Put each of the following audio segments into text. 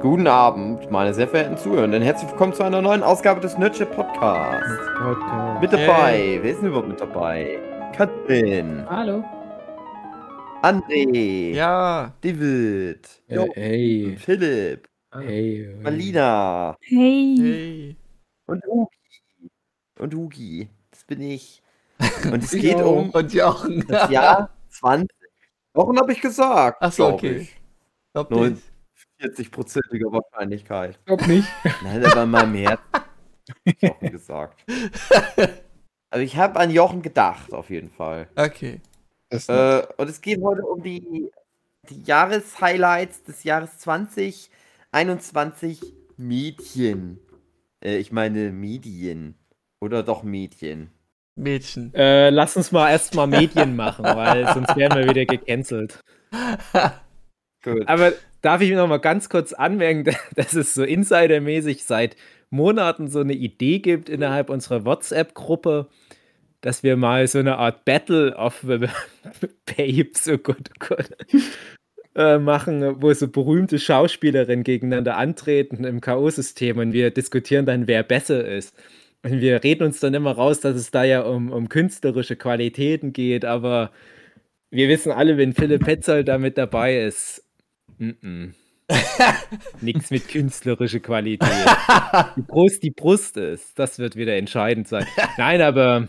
Guten Abend, meine sehr verehrten Zuhörenden. Herzlich willkommen zu einer neuen Ausgabe des Nerdship Podcasts. Podcast. Mit dabei, Hey. wer ist denn überhaupt mit dabei? Katrin, Hallo. André, Ja, David, Äh, Jo, hey. Philipp, Hey. Malina Hey. hey. und Hugi. Und Hugi, das bin ich. Und es geht um Und Jochen. das Jahr 20. Wochen habe ich gesagt. Ach so, glaub okay. Ich. Glaub Neun- nicht. 40-prozentiger Wahrscheinlichkeit. Glaub nicht. Nein, aber meinem Herzen. Jochen gesagt. Also ich habe an Jochen gedacht, auf jeden Fall. Okay. Äh, und es geht heute um die, die Jahreshighlights des Jahres 2021 Mädchen. Äh, ich meine Medien. Oder doch Mädchen. Mädchen. Äh, lass uns mal erstmal Medien machen, weil sonst werden wir wieder gecancelt. Gut. Aber darf ich noch mal ganz kurz anmerken, dass es so insidermäßig seit Monaten so eine Idee gibt innerhalb unserer WhatsApp-Gruppe, dass wir mal so eine Art Battle of the Babes, oh Gott, oh Gott, äh, machen, wo so berühmte Schauspielerinnen gegeneinander antreten im K.O.-System und wir diskutieren dann, wer besser ist. Und wir reden uns dann immer raus, dass es da ja um, um künstlerische Qualitäten geht, aber wir wissen alle, wenn Philipp Petzold da mit dabei ist, mm nichts mit künstlerischer Qualität. Die Brust, die Brust ist, das wird wieder entscheidend sein. Nein, aber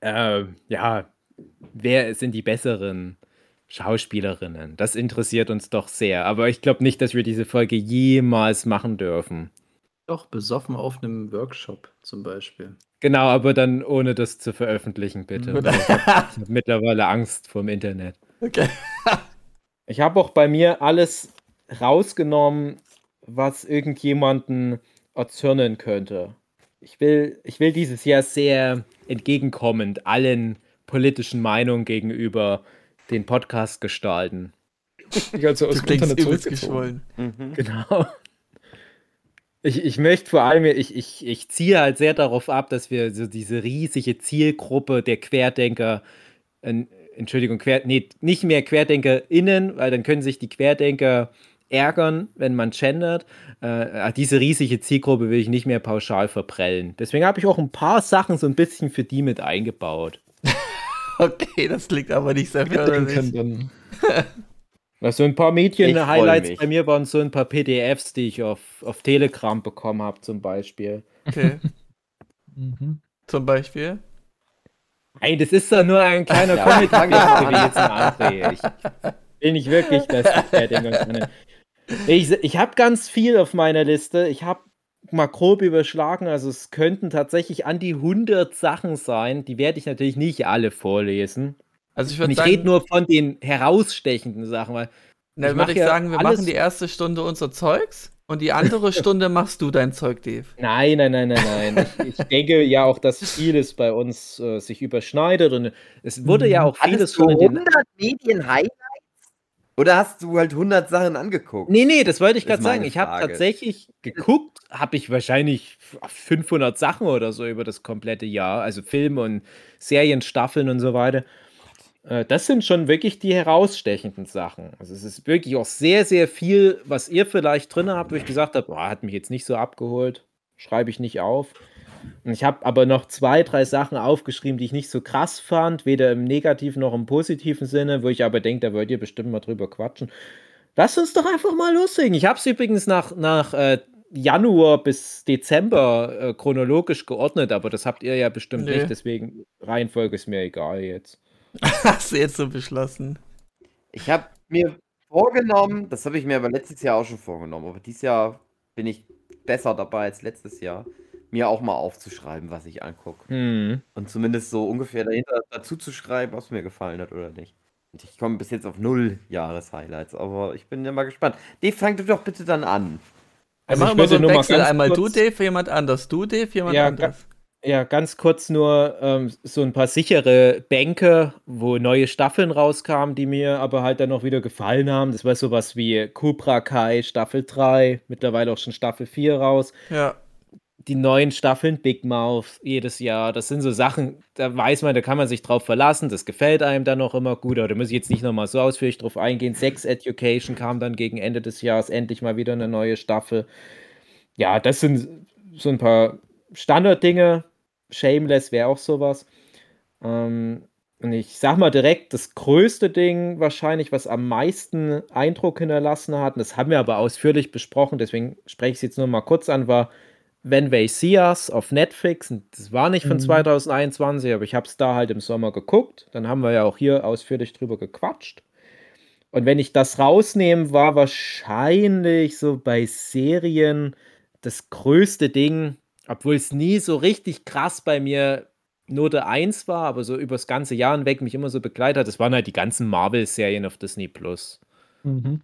äh, ja, wer sind die besseren Schauspielerinnen? Das interessiert uns doch sehr. Aber ich glaube nicht, dass wir diese Folge jemals machen dürfen. Doch, besoffen auf einem Workshop zum Beispiel. Genau, aber dann ohne das zu veröffentlichen, bitte. Ich habe hab mittlerweile Angst vorm Internet. Okay. Ich habe auch bei mir alles rausgenommen, was irgendjemanden erzürnen könnte. Ich will, ich will dieses Jahr sehr entgegenkommend allen politischen Meinungen gegenüber den Podcast gestalten. Ich also Du klingst übelst geschwollen. Mhm. Genau. Ich, ich möchte vor allem, ich, ich, ich ziehe halt sehr darauf ab, dass wir so diese riesige Zielgruppe der Querdenker, äh, Entschuldigung, Quer, nee, nicht mehr QuerdenkerInnen, weil dann können sich die Querdenker ärgern, wenn man gendert. Äh, diese riesige Zielgruppe will ich nicht mehr pauschal verprellen. Deswegen habe ich auch ein paar Sachen so ein bisschen für die mit eingebaut. Okay, das klingt aber nicht sehr förderlich. Also ein paar mich. bei mir waren so ein paar PDFs, die ich auf, auf Telegram bekommen habe, zum Beispiel. Okay. Mhm. Zum Beispiel. Nein, das ist doch nur ein kleiner Ja, comic gewesen, André. Ich will nicht wirklich, dass Querdenker können. Ich, ich habe ganz viel auf meiner Liste. Ich habe mal grob überschlagen. Also es könnten tatsächlich an die 100 Sachen sein. Die werde ich natürlich nicht alle vorlesen. Also ich würde ich sagen, rede nur von den herausstechenden Sachen, weil dann ich mach würde ich ja sagen, wir machen die erste Stunde unser Zeugs und die andere Stunde machst du dein Zeug, Dave. Nein, nein, nein, nein, nein. Ich, ich denke ja auch, dass vieles bei uns äh, sich überschneidet und es wurde ja auch vieles Hattest den 100 Medien-Highlights? Oder hast du halt 100 Sachen angeguckt? Nee, nee, das wollte ich gerade sagen. Ich habe tatsächlich geguckt, habe ich wahrscheinlich 500 Sachen oder so über das komplette Jahr, also Filme und Serien, Staffeln und so weiter. Äh, Das sind schon wirklich die herausstechenden Sachen. Also es ist wirklich auch sehr, sehr viel, was ihr vielleicht drin habt, wo ich gesagt habe, boah, hat mich jetzt nicht so abgeholt, schreibe ich nicht auf. Und ich habe aber noch zwei, drei Sachen aufgeschrieben, die ich nicht so krass fand, weder im negativen noch im positiven Sinne, wo ich aber denke, da wollt ihr bestimmt mal drüber quatschen. Lasst uns doch einfach mal loslegen. Ich habe es übrigens nach, nach äh, Januar bis Dezember äh, chronologisch geordnet, aber das habt ihr ja bestimmt Nö. nicht, deswegen Reihenfolge ist mir egal jetzt. Hast du jetzt so beschlossen? Ich habe mir vorgenommen, das habe ich mir aber letztes Jahr auch schon vorgenommen, aber dieses Jahr bin ich besser dabei als letztes Jahr, mir auch mal aufzuschreiben, was ich angucke. Hm. Und zumindest so ungefähr dahinter dazu zu schreiben, was mir gefallen hat oder nicht. Und ich komme bis jetzt auf null Jahreshighlights, aber ich bin ja mal gespannt. Dave, fang du doch bitte dann an. Also wir ich so würde einen nur mal Wechsel. ganz Einmal du, Dave, jemand anders. Du, Dave, jemand Ja, anders. Ja, ganz kurz nur ähm, so ein paar sichere Bänke, wo neue Staffeln rauskamen, die mir aber halt dann noch wieder gefallen haben. Das war sowas wie Cobra Kai Staffel 3, mittlerweile auch schon Staffel 4 raus. Ja. die neuen Staffeln Big Mouth jedes Jahr. Das sind so Sachen, da weiß man, da kann man sich drauf verlassen. Das gefällt einem dann auch immer gut. Aber da muss ich jetzt nicht nochmal so ausführlich drauf eingehen. Sex Education kam dann gegen Ende des Jahres endlich mal wieder eine neue Staffel. Ja, das sind so ein paar Standarddinge. Shameless wäre auch sowas. Ähm, und ich sag mal direkt, das größte Ding wahrscheinlich, was am meisten Eindruck hinterlassen hat, und das haben wir aber ausführlich besprochen, deswegen spreche ich es jetzt nur mal kurz an, war When They See Us auf Netflix. Und das war nicht von Mhm. 2021, aber ich habe es da halt im Sommer geguckt. Dann haben wir ja auch hier ausführlich drüber gequatscht. Und wenn ich das rausnehme, war wahrscheinlich so bei Serien das größte Ding, obwohl es nie so richtig krass bei mir Note 1 war, aber so übers ganze Jahr hinweg mich immer so begleitet hat, das waren halt die ganzen Marvel-Serien auf Disney Plus. Mhm.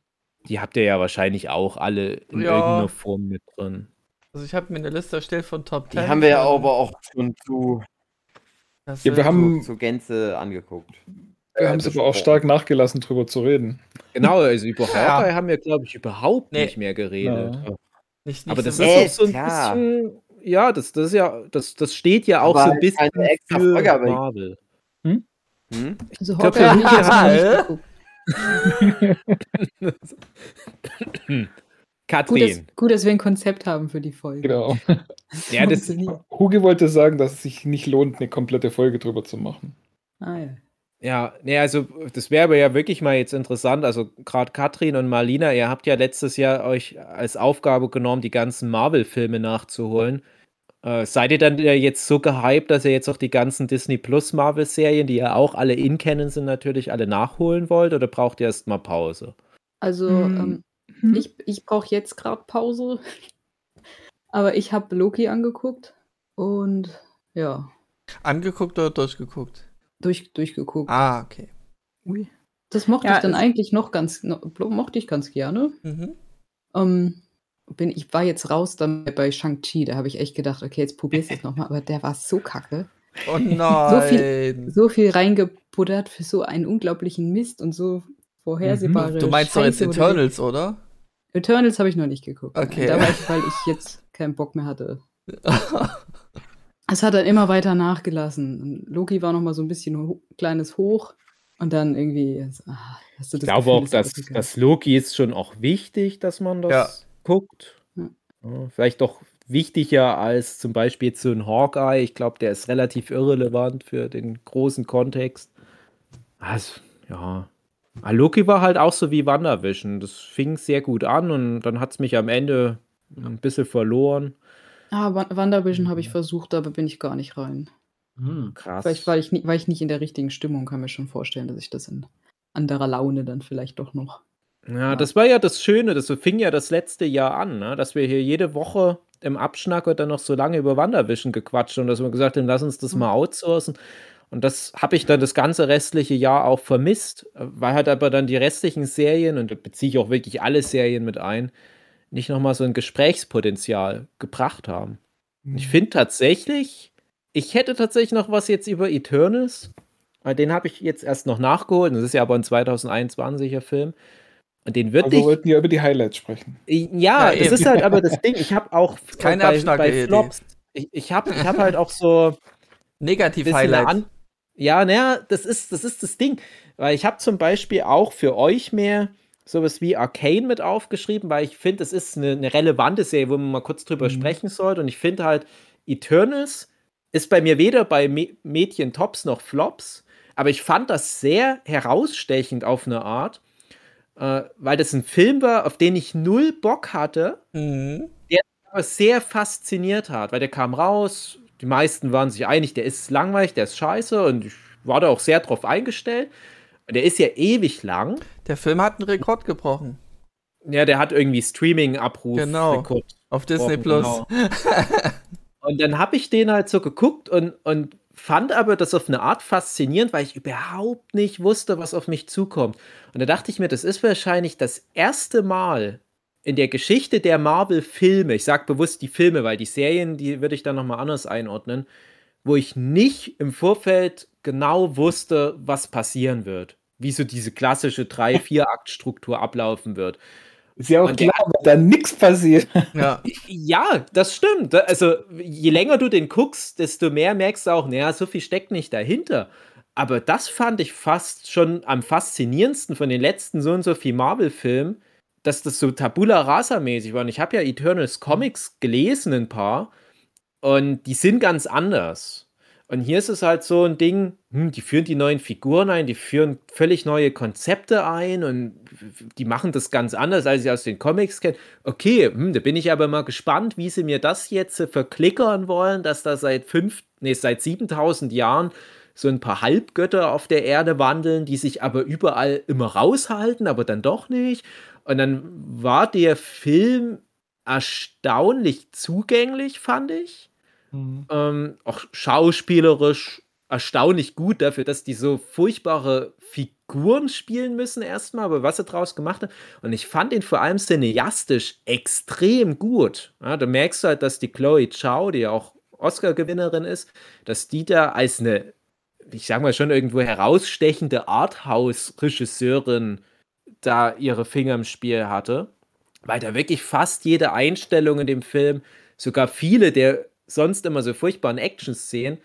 Die habt ihr ja wahrscheinlich auch alle in Ja. irgendeiner Form mit drin. Also ich habe mir eine Liste erstellt von Top Die 10. haben wir ja aber auch schon zu, Das Ja, wir haben- zu, zu Gänze angeguckt. Wir Äh, haben es aber auch stark nachgelassen, drüber zu reden. Genau, also über Ja. Hawkeye haben wir, glaube ich, überhaupt Nee. nicht mehr geredet. Ja. nicht, nicht Aber das so ist Äh, auch so ein klar. bisschen, ja, das, das ist ja, das, das steht ja auch Aber so ein halt bisschen keine extra für Marvel. Hm? Also für habe ich nicht geguckt. Gut Katrin. dass, gut, dass wir ein Konzept haben für die Folge. Genau. Ja, das. Hugi wollte sagen, dass es sich nicht lohnt, eine komplette Folge drüber zu machen. Ah, ja. Ja, nee, also das wäre aber ja wirklich mal jetzt interessant. Also gerade Katrin und Marlina, ihr habt ja letztes Jahr euch als Aufgabe genommen, die ganzen Marvel-Filme nachzuholen. Äh, seid ihr dann ja jetzt so gehypt, dass ihr jetzt auch die ganzen Disney Plus Marvel-Serien, die ja auch alle in kennen sind, natürlich alle nachholen wollt oder braucht ihr erst mal Pause? Also, Hm. ähm, Hm? ich, ich brauche jetzt gerade Pause. Aber ich habe Loki angeguckt und ja, Angeguckt oder durchgeguckt? durch, durchgeguckt. Ah, okay. Ui. Das mochte Ja, ich dann eigentlich noch ganz, mochte ich ganz gerne. Mhm. Ähm, bin, ich war jetzt raus dann bei Shang-Chi, da habe ich echt gedacht, okay, jetzt probier's es nochmal, aber der war so kacke. Oh nein. So viel reingebuddert für so einen unglaublichen Mist und so vorhersehbare Mhm. du meinst doch jetzt du Eternals, oder? denkst- Eternals habe ich noch nicht geguckt. Okay. Da war ich, weil ich jetzt keinen Bock mehr hatte. Es hat dann immer weiter nachgelassen. Loki war noch mal so ein bisschen ho kleines Hoch und dann irgendwie. Hast du Ich das glaube Gefühl, auch, dass, dass Loki ist schon auch wichtig, dass man das Ja. Guckt. Ja. Vielleicht doch wichtiger als zum Beispiel jetzt so ein Hawkeye. Ich glaube, der ist relativ irrelevant für den großen Kontext. Also, ja. Ah, Loki war halt auch so wie WandaVision. Das fing sehr gut an und dann hat es mich am Ende ein bisschen verloren. Ah, Wa- WandaVision habe ich versucht, aber bin ich gar nicht rein. Hm. Krass. Vielleicht war ich, war ich nicht in der richtigen Stimmung, kann mir schon vorstellen, dass ich das in anderer Laune dann vielleicht doch noch. Ja, das war ja das Schöne, das fing ja das letzte Jahr an, ne? dass wir hier jede Woche im Abschnacker dann noch so lange über Wanderwischen gequatscht und dass wir gesagt haben, lass uns das mal outsourcen. Und das habe ich dann das ganze restliche Jahr auch vermisst, weil halt aber dann die restlichen Serien, und da beziehe ich auch wirklich alle Serien mit ein, nicht nochmal so ein Gesprächspotenzial gebracht haben. Und Ich finde tatsächlich, ich hätte tatsächlich noch was jetzt über Eternals, weil den habe ich jetzt erst noch nachgeholt. Das ist ja aber ein 2021er Film. Und den Aber würde wir ich. wollten ja über die Highlights sprechen. Ja, Ja, das eben. ist halt aber das Ding. Ich habe auch keine bei, bei Abschnacke-Idee. Flops. Ich, ich habe ich hab halt auch so bisschen Negativ-Highlight. an- Ja, naja, das ist, das ist das Ding. Weil ich habe zum Beispiel auch für euch mehr sowas wie Arcane mit aufgeschrieben, weil ich finde, es ist eine, eine relevante Serie, wo man mal kurz drüber Mhm. sprechen sollte. Und ich finde halt, Eternals ist bei mir weder bei Me Mädchen Tops noch Flops, aber ich fand das sehr herausstechend auf eine Art, äh, weil das ein Film war, auf den ich null Bock hatte, Mhm. aber sehr fasziniert hat, weil der kam raus, die meisten waren sich einig, der ist langweilig, der ist scheiße und ich war da auch sehr drauf eingestellt. Der ist ja ewig lang. Der Film hat einen Rekord gebrochen. Ja, der hat irgendwie Streaming-Abruf. Genau. Rekord Auf Disney Plus. genau. Und dann habe ich den halt so geguckt und, und fand aber das auf eine Art faszinierend, weil ich überhaupt nicht wusste, was auf mich zukommt. Und da dachte ich mir, das ist wahrscheinlich das erste Mal in der Geschichte der Marvel-Filme, ich sage bewusst die Filme, weil die Serien, die würde ich dann nochmal anders einordnen, wo ich nicht im Vorfeld genau wusste, was passieren wird. Wie so diese klassische 3-4-Akt-Struktur ablaufen wird. Ist ja auch Und klar, da nichts passiert. Ja. Ja, das stimmt. Also, je länger du den guckst, desto mehr merkst du auch, naja, so viel steckt nicht dahinter. Aber das fand ich fast schon am faszinierendsten von den letzten so und so viel Marvel-Filmen, dass das so Tabula Rasa-mäßig war. Und ich habe ja Eternals Comics gelesen, ein paar, und die sind ganz anders. Und hier ist es halt so ein Ding, hm, die führen die neuen Figuren ein, die führen völlig neue Konzepte ein und die machen das ganz anders, als sie aus den Comics kennen. Okay, hm, da bin ich aber mal gespannt, wie sie mir das jetzt verklickern wollen, dass da seit fünf, nee, seit 7000 Jahren so ein paar Halbgötter auf der Erde wandeln, die sich aber überall immer raushalten, aber dann doch nicht. Und dann war der Film erstaunlich zugänglich, fand ich. Ähm, auch schauspielerisch erstaunlich gut dafür, dass die so furchtbare Figuren spielen müssen erstmal, aber was er draus gemacht hat. Und ich fand ihn vor allem cineastisch extrem gut. Ja, da merkst du halt, dass die Chloe Chow, die ja auch Oscar-Gewinnerin ist, dass die da als eine, ich sag mal schon irgendwo herausstechende Arthouse-Regisseurin da ihre Finger im Spiel hatte. Weil da wirklich fast jede Einstellung in dem Film, sogar viele der sonst immer so furchtbaren Action-Szenen,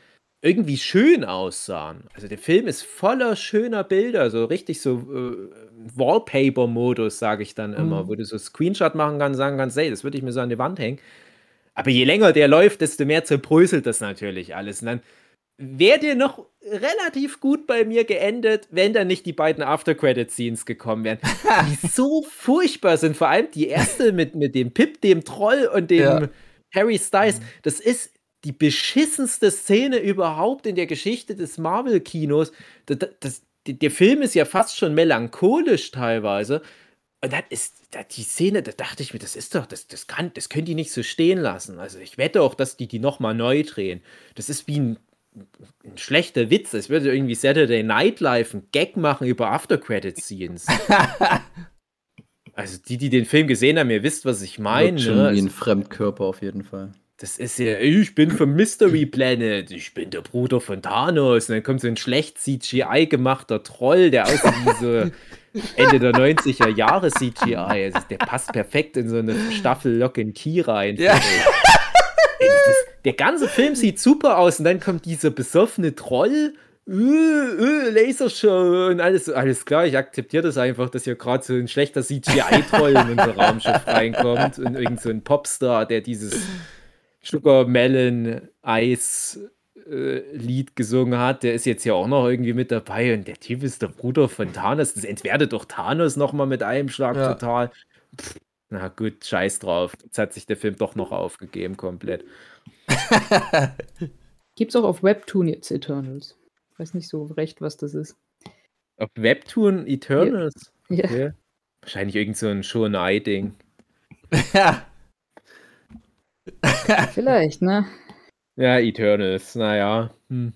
irgendwie schön aussahen. Also der Film ist voller schöner Bilder, so richtig so äh, Wallpaper-Modus, sage ich dann immer, Mhm. wo du so Screenshot machen kannst, sagen kannst, hey, das würde ich mir so an die Wand hängen. Aber je länger der läuft, desto mehr zerbröselt das natürlich alles. Und dann wäre der noch relativ gut bei mir geendet, wenn dann nicht die beiden After-Credit-Scenes gekommen wären. Die so furchtbar sind. Vor allem die erste mit, mit dem Pip, dem Troll und dem Ja. Harry Styles. Das ist die beschissenste Szene überhaupt in der Geschichte des Marvel-Kinos. Das, das, der Film ist ja fast schon melancholisch teilweise. Und dann ist die Szene, da dachte ich mir, das ist doch, das, das kann, das können die nicht so stehen lassen. Also ich wette auch, dass die die nochmal neu drehen. Das ist wie ein, ein schlechter Witz. Es würde irgendwie Saturday Night Live ein Gag machen über After-Credit-Scenes. also die, die den Film gesehen haben, ihr wisst, was ich meine. Schon Ne? wie ein Fremdkörper auf jeden Fall. das ist ja, ich bin vom Mystery Planet, ich bin der Bruder von Thanos. Und dann kommt so ein schlecht CGI gemachter Troll, der aussieht wie so Ende der 90er Jahre CGI. Also der passt perfekt in so eine Staffel Lock and Key rein. Ja. Der ganze Film sieht super aus und dann kommt dieser besoffene Troll. Äh, äh, Lasershow und alles, alles klar, ich akzeptiere das einfach, dass hier gerade so ein schlechter CGI-Troll in unser Raumschiff reinkommt und irgend so ein Popstar, der dieses Sugar Melon Eis äh, Lied gesungen hat, der ist jetzt ja auch noch irgendwie mit dabei und der Typ ist der Bruder von Thanos. Das entwertet doch Thanos nochmal mit einem Schlag Ja. total. Pff, na gut, scheiß drauf. Jetzt hat sich der Film doch noch aufgegeben komplett. Gibt's auch auf Webtoon jetzt Eternals. Weiß nicht so recht, was das ist. Auf Webtoon Eternals? Ja. Okay. Wahrscheinlich irgend so ein Shonai-Ding. ja. Vielleicht, ne? Ja, Eternals, naja. Hm.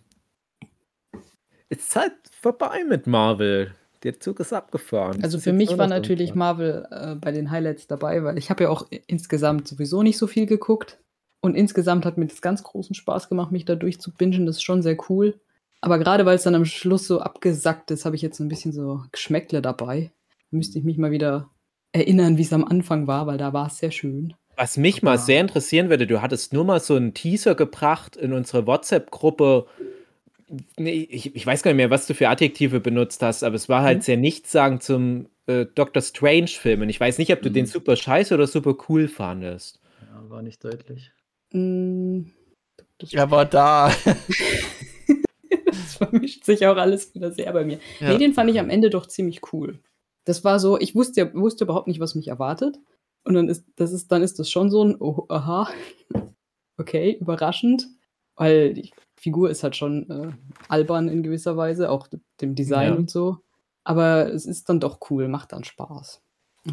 Ist halt vorbei mit Marvel. Der Zug ist abgefahren. Also für mich war natürlich Quark. Marvel äh, bei den Highlights dabei, weil ich habe ja auch insgesamt sowieso nicht so viel geguckt. Und insgesamt hat mir das ganz großen Spaß gemacht, mich da durchzubingen. Das ist schon sehr cool. Aber gerade weil es dann am Schluss so abgesackt ist, habe ich jetzt so ein bisschen so Geschmäckle dabei. Müsste ich mich mal wieder erinnern, wie es am Anfang war, weil da war es sehr schön. Was mich mal sehr interessieren würde, du hattest nur mal so einen Teaser gebracht in unsere WhatsApp-Gruppe. Nee, ich, ich weiß gar nicht mehr, was du für Adjektive benutzt hast, aber es war halt Mhm. sehr nichtssagend zum äh, Doctor Strange-Film. Und ich weiß nicht, ob du Mhm. den super scheiße oder super cool fandest. Ja, war nicht deutlich. Das, Er war da. vermischt sich auch alles wieder sehr bei mir. Ja. Nee, den fand ich am Ende doch ziemlich cool. Das war so, ich wusste, ja- wusste überhaupt nicht, was mich erwartet. Und dann ist das, ist, dann ist das schon so ein, oh, aha, okay, überraschend. Weil die Figur ist halt schon äh, albern in gewisser Weise, auch dem Design Ja. und so. Aber es ist dann doch cool, macht dann Spaß.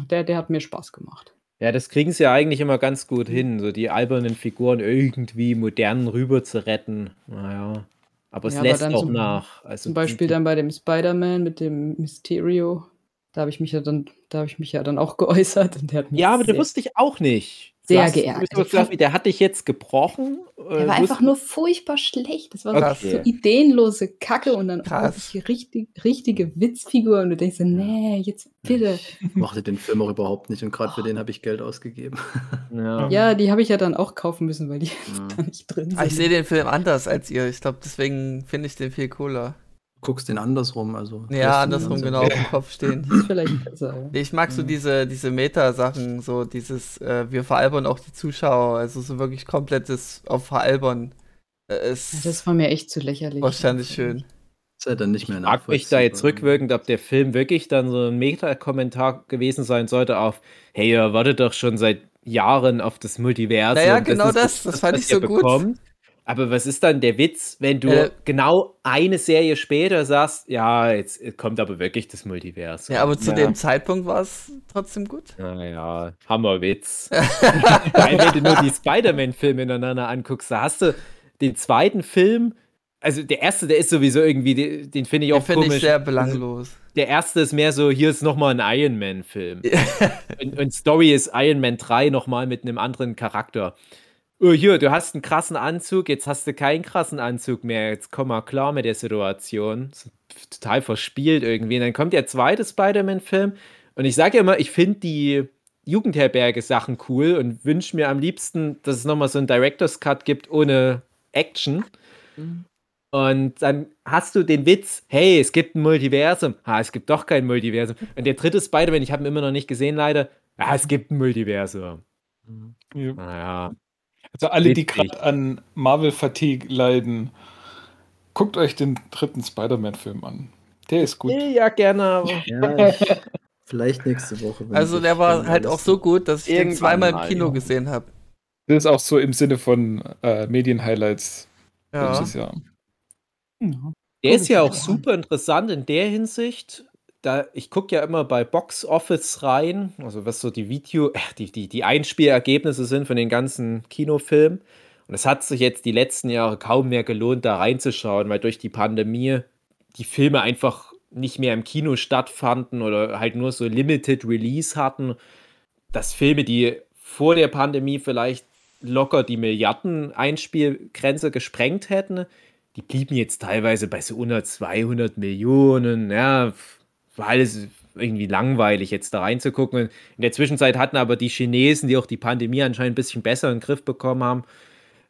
Der, der hat mir Spaß gemacht. Ja, das kriegen sie ja eigentlich immer ganz gut hin, so die albernen Figuren irgendwie modern rüber zu retten. Naja. Aber es Ja, aber lässt dann auch zum- nach. Also Zum Beispiel die, dann bei dem Spider-Man mit dem Mysterio. Da habe ich mich ja dann, da habe ich mich ja dann auch geäußert. Und der hat mich Ja, aber der wusste ich auch nicht. Sehr hast- geärgert. gesagt, Der hat dich jetzt gebrochen. äh, Der war einfach nur furchtbar schlecht. Das war so, Okay. so ideenlose Kacke und dann auch Krass. wirklich die richtig, richtige Witzfigur und du denkst so, nee, jetzt bitte. Ich mochte den Film auch überhaupt nicht und gerade für den habe ich Geld ausgegeben. Ja. Ja, die habe ich ja dann auch kaufen müssen, weil die Ja. da nicht drin sind. Ah, ich sehe den Film anders als ihr. Ich glaube, deswegen finde ich den viel cooler. Guckst den andersrum, also. Ja, andersrum genau auf dem Kopf stehen. ist vielleicht besser. ja. Ich mag so Mhm. diese, diese Meta-Sachen, so dieses, äh, wir veralbern auch die Zuschauer, also so wirklich komplettes auf Veralbern. Äh, ist Das war mir echt zu lächerlich. wahrscheinlich schön. Ist ja dann nicht mehr Ich frag mich da jetzt rückwirkend, ob der Film wirklich dann so ein Meta-Kommentar gewesen sein sollte auf, hey, ihr wartet doch schon seit Jahren auf das Multiversum. Naja, genau ist das, das fand was ich so gut. bekommt. Aber was ist dann der Witz, wenn du Äh, genau eine Serie später sagst, ja, jetzt kommt aber wirklich das Multiversum. Ja, aber zu ja. dem Zeitpunkt war es trotzdem gut. Naja, Hammerwitz. Weil wenn du nur die Spider-Man-Filme ineinander anguckst, da hast du den zweiten Film, also der erste, der ist sowieso irgendwie, den, den finde ich Den auch finde komisch. ich sehr belanglos. Der erste ist mehr so, hier ist nochmal ein Iron Man-Film. und, und Story ist Iron Man 3 nochmal mit einem anderen Charakter. Oh, hier, du hast einen krassen Anzug, jetzt hast du keinen krassen Anzug mehr. Jetzt komm mal klar mit der Situation. Total verspielt irgendwie. Und dann kommt der zweite Spider-Man-Film. Und ich sage ja immer, ich finde die Jugendherberge-Sachen cool und wünsche mir am liebsten, dass es nochmal so einen Director's Cut gibt ohne Action. Und dann hast du den Witz, hey, es gibt ein Multiversum. Ah, es gibt doch kein Multiversum. Und der dritte Spider-Man, ich habe ihn immer noch nicht gesehen, leider. Ah, es gibt ein Multiversum. Ja. Naja. Also alle, die gerade an Marvel-Fatigue leiden, guckt euch den dritten Spider-Man-Film an. Der ist gut. Ja, gerne. aber- Ja, ich, vielleicht nächste Woche. Also der war halt auch so gut, dass ich den Irgendwann zweimal im mal, Kino ja. gesehen habe. Das ist auch so im Sinne von äh, Medien-Highlights Ja. dieses Jahr. Ja. Der ist ja auch super interessant in der Hinsicht. Da, ich gucke ja immer bei Box Office rein, also was so die Video, äh, die, die, die Einspielergebnisse sind von den ganzen Kinofilmen. Und es hat sich jetzt die letzten Jahre kaum mehr gelohnt, da reinzuschauen, weil durch die Pandemie die Filme einfach nicht mehr im Kino stattfanden oder halt nur so Limited Release hatten, dass Filme, die vor der Pandemie vielleicht locker die Milliarden-Einspielgrenze gesprengt hätten, die blieben jetzt teilweise bei so unter 200 Millionen. Ja, war alles irgendwie langweilig, jetzt da reinzugucken. In der Zwischenzeit hatten aber die Chinesen, die auch die Pandemie anscheinend ein bisschen besser in den Griff bekommen haben,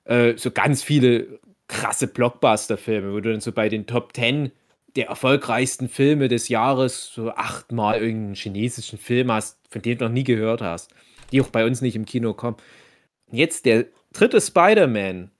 äh, so ganz viele krasse Blockbuster-Filme, wo du dann so bei den Top 10 der erfolgreichsten Filme des Jahres so achtmal irgendeinen chinesischen Film hast, von dem du noch nie gehört hast, die auch bei uns nicht im Kino kommen. Jetzt der dritte Spider-Man,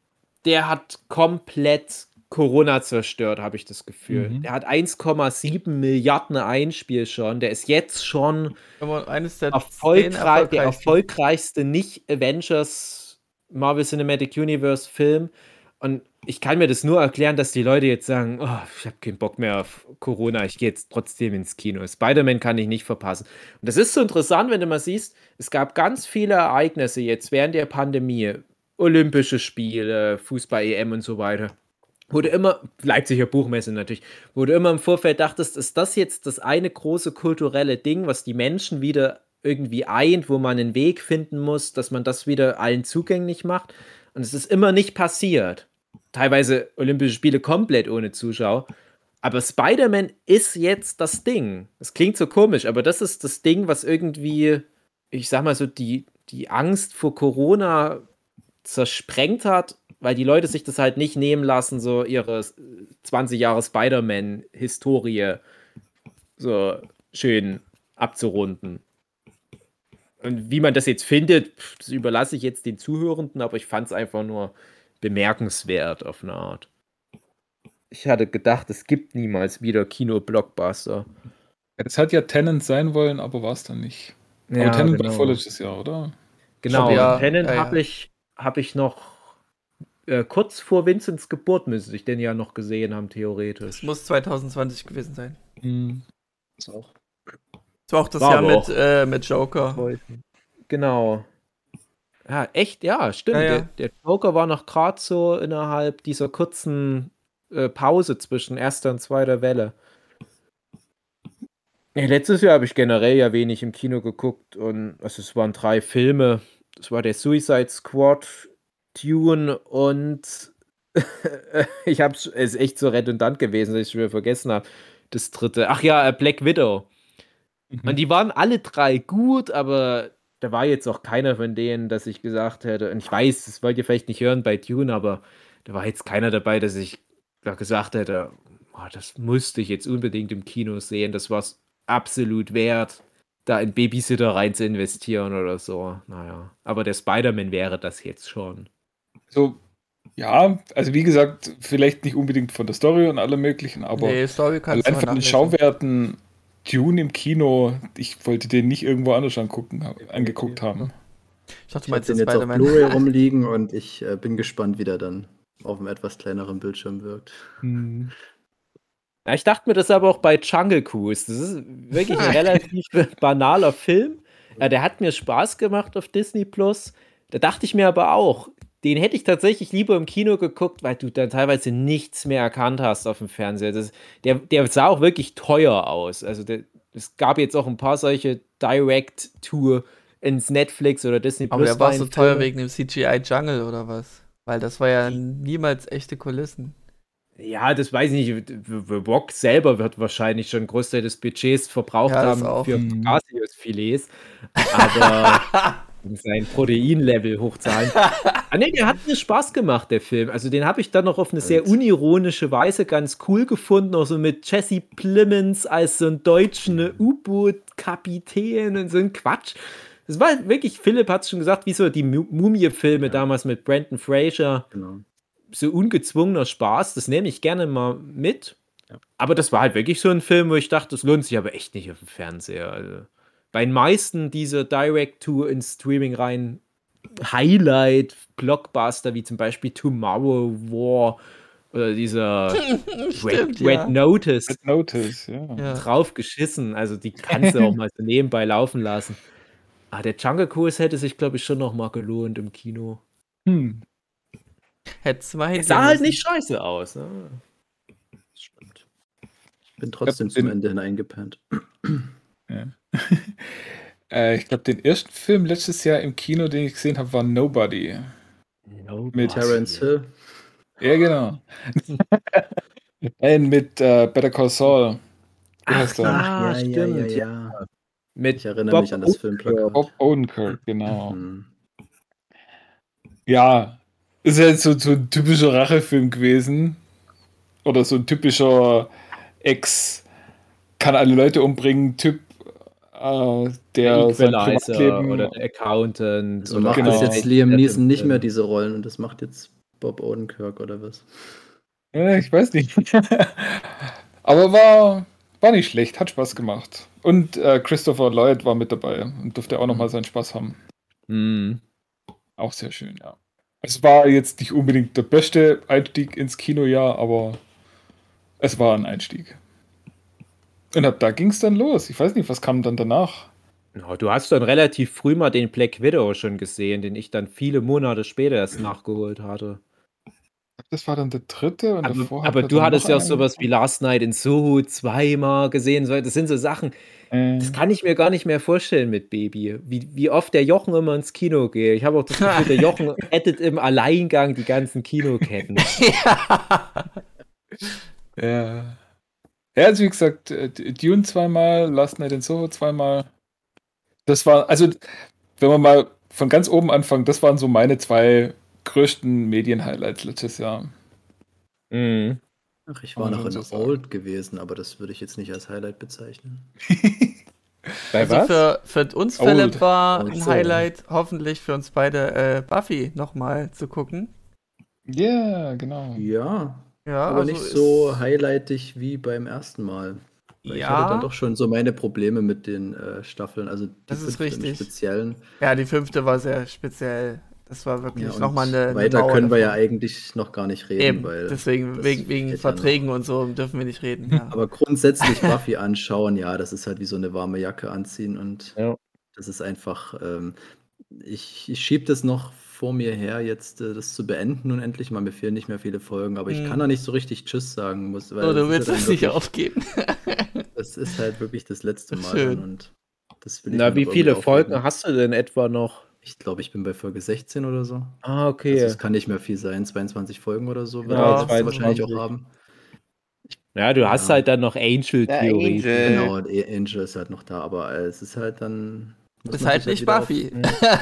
der hat komplett Corona zerstört, habe ich das Gefühl. Mhm. Der hat 1,7 Milliarden Einspiel schon. Der ist jetzt schon eines der erfolgreich, der erfolgreichsten. erfolgreichste nicht-Avengers Marvel Cinematic Universe Film. Und ich kann mir das nur erklären, dass die Leute jetzt sagen, oh, ich habe keinen Bock mehr auf Corona, ich gehe jetzt trotzdem ins Kino. Spider-Man kann ich nicht verpassen. Und das ist so interessant, wenn du mal siehst, es gab ganz viele Ereignisse jetzt während der Pandemie. Olympische Spiele, Fußball-EM und so weiter. Wo du immer, Leipziger Buchmesse natürlich, wo du immer im Vorfeld dachtest, ist das jetzt das eine große kulturelle Ding, was die Menschen wieder irgendwie eint, wo man einen Weg finden muss, dass man das wieder allen zugänglich macht. Und es ist immer nicht passiert. Teilweise Olympische Spiele komplett ohne Zuschauer. Aber Spider-Man ist jetzt das Ding. Es klingt so komisch, aber das ist das Ding, was irgendwie, ich sag mal so, die, die Angst vor Corona zersprengt hat, weil die Leute sich das halt nicht nehmen lassen, so ihre 20 Jahre Spider-Man-Historie so schön abzurunden. Und wie man das jetzt findet, das überlasse ich jetzt den Zuhörenden, aber ich fand es einfach nur bemerkenswert auf eine Art. Ich hatte gedacht, es gibt niemals wieder Kino-Blockbuster. Das hat ja Tenant sein wollen, aber war es dann nicht. Ja, aber Tenant genau. war vorletztes Jahr, oder? Genau, Ja, Tenant ja, ja. habe ich, hab ich noch äh, kurz vor Vincents Geburt müsste ich den ja noch gesehen haben, theoretisch. Das muss 2020 gewesen sein. Hm. Ist auch. Das war auch das War Jahr mit, auch- äh, mit Joker. Genau. Ja, echt, ja, stimmt. Ja, ja. Der, der Joker war noch gerade so innerhalb dieser kurzen äh, Pause zwischen erster und zweiter Welle. Ja, letztes Jahr habe ich generell ja wenig im Kino geguckt und also es waren drei Filme. Das war der Suicide Squad, Dune und ich habe es ist echt so redundant gewesen, dass ich schon wieder vergessen habe. Das dritte. Ach ja, äh, Black Widow. Und Mhm. die waren alle drei gut, aber da war jetzt auch keiner von denen, dass ich gesagt hätte, und ich weiß, das wollt ihr vielleicht nicht hören bei Dune, aber da war jetzt keiner dabei, dass ich da gesagt hätte, "Oh, das musste ich jetzt unbedingt im Kino sehen, das war es absolut wert, da in Babysitter rein zu investieren oder so. Naja, aber der Spider-Man wäre das jetzt schon. So, ja, also wie gesagt, vielleicht nicht unbedingt von der Story und allem möglichen, aber nee, Story allein von den. Schauwerten Dune im Kino, ich wollte den nicht irgendwo anders angucken, angeguckt haben. Ich dachte, Ich du meinst jetzt auf Spider-Man. Blu-ray rumliegen und ich äh, bin gespannt, wie der dann auf einem etwas kleineren Bildschirm wirkt. Hm. Ja, ich dachte mir das aber auch bei Jungle Cruise. Das ist wirklich ein relativ banaler Film. Ja, der hat mir Spaß gemacht auf Disney Plus. Da dachte ich mir aber auch, den hätte ich tatsächlich lieber im Kino geguckt, weil du dann teilweise nichts mehr erkannt hast auf dem Fernseher. Das, der, der sah auch wirklich teuer aus. Also der, es gab jetzt auch ein paar solche Direct-Tour ins Netflix oder Disney Aber der war so teuer wegen dem CGI Jungle oder was? Weil das war ja niemals echte Kulissen. Ja, das weiß ich nicht. The Rock selber wird wahrscheinlich schon einen Großteil des Budgets verbraucht Ja, haben auch. für Mhm. Pangasius-Filets. Aber um sein Proteinlevel hochzahlen. ah, nee, der hat mir Spaß gemacht, der Film. Also den habe ich dann noch auf eine sehr unironische Weise ganz cool gefunden. Auch so mit Jesse Plemons als so ein deutschen U-Boot-Kapitän und so ein Quatsch. Das war wirklich, Philipp hat es schon gesagt, wie so die Mu- Mumie-Filme damals mit Brandon Fraser Genau. so ungezwungener Spaß, das nehme ich gerne mal mit. Ja. Aber das war halt wirklich so ein Film, wo ich dachte, das lohnt sich aber echt nicht auf dem Fernseher. Also, bei den meisten dieser Direct-to ins Streaming rein Highlight-Blockbuster, wie zum Beispiel Tomorrow War oder dieser Red, Stimmt, Red ja. Notice Red Notice, ja. Ja. drauf geschissen. Also die kannst du auch mal so nebenbei laufen lassen. Ah, der Jungle Cruise hätte sich, glaube ich, schon noch mal gelohnt im Kino. Hm. Du mal Es sah halt nicht scheiße aus. Ne? Stimmt. Ich bin trotzdem Ja, zum Ende hin eingepennt. äh, ich glaube, den ersten Film letztes Jahr im Kino, den ich gesehen habe, war Nobody. Mit Terence Hill. Ja, genau. Nein, mit äh, Better Call Saul. Wie heißt er? Ah, ja, stimmt. ja, ja, ja. Mit Ich erinnere Bob mich an das Filmplakat. Bob Odenkirk, genau. Hm. Ja, ist halt so, so ein typischer Rachefilm gewesen. Oder so ein typischer Ex kann alle Leute umbringen Typ, äh, der sein Equalizer Privatleben oder der Accountant. So macht Genau. das jetzt Liam Neeson nicht mehr die. diese Rollen und das macht jetzt Bob Odenkirk oder was? Ja, ich weiß nicht. Aber war, war nicht schlecht, hat Spaß gemacht. Und äh, Christopher Lloyd war mit dabei und durfte auch nochmal seinen Spaß haben. Hm. Auch sehr schön, ja. Es war jetzt nicht unbedingt der beste Einstieg ins Kinojahr, aber es war ein Einstieg. Und ab da ging es dann los. Ich weiß nicht, was kam dann danach? Ja, du hast dann relativ früh mal den Black Widow schon gesehen, den ich dann viele Monate später erst nachgeholt hatte. Das war dann der dritte und Aber, aber er du hattest ja auch sowas wie Last Night in Soho zweimal gesehen. Das sind so Sachen, Äh, das kann ich mir gar nicht mehr vorstellen mit Baby. Wie, wie oft der Jochen immer ins Kino geht. Ich habe auch das Gefühl, der Jochen rettet im Alleingang die ganzen Kinoketten. Ja. Ja, also wie gesagt, äh, Dune zweimal, Last Night in Soho zweimal. Das war, also, wenn man mal von ganz oben anfangen, das waren so meine zwei größten Medien-Highlights letztes Jahr. Mhm. Ach, ich war noch in so. Old gewesen, aber das würde ich jetzt nicht als Highlight bezeichnen. Bei Also was? für, für uns, Old. Philipp, war Old ein so. Highlight, hoffentlich für uns beide, äh, Buffy nochmal zu gucken. Ja, genau. Ja, Ja, aber also nicht so highlightig wie beim ersten Mal. Weil Ich hatte Ja, dann doch schon so meine Probleme mit den äh, Staffeln, also die Das ist im richtig. Speziellen. ja, die fünfte war sehr speziell. Das war wirklich Ja, nochmal eine, eine weiter Mauer können wir ja davor. eigentlich noch gar nicht reden, Eben, weil deswegen, wegen, wegen ja Verträgen und so dürfen wir nicht reden. Ja. Aber grundsätzlich Buffy anschauen, ja, das ist halt wie so eine warme Jacke anziehen und Ja. das ist einfach, ähm, ich, ich schiebe das noch vor mir her, jetzt äh, das zu beenden nun endlich mal. Mir fehlen nicht mehr viele Folgen, aber ich Hm. kann da nicht so richtig Tschüss sagen. Muss, weil das du ist willst ja es nicht aufgeben. Das ist halt wirklich das letzte Mal Schön. und das will ich Na, wie viele Folgen hast du denn etwa noch? Ich glaube, ich bin bei Folge 16 oder so. Ah, Also okay. es kann nicht mehr viel sein, 22 Folgen oder so wird Ja, jetzt wahrscheinlich auch 22. haben. Ja, du hast Ja. halt dann noch Angel-Theorie. Angel. Genau, und A- Angel ist halt noch da, aber es ist halt dann. Ist halt sich nicht wieder auf- Buffy.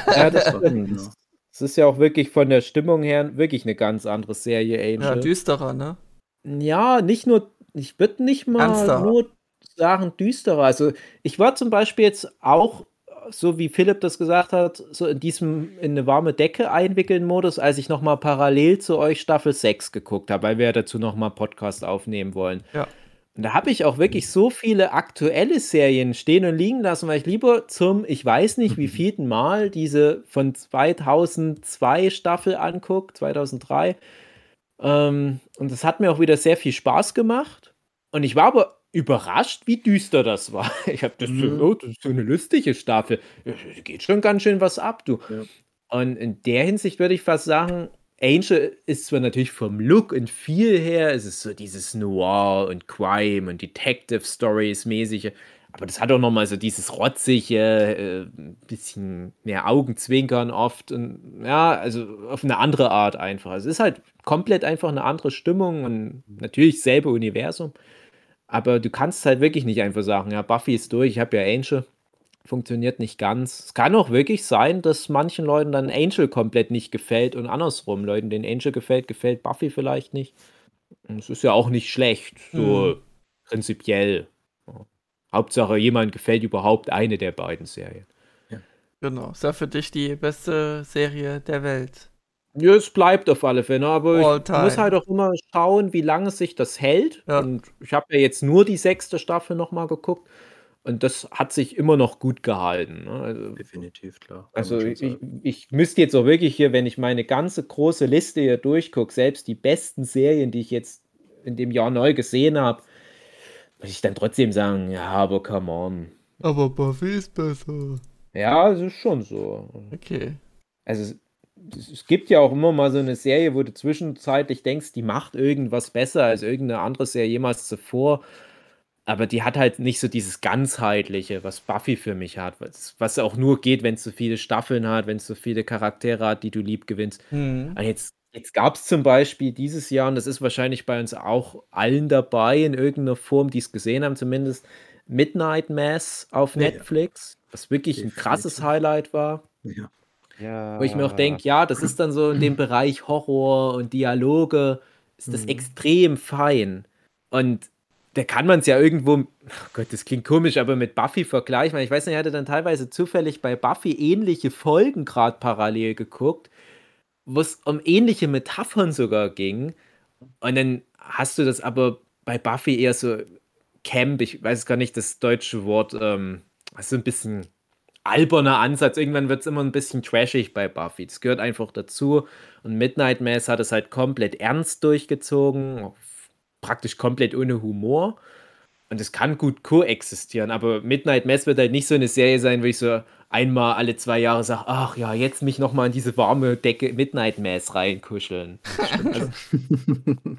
Ja, das Buffy, stimmt. genau. Es ist ja auch wirklich von der Stimmung her wirklich eine ganz andere Serie, Ja, Angel. düsterer, ne? Ja, nicht nur, ich würde nicht mal Ernster. nur sagen düsterer. Also ich war zum Beispiel jetzt auch, so wie Philipp das gesagt hat, so in diesem in eine warme Decke einwickeln Modus, als ich nochmal parallel zu euch Staffel 6 geguckt habe, weil wir ja dazu nochmal Podcast aufnehmen wollen. Ja. Und da habe ich auch wirklich so viele aktuelle Serien stehen und liegen lassen, weil ich lieber zum, ich weiß nicht wie vielten Mal, diese von 2002 Staffel anguckt, 2003. Ähm, und das hat mir auch wieder sehr viel Spaß gemacht. Und ich war aber überrascht, wie düster das war. Ich habe das, Mhm. so, oh, das ist so eine lustige Staffel. Geht schon ganz schön was ab, du. Ja. Und in der Hinsicht würde ich fast sagen, Angel ist zwar natürlich vom Look und viel her, es ist so dieses Noir und Crime und Detective Stories mäßige, aber das hat auch nochmal so dieses rotzige, äh, bisschen mehr Augenzwinkern oft und ja, also auf eine andere Art einfach. Es ist halt komplett einfach eine andere Stimmung und natürlich selbe Universum, aber du kannst halt wirklich nicht einfach sagen, ja, Buffy ist durch, ich habe ja Angel funktioniert nicht ganz. Es kann auch wirklich sein, dass manchen Leuten dann Angel komplett nicht gefällt und andersrum. Leuten, denen Angel gefällt, gefällt Buffy vielleicht nicht. Es ist ja auch nicht schlecht, so prinzipiell. Ja. Hauptsache, jemand gefällt überhaupt eine der beiden Serien. Genau. Ist ja für dich die beste Serie der Welt. Ja, es bleibt auf alle Fälle, aber All ich time. muss halt auch immer schauen, wie lange sich das hält. Ja. Und ich habe ja jetzt nur die sechste Staffel nochmal geguckt. Und das hat sich immer noch gut gehalten. Ne? Also, Definitiv, klar. kann Also ich, ich müsste jetzt auch wirklich hier, wenn ich meine ganze große Liste hier durchgucke, selbst die besten Serien, die ich jetzt in dem Jahr neu gesehen habe, muss ich dann trotzdem sagen, ja, aber come on. Aber Buffy ist besser. Ja, es ist schon so. Okay. Also es, es, es gibt ja auch immer mal so eine Serie, wo du zwischenzeitlich denkst, die macht irgendwas besser als irgendeine andere Serie jemals zuvor. Aber die hat halt nicht so dieses ganzheitliche, was Buffy für mich hat, was, was auch nur geht, wenn es so viele Staffeln hat, wenn es so viele Charaktere hat, die du lieb gewinnst. Hm. Ah, Jetzt, jetzt gab es zum Beispiel dieses Jahr, und das ist wahrscheinlich bei uns auch allen dabei, in irgendeiner Form, die es gesehen haben, zumindest Midnight Mass auf Ja, ja. Netflix, was wirklich ein krasses Definitiv. Highlight war. Ja. Ja. Wo ich mir auch denke, ja, das ist dann so in dem Bereich Horror und Dialoge, ist das Mhm. extrem fein. Und da kann man es ja irgendwo, oh Gott, das klingt komisch, aber mit Buffy vergleichen. Ich weiß nicht, ich hatte dann teilweise zufällig bei Buffy ähnliche Folgen gerade parallel geguckt, wo es um ähnliche Metaphern sogar ging. Und dann hast du das aber bei Buffy eher so Camp, ich weiß gar nicht das deutsche Wort, ähm, also ein bisschen alberner Ansatz. Irgendwann wird es immer ein bisschen trashig bei Buffy. Das gehört einfach dazu. Und Midnight Mass hat es halt komplett ernst durchgezogen, praktisch komplett ohne Humor. Und es kann gut koexistieren, aber Midnight Mass wird halt nicht so eine Serie sein, wo ich so einmal alle zwei Jahre sage, ach ja, jetzt mich nochmal in diese warme Decke Midnight Mass reinkuscheln. Also,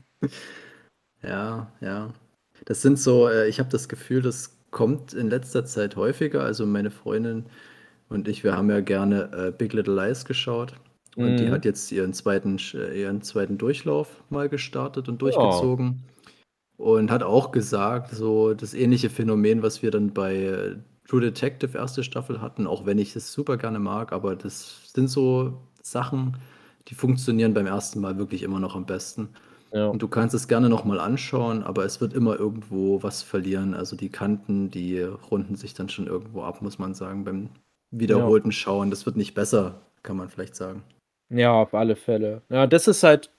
Ja, ja. Das sind so, äh, ich habe das Gefühl, das kommt in letzter Zeit häufiger. Also meine Freundin und ich, wir haben ja gerne äh, Big Little Lies geschaut. Und die Mhm. hat jetzt ihren zweiten, äh, ihren zweiten Durchlauf mal gestartet und durchgezogen. Und hat auch gesagt, so das ähnliche Phänomen, was wir dann bei äh, True Detective erste Staffel hatten, auch wenn ich es super gerne mag, aber das sind so Sachen, die funktionieren beim ersten Mal wirklich immer noch am besten. ja. Und du kannst es gerne nochmal anschauen, aber es wird immer irgendwo was verlieren. Also die Kanten, die runden sich dann schon irgendwo ab, muss man sagen, beim wiederholten Schauen. Das wird nicht besser, kann man vielleicht sagen. Ja, auf alle Fälle. Ja, das ist halt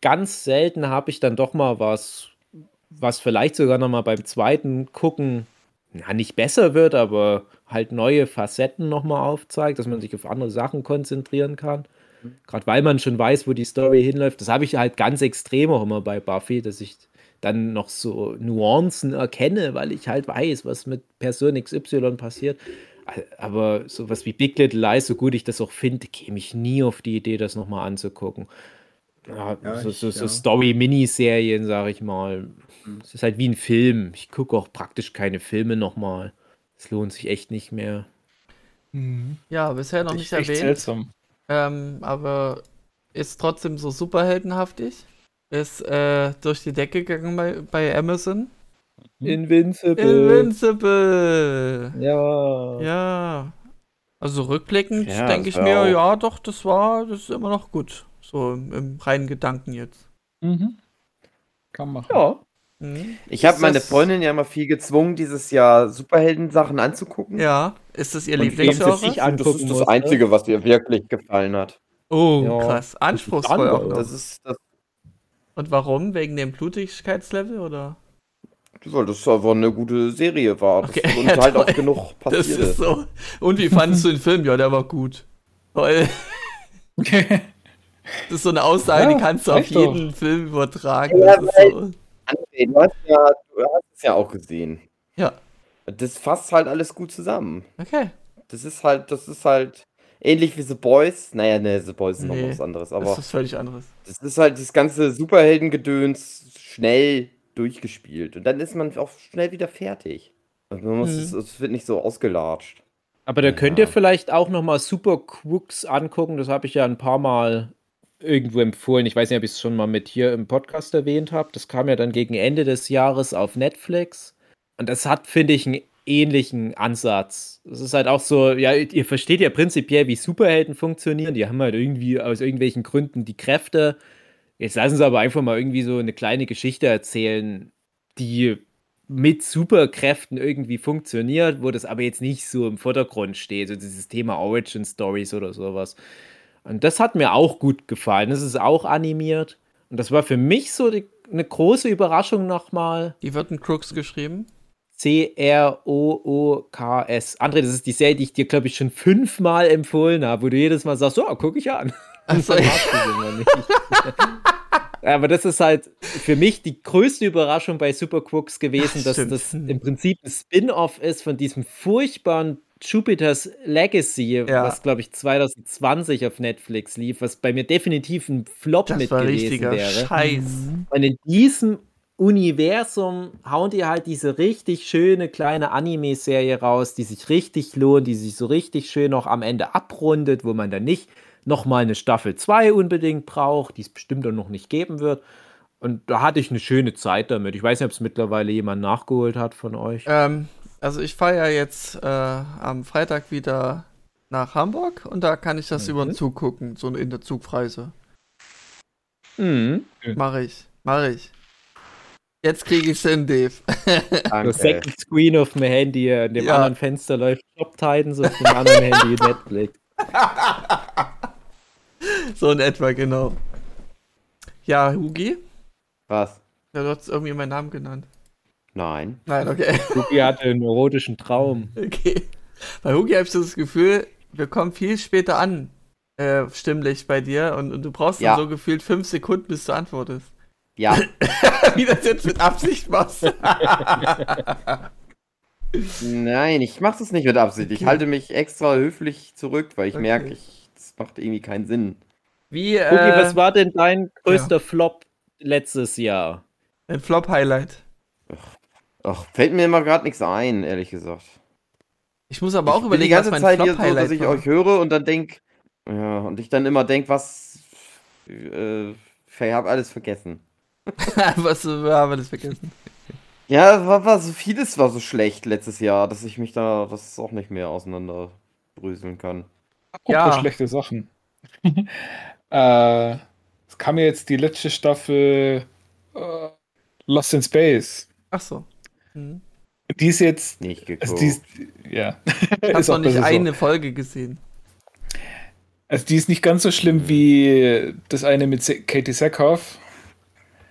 ganz selten habe ich dann doch mal was, was vielleicht sogar noch mal beim zweiten Gucken ja, nicht besser wird, aber halt neue Facetten noch mal aufzeigt, dass man sich auf andere Sachen konzentrieren kann. Gerade weil man schon weiß, wo die Story hinläuft. Das habe ich halt ganz extrem auch immer bei Buffy, dass ich dann noch so Nuancen erkenne, weil ich halt weiß, was mit Person XY passiert. Aber sowas wie Big Little Lies, so gut ich das auch finde, käme ich nie auf die Idee, das nochmal anzugucken. Ja, Ja, so, so, so ja. Story-Miniserien, sage ich mal. Es ist halt wie ein Film. Ich gucke auch praktisch keine Filme nochmal. Es lohnt sich echt nicht mehr. Ja, bisher noch nicht Echt erwähnt. seltsam. Ähm, aber ist trotzdem so superheldenhaftig. Ist äh, durch die Decke gegangen bei, bei Amazon. Invincible. Invincible! Ja. Ja. Also rückblickend Ja, denke ich mir, auch- ja doch, das war, das ist immer noch gut. So im, im reinen Gedanken jetzt. Mhm. Kann man machen. Ja. Mhm. Ich habe meine das- Freundin ja mal viel gezwungen, dieses Jahr Superhelden-Sachen anzugucken. Ja, ist das ihr Lieblingsgenre? das ist das. Einzige, was ihr wirklich gefallen hat. Oh, Ja. krass. Anspruchsvoll auch noch. Das ist das, Und warum? Wegen dem Blutigkeitslevel oder? weil das einfach eine gute Serie war. Das Okay, und ja, halt auch genug Das passiert ist so. Und wie fandest du den Film? Ja, der war gut. Toll. Das ist so eine Aussage, Ja, die kannst du auf reicht doch. jeden Film übertragen. Ja, Das ist weil- so. André, du hast, ja, du hast es ja auch gesehen. Ja. Das fasst halt alles gut zusammen. Okay. Das ist halt, das ist halt ähnlich wie The Boys. Naja, ne, The Boys ist noch Nee, was anderes, Das aber ist völlig anderes. das ist halt das ganze Superheldengedöns schnell durchgespielt. Und dann ist man auch schnell wieder fertig. Und man muss, Mhm. es, es wird nicht so ausgelatscht. Aber da könnt ihr Ja. vielleicht auch noch mal Super Crooks angucken. Das habe ich ja ein paar Mal irgendwo empfohlen. Ich weiß nicht, ob ich es schon mal mit hier im Podcast erwähnt habe. Das kam ja dann gegen Ende des Jahres auf Netflix. Und das hat, finde ich, einen ähnlichen Ansatz. Es ist halt auch so, ja, ihr versteht ja prinzipiell, wie Superhelden funktionieren. Die haben halt irgendwie aus irgendwelchen Gründen die Kräfte. Jetzt lassen sie aber einfach mal irgendwie so eine kleine Geschichte erzählen, die mit Superkräften irgendwie funktioniert, wo das aber jetzt nicht so im Vordergrund steht, so dieses Thema Origin Stories oder sowas. Und das hat mir auch gut gefallen. Das ist auch animiert. Und das war für mich so die, eine große Überraschung nochmal. Die wird in Crooks geschrieben. C-R-O-O-K-S. André, das ist die Serie, die ich dir, glaube ich, schon fünfmal empfohlen habe, wo du jedes Mal sagst, so, gucke ich an. Nicht. Aber das ist halt für mich die größte Überraschung bei Super Crooks gewesen, dass Stimmt. das im Prinzip ein Spin-off ist von diesem furchtbaren Jupiter's Legacy, Ja. was glaube ich 2020 auf Netflix lief, was bei mir definitiv ein Flop das mit war gewesen richtiger wäre. Scheiß. Und in diesem Universum hauen die halt diese richtig schöne kleine Anime-Serie raus, die sich richtig lohnt, die sich so richtig schön noch am Ende abrundet, wo man dann nicht nochmal eine Staffel 2 unbedingt braucht, die es bestimmt auch noch nicht geben wird. Und da hatte ich eine schöne Zeit damit. Ich weiß nicht, ob es mittlerweile jemand nachgeholt hat von euch. Ähm, also ich fahre ja jetzt äh, am Freitag wieder nach Hamburg und da kann ich das über den Zug gucken, so in der Zugreise. Mhm. Mache ich, mache ich. Jetzt kriege ich hin, Dave. Danke. Das Second Screen auf dem Handy, an dem Ja. anderen Fenster läuft Top Titans, auf dem anderen Handy Netflix. so in etwa, genau. Ja, Hugi? Was? Ja, du hast irgendwie meinen Namen genannt. Nein. Nein, okay. Luki hatte einen erotischen Traum. Okay. Bei Hugi habe ich so das Gefühl, wir kommen viel später an, äh, stimmlich bei dir und, und du brauchst dann Ja. so gefühlt fünf Sekunden, bis du antwortest. Ja. Wie das jetzt mit Absicht machst. Nein, ich mache das nicht mit Absicht. Ich Okay. halte mich extra höflich zurück, weil ich Okay. merke, ich, das macht irgendwie keinen Sinn. Wie, äh, was war denn dein größter Flop letztes Jahr? ein Flop-Highlight? Ach, fällt mir immer gerade nichts ein, ehrlich gesagt. Ich muss aber auch ich die überlegen, was ganze mein Zeit hier so, dass ich war. euch höre und dann denk, ja, und ich dann immer denk, was, äh, ich habe alles vergessen. was äh, haben wir das vergessen? Ja, war, war so vieles war so schlecht letztes Jahr, dass ich mich da das auch nicht mehr auseinanderbröseln kann. Apropos Ja. schlechte Sachen. äh, es kam ja jetzt die letzte Staffel äh, Lost in Space. Ach so. Hm. Die ist jetzt. Nicht geguckt. Also die ist, ja. Ich habe auch noch nicht besser so. eine Folge gesehen. Also die ist nicht ganz so schlimm wie das eine mit Katie Sackhoff.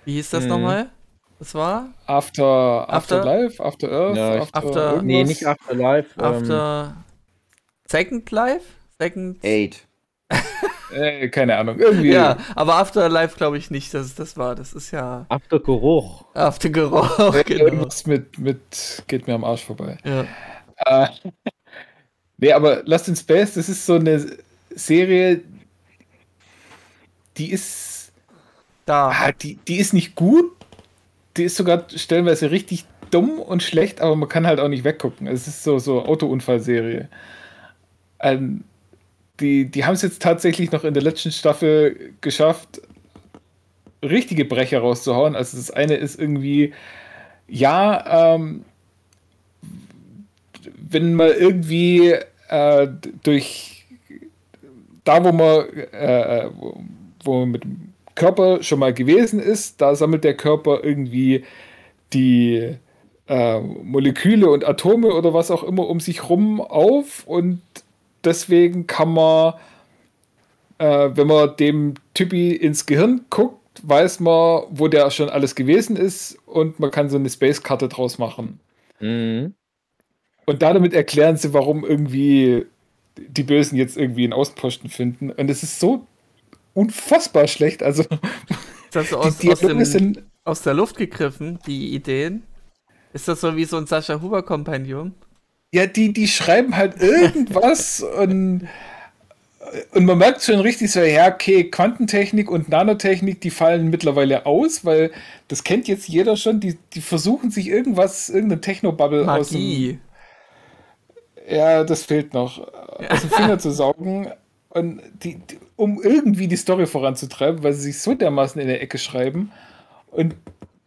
Wie hieß das Hm. nochmal? Das war? After, After- Afterlife, After Earth, Ja, After, After-. Nee, nicht Afterlife. ähm, After Second Life? Second. Eight. Äh, keine Ahnung. Irgendwie. Ja, aber Afterlife glaube ich nicht, dass es das war. Das ist ja After Geruch. After Geruch. Äh, genau. Irgendwas mit, mit geht mir am Arsch vorbei. Ja. Äh, nee, aber Lost in Space, das ist so eine Serie, die ist, Da. ah, die, die ist nicht gut, die ist sogar stellenweise richtig dumm und schlecht, aber man kann halt auch nicht weggucken. Es ist so so Autounfallserie. Ähm, die die haben es jetzt tatsächlich noch in der letzten Staffel geschafft, richtige Brecher rauszuhauen. Also das eine ist irgendwie, ja, ähm, wenn man irgendwie äh, durch da, wo man, äh, wo, wo man mit dem Körper schon mal gewesen ist, da sammelt der Körper irgendwie die äh, Moleküle und Atome oder was auch immer um sich rum auf und deswegen kann man, äh, wenn man dem Typi ins Gehirn guckt, weiß man, wo der schon alles gewesen ist und man kann so eine Space-Karte draus machen. Mhm. Und damit erklären sie, warum irgendwie die Bösen jetzt irgendwie einen Außenposten finden. Und es ist so unfassbar schlecht. Also, das so aus, die aus, dem, sind, aus der Luft gegriffen, die Ideen? Ist das so wie so ein Sascha Huber-Kompagnon? Ja, die, die schreiben halt irgendwas und, und man merkt schon richtig so, ja, okay, Quantentechnik und Nanotechnik, die fallen mittlerweile aus, weil das kennt jetzt jeder schon. Die, die versuchen sich irgendwas, irgendeine Technobubble aus dem, Magie. Ja, das fehlt noch. Aus dem Finger zu saugen. Und die, die, um irgendwie die Story voranzutreiben, weil sie sich so dermaßen in der Ecke schreiben. Und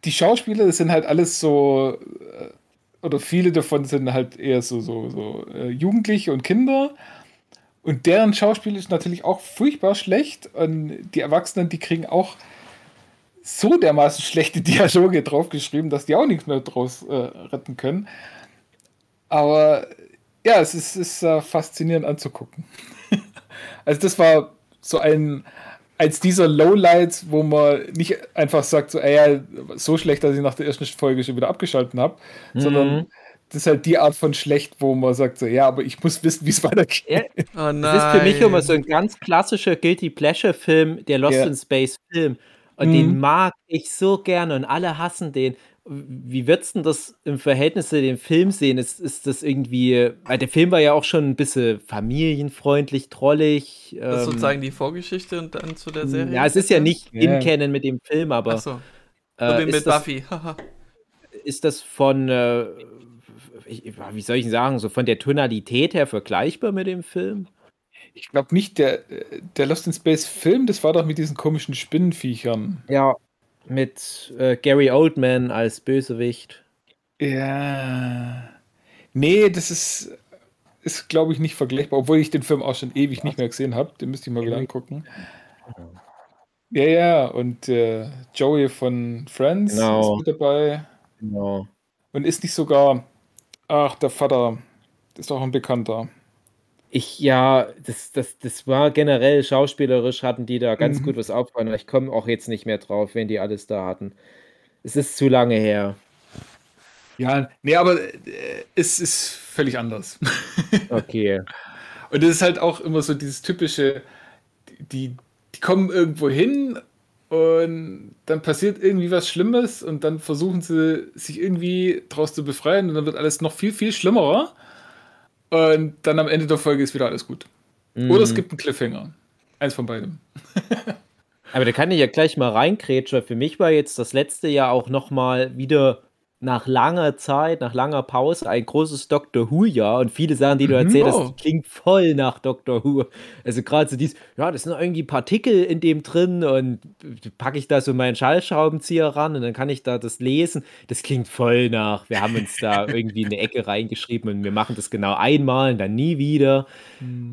die Schauspieler, das sind halt alles so, äh, oder viele davon sind halt eher so, so, so äh, Jugendliche und Kinder. Und deren Schauspiel ist natürlich auch furchtbar schlecht. Und die Erwachsenen, die kriegen auch so dermaßen schlechte Dialoge draufgeschrieben, dass die auch nichts mehr draus äh, retten können. Aber ja, es ist, ist äh, faszinierend anzugucken. also das war so ein als dieser Lowlights, wo man nicht einfach sagt, so, ey, ja, so schlecht, dass ich nach der ersten Folge schon wieder abgeschalten habe, Mhm. sondern das ist halt die Art von schlecht, wo man sagt, so, ja, aber ich muss wissen, wie es weitergeht. Ja, Oh nein. Das ist für mich immer so ein ganz klassischer Guilty Pleasure-Film, der Lost Ja. in Space-Film. Und Mhm. den mag ich so gerne und alle hassen den. Wie würdest du denn das im Verhältnis zu dem Film sehen? Ist, ist das irgendwie, weil der Film war ja auch schon ein bisschen familienfreundlich, trollig. Das ist ähm, sozusagen die Vorgeschichte und dann zu der Serie. Ja, es ist ja nicht Ja. in Canon mit dem Film, aber Achso, so äh, mit ist, das, Buffy. Haha. ist das von, äh, ich, wie soll ich sagen, so von der Tonalität her vergleichbar mit dem Film? Ich glaube nicht, der, der Lost in Space Film, das war doch mit diesen komischen Spinnenviechern. Ja. Mit äh, Gary Oldman als Bösewicht. Ja. Nee, das ist, ist glaube ich, nicht vergleichbar, obwohl ich den Film auch schon ewig nicht mehr gesehen habe. Den müsste ich mal wieder angucken. Ja, ja, und äh, Joey von Friends Genau. ist mit dabei. Genau. Und ist nicht sogar, ach, der Vater ist auch ein Bekannter. Ich, ja, das, das, das war generell schauspielerisch, hatten die da ganz Mhm. gut was aufgefahren. Ich komme auch jetzt nicht mehr drauf, wen die alles da hatten. Es ist zu lange her. Ja, nee, aber äh, es ist völlig anders. Okay. Und es ist halt auch immer so dieses typische, die, die kommen irgendwo hin und dann passiert irgendwie was Schlimmes und dann versuchen sie sich irgendwie daraus zu befreien und dann wird alles noch viel, viel schlimmer. Und dann am Ende der Folge ist wieder alles gut. Oder es Mhm. gibt einen Cliffhanger. Eins von beidem. Aber da kann ich ja gleich mal reinkrätschen. Für mich war jetzt das letzte Jahr auch noch mal wieder nach langer Zeit, nach langer Pause, ein großes Doctor Who-Jahr. Und viele Sachen, die du Mhm. erzählt hast, Oh. die klingen voll nach Doctor Who. Also gerade so dies, ja, das sind irgendwie Partikel in dem drin und packe ich da so meinen Schallschraubenzieher ran und dann kann ich da das lesen. Das klingt voll nach, wir haben uns da irgendwie in eine Ecke reingeschrieben und wir machen das genau einmal und dann nie wieder.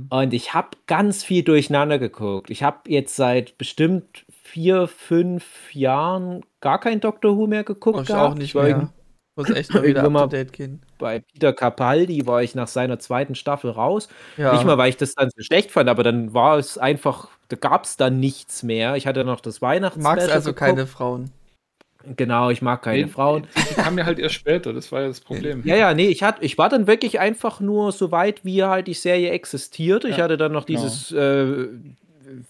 Und ich habe ganz viel durcheinander geguckt. Ich habe jetzt seit bestimmt vier, fünf Jahren gar kein Doctor Who mehr geguckt. Ich gehabt. auch nicht mehr. Muss echt mal wieder up date gehen. Bei Peter Capaldi war ich nach seiner zweiten Staffel raus. Ja. Nicht mal, weil ich das dann so schlecht fand, aber dann war es einfach, da gab es dann nichts mehr. Ich hatte noch das Weihnachtsspecial Magst also geguckt. keine Frauen. Genau, ich mag keine Nee, Frauen. Die kamen ja halt erst später, das war ja das Problem. Ja, ja, nee, ich, hat, ich war dann wirklich einfach nur so weit, wie halt die Serie existierte. Ich Ja, hatte dann noch genau. dieses äh,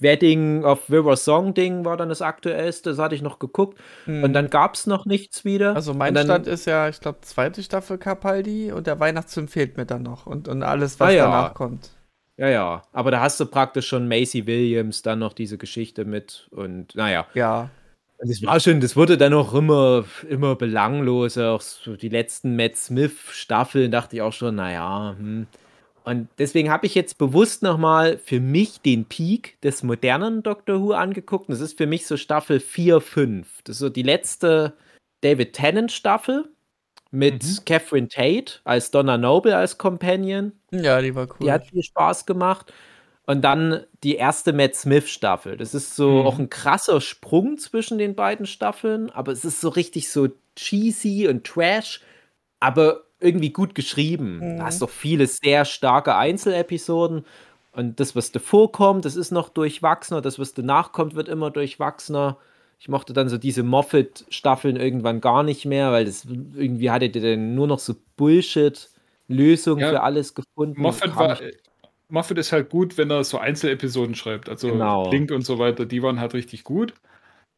Wedding of River Song Ding, war dann das aktuellste, das hatte ich noch geguckt. Und dann gab es noch nichts wieder. Hm. Also mein dann, Stand ist ja, ich glaube, zweite Staffel Capaldi und der Weihnachtsfilm fehlt mir dann noch. Und, und alles, was Ah, ja. danach kommt. Ja, ja, aber da hast du praktisch schon Macy Williams, dann noch diese Geschichte mit und naja. Ja. Also es war schon, das wurde dann auch immer, immer belangloser. Auch so die letzten Matt Smith-Staffeln dachte ich auch schon, naja, hm. Und deswegen habe ich jetzt bewusst nochmal für mich den Peak des modernen Doctor Who angeguckt. Und das ist für mich so Staffel 4, 5. Das ist so die letzte David Tennant Staffel mit mhm. Catherine Tate als Donna Noble als Companion. Ja, die war cool. Die hat viel Spaß gemacht. Und dann die erste Matt Smith Staffel. Das ist so mhm. auch ein krasser Sprung zwischen den beiden Staffeln, aber es ist so richtig so cheesy und trash, aber irgendwie gut geschrieben. Mhm. Da hast doch viele sehr starke Einzelepisoden. Und das, was davor kommt, das ist noch durchwachsener. Das, was danach kommt, wird immer durchwachsener. Ich mochte dann so diese Moffat-Staffeln irgendwann gar nicht mehr, weil das irgendwie hatte der dann nur noch so Bullshit-Lösungen ja, für alles gefunden. Moffat war, Moffat ist halt gut, wenn er so Einzelepisoden schreibt. Also genau. Link und so weiter, die waren halt richtig gut.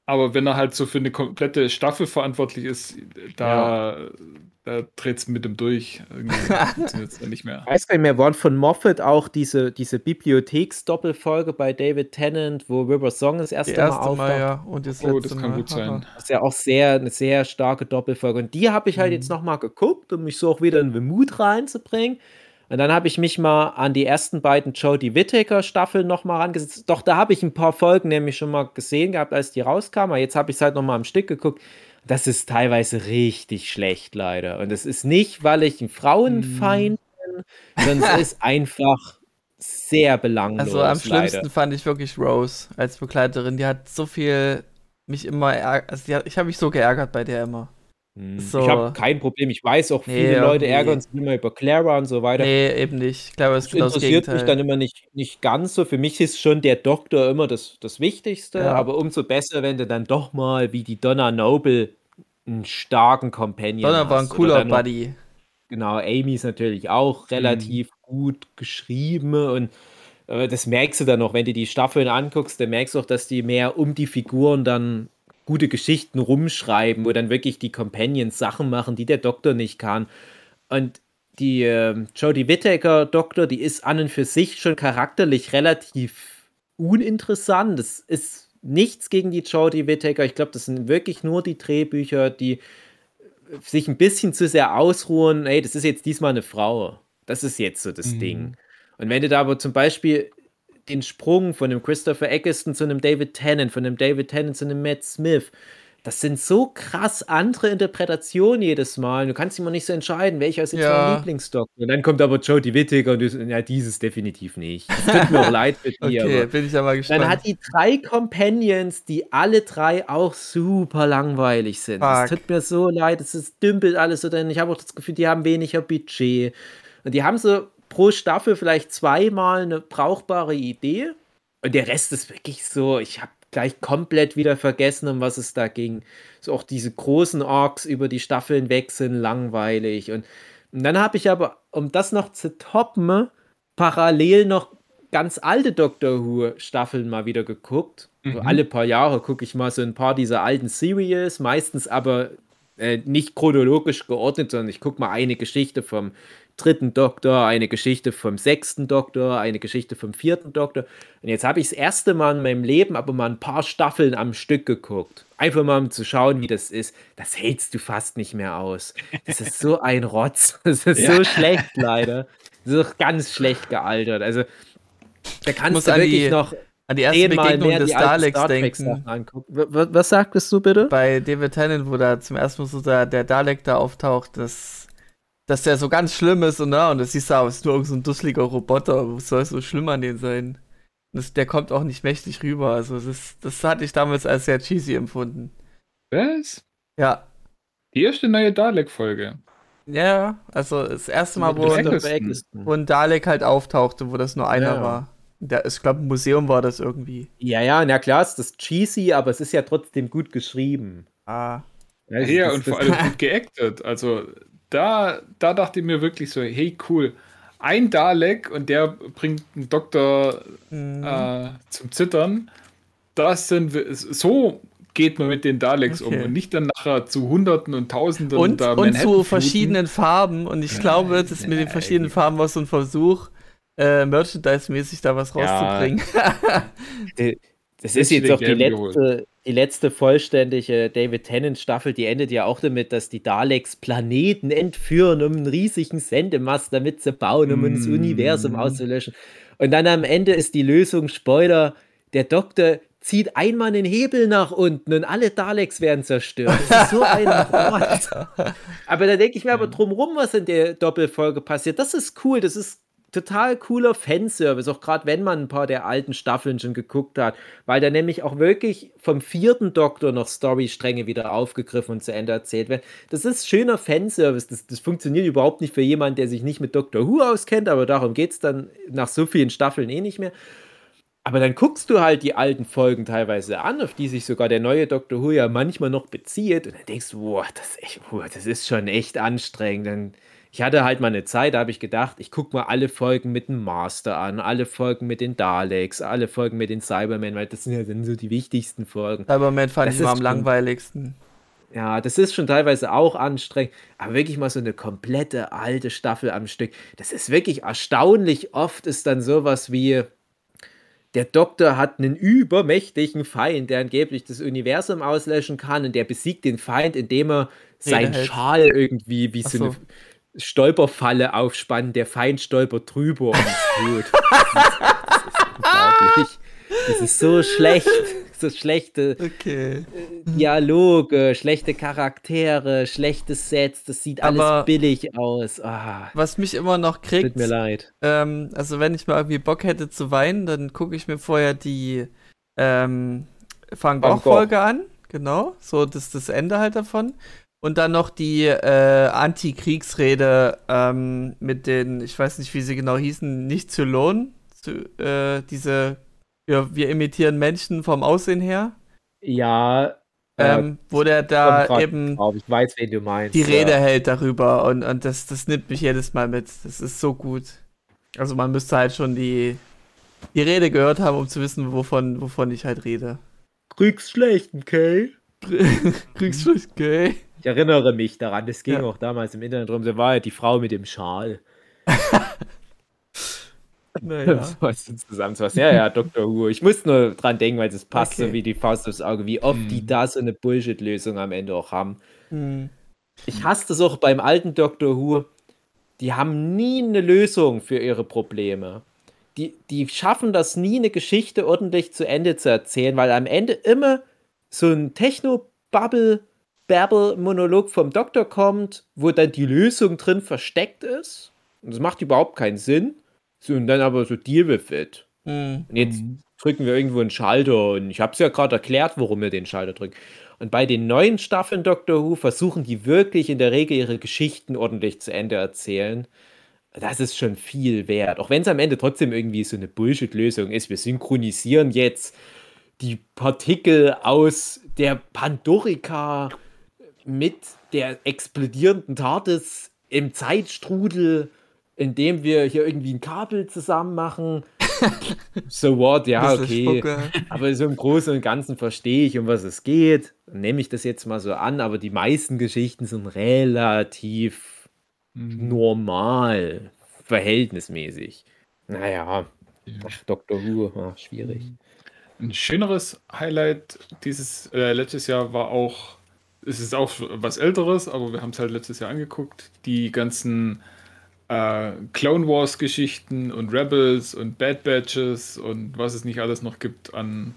Aber wenn er halt so für eine komplette Staffel verantwortlich ist, da, ja da dreht es mit dem durch. Irgendwie nicht mehr. Ich weiß gar nicht mehr, waren von Moffat auch diese, diese Bibliotheks-Doppelfolge bei David Tennant, wo River Song das erste, erste Mal auftaucht. ja. Und das oh, das kann Mal. gut sein. Das ist ja auch sehr, eine sehr starke Doppelfolge. Und die habe ich halt mhm. jetzt nochmal geguckt, um mich so auch wieder in den Mut reinzubringen. Und dann habe ich mich mal an die ersten beiden Jodie Whittaker Staffeln nochmal rangesetzt. Doch, da habe ich ein paar Folgen nämlich schon mal gesehen gehabt, als die rauskamen. Aber jetzt habe ich es halt nochmal am Stück geguckt. Das ist teilweise richtig schlecht, leider. Und es ist nicht, weil ich ein Frauenfeind mm. bin, sondern es ist einfach sehr belanglos. Also am schlimmsten leider. fand ich wirklich Rose als Begleiterin. Die hat so viel mich immer ärgert. Also hat, ich habe mich so geärgert bei der immer. Hm. So. Ich habe kein Problem. Ich weiß auch, viele nee, Leute nee. ärgern sich immer über Clara und so weiter. Nee, eben nicht. Ich glaube, es genau das interessiert mich dann immer nicht, nicht ganz so. Für mich ist schon der Doktor immer das, das Wichtigste, ja. aber umso besser, wenn du dann doch mal wie die Donna Noble einen starken Companion Donna war ein cooler Buddy. Genau, Amy ist natürlich auch relativ mhm. gut geschrieben und äh, das merkst du dann noch, wenn du die Staffeln anguckst, dann merkst du auch, dass die mehr um die Figuren dann gute Geschichten rumschreiben, wo dann wirklich die Companions Sachen machen, die der Doktor nicht kann. Und die äh, Jodie Whittaker Doktor, die ist an und für sich schon charakterlich relativ uninteressant. Das ist nichts gegen die Jodie Whittaker. Ich glaube, das sind wirklich nur die Drehbücher, die sich ein bisschen zu sehr ausruhen. Ey, das ist jetzt diesmal eine Frau. Das ist jetzt so das mhm. Ding. Und wenn du da aber zum Beispiel den Sprung von einem Christopher Eccleston zu einem David Tennant, von einem David Tennant zu einem Matt Smith. Das sind so krass andere Interpretationen jedes Mal. Du kannst immer nicht so entscheiden, welcher ist jetzt ja. dein Lieblingsdoktor. Und dann kommt aber Jodie Whittaker und du ja, dieses definitiv nicht. Es tut mir auch leid für dich. Okay, bin ich ja mal gespannt. Dann hat die drei Companions, die alle drei auch super langweilig sind. Es tut mir so leid, es ist, dümpelt alles so, denn ich habe auch das Gefühl, die haben weniger Budget. Und die haben so pro Staffel vielleicht zweimal eine brauchbare Idee. Und der Rest ist wirklich so, ich habe gleich komplett wieder vergessen, um was es da ging. So auch diese großen Orks über die Staffeln weg sind langweilig. Und, und dann habe ich aber, um das noch zu toppen, parallel noch ganz alte Doctor Who Staffeln mal wieder geguckt. Mhm. Alle paar Jahre gucke ich mal so ein paar dieser alten Series, meistens aber äh, nicht chronologisch geordnet, sondern ich gucke mal eine Geschichte vom dritten Doktor, eine Geschichte vom sechsten Doktor, eine Geschichte vom vierten Doktor. Und jetzt habe ich das erste Mal in meinem Leben aber mal ein paar Staffeln am Stück geguckt. Einfach mal um zu schauen, wie das ist. Das hältst du fast nicht mehr aus. Das ist so ein Rotz. Das ist ja. so schlecht, leider. Das ist auch ganz schlecht gealtert. Also, da kannst du wirklich die, noch an die erste Begegnung des Daleks denken. Was, was sagtest du bitte? Bei David Tennant, wo da zum ersten Mal so der, der Dalek da auftaucht, das dass der so ganz schlimm ist und, na, und das siehst du aus, ist nur irgendein so dusseliger Roboter. Was soll so schlimm an den sein? Das, der kommt auch nicht mächtig rüber. Also das, das hatte ich damals als sehr cheesy empfunden. Was? Ja. Die erste neue Dalek-Folge. Ja, also das erste Mal, wo, wo ein Dalek halt auftauchte, wo das nur einer ja. war. Der, ich glaube, ein Museum war das irgendwie. Ja, ja, na klar, ist das cheesy, aber es ist ja trotzdem gut geschrieben. Ah. Ja, ja und vor allem gut geactet. Also da, da dachte ich mir wirklich so, hey cool, ein Dalek und der bringt einen Doktor mhm. äh, zum Zittern. Das sind wir, so geht man mit den Daleks okay. um und nicht dann nachher zu Hunderten und Tausenden und, und zu verschiedenen Farben. Und ich glaube, das ja, mit den verschiedenen Farben war so ein Versuch, äh, Merchandise-mäßig da was rauszubringen. Ja. das ist jetzt auch die letzte, die letzte vollständige David Tennant Staffel, die endet ja auch damit, dass die Daleks Planeten entführen, um einen riesigen Sendemast damit zu bauen, um mm. das Universum auszulöschen. Und dann am Ende ist die Lösung, Spoiler, der Doktor zieht einmal den Hebel nach unten und alle Daleks werden zerstört. Das ist so ein Mord. Aber da denke ich mir aber drumrum, was in der Doppelfolge passiert. Das ist cool, das ist total cooler Fanservice, auch gerade wenn man ein paar der alten Staffeln schon geguckt hat, weil da nämlich auch wirklich vom vierten Doktor noch Storystränge wieder aufgegriffen und zu Ende erzählt werden. Das ist schöner Fanservice. Das, das funktioniert überhaupt nicht für jemanden, der sich nicht mit Doctor Who auskennt, aber darum geht es dann nach so vielen Staffeln eh nicht mehr. Aber dann guckst du halt die alten Folgen teilweise an, auf die sich sogar der neue Doctor Who ja manchmal noch bezieht. Und dann denkst du, boah, das ist, echt, boah, das ist schon echt anstrengend. Dann, ich hatte halt mal eine Zeit, da habe ich gedacht, ich gucke mal alle Folgen mit dem Master an, alle Folgen mit den Daleks, alle Folgen mit den Cybermen, weil das sind ja dann so die wichtigsten Folgen. Cybermen fand das ich immer am langweiligsten. Ja, das ist schon teilweise auch anstrengend, aber wirklich mal so eine komplette alte Staffel am Stück. Das ist wirklich erstaunlich oft ist dann sowas wie, der Doktor hat einen übermächtigen Feind, der angeblich das Universum auslöschen kann und der besiegt den Feind, indem er seinen Schal irgendwie wie so, so, eine Stolperfalle aufspannt. Der Feind stolpert drüber und ist tot. das, ist, das ist unglaublich. Das ist so schlecht so schlechte okay. Äh, Dialoge, schlechte Charaktere, schlechte Sets, das sieht alles Aber billig aus. Ah, was mich immer noch kriegt, tut mir leid. Ähm, also wenn ich mal irgendwie Bock hätte zu weinen, dann gucke ich mir vorher die ähm, Van Gogh-Folge an. Genau, so das das Ende halt davon. Und dann noch die äh, Anti-Kriegsrede ähm, mit den, ich weiß nicht, wie sie genau hießen, nicht zu lohnen. Zu, äh, diese wir, wir imitieren Menschen vom Aussehen her. Ja. Ähm, äh, wo der da eben drauf. ich weiß, wen du meinst, die ja. Rede hält darüber und, und das, das nimmt mich jedes Mal mit. Das ist so gut. Also man müsste halt schon die, die Rede gehört haben, um zu wissen, wovon, wovon ich halt rede. Kriegsschlechten, Kay. Kriegsschlechten, Kay. Ich erinnere mich daran, das ging ja. auch damals im Internet drum, da war ja die Frau mit dem Schal. Naja. So zusammenzufassen. Ja, ja, Dr. Who. Ich muss nur dran denken, weil es passt okay. so wie die Faust aufs Auge, wie oft hm. die da so eine Bullshit-Lösung am Ende auch haben. Hm. Ich hasse das auch beim alten Dr. Who. Die haben nie eine Lösung für ihre Probleme. Die, die schaffen das nie, eine Geschichte ordentlich zu Ende zu erzählen, weil am Ende immer so ein Techno-Bubble, Babble-Monolog vom Doktor kommt, wo dann die Lösung drin versteckt ist. Und das macht überhaupt keinen Sinn. So, und dann aber so Deal with it. Mhm. Und jetzt drücken wir irgendwo einen Schalter und ich habe es ja gerade erklärt, warum wir den Schalter drücken. Und bei den neuen Staffeln Doctor Who versuchen die wirklich in der Regel ihre Geschichten ordentlich zu Ende erzählen. Das ist schon viel wert. Auch wenn es am Ende trotzdem irgendwie so eine Bullshit-Lösung ist. Wir synchronisieren jetzt die Partikel aus der Pandorica mit der explodierenden TARDIS im Zeitstrudel indem wir hier irgendwie ein Kabel zusammen machen. so what, ja, okay. Aber so im Großen und Ganzen verstehe ich, um was es geht. Nehme ich das jetzt mal so an, aber die meisten Geschichten sind relativ mhm. normal, verhältnismäßig. Naja, ach, Dr. Who, ach, schwierig. Ein schöneres Highlight dieses äh, letztes Jahr war auch, es ist auch was älteres, aber wir haben es halt letztes Jahr angeguckt, die ganzen äh, Clone Wars Geschichten und Rebels und Bad Batches und was es nicht alles noch gibt an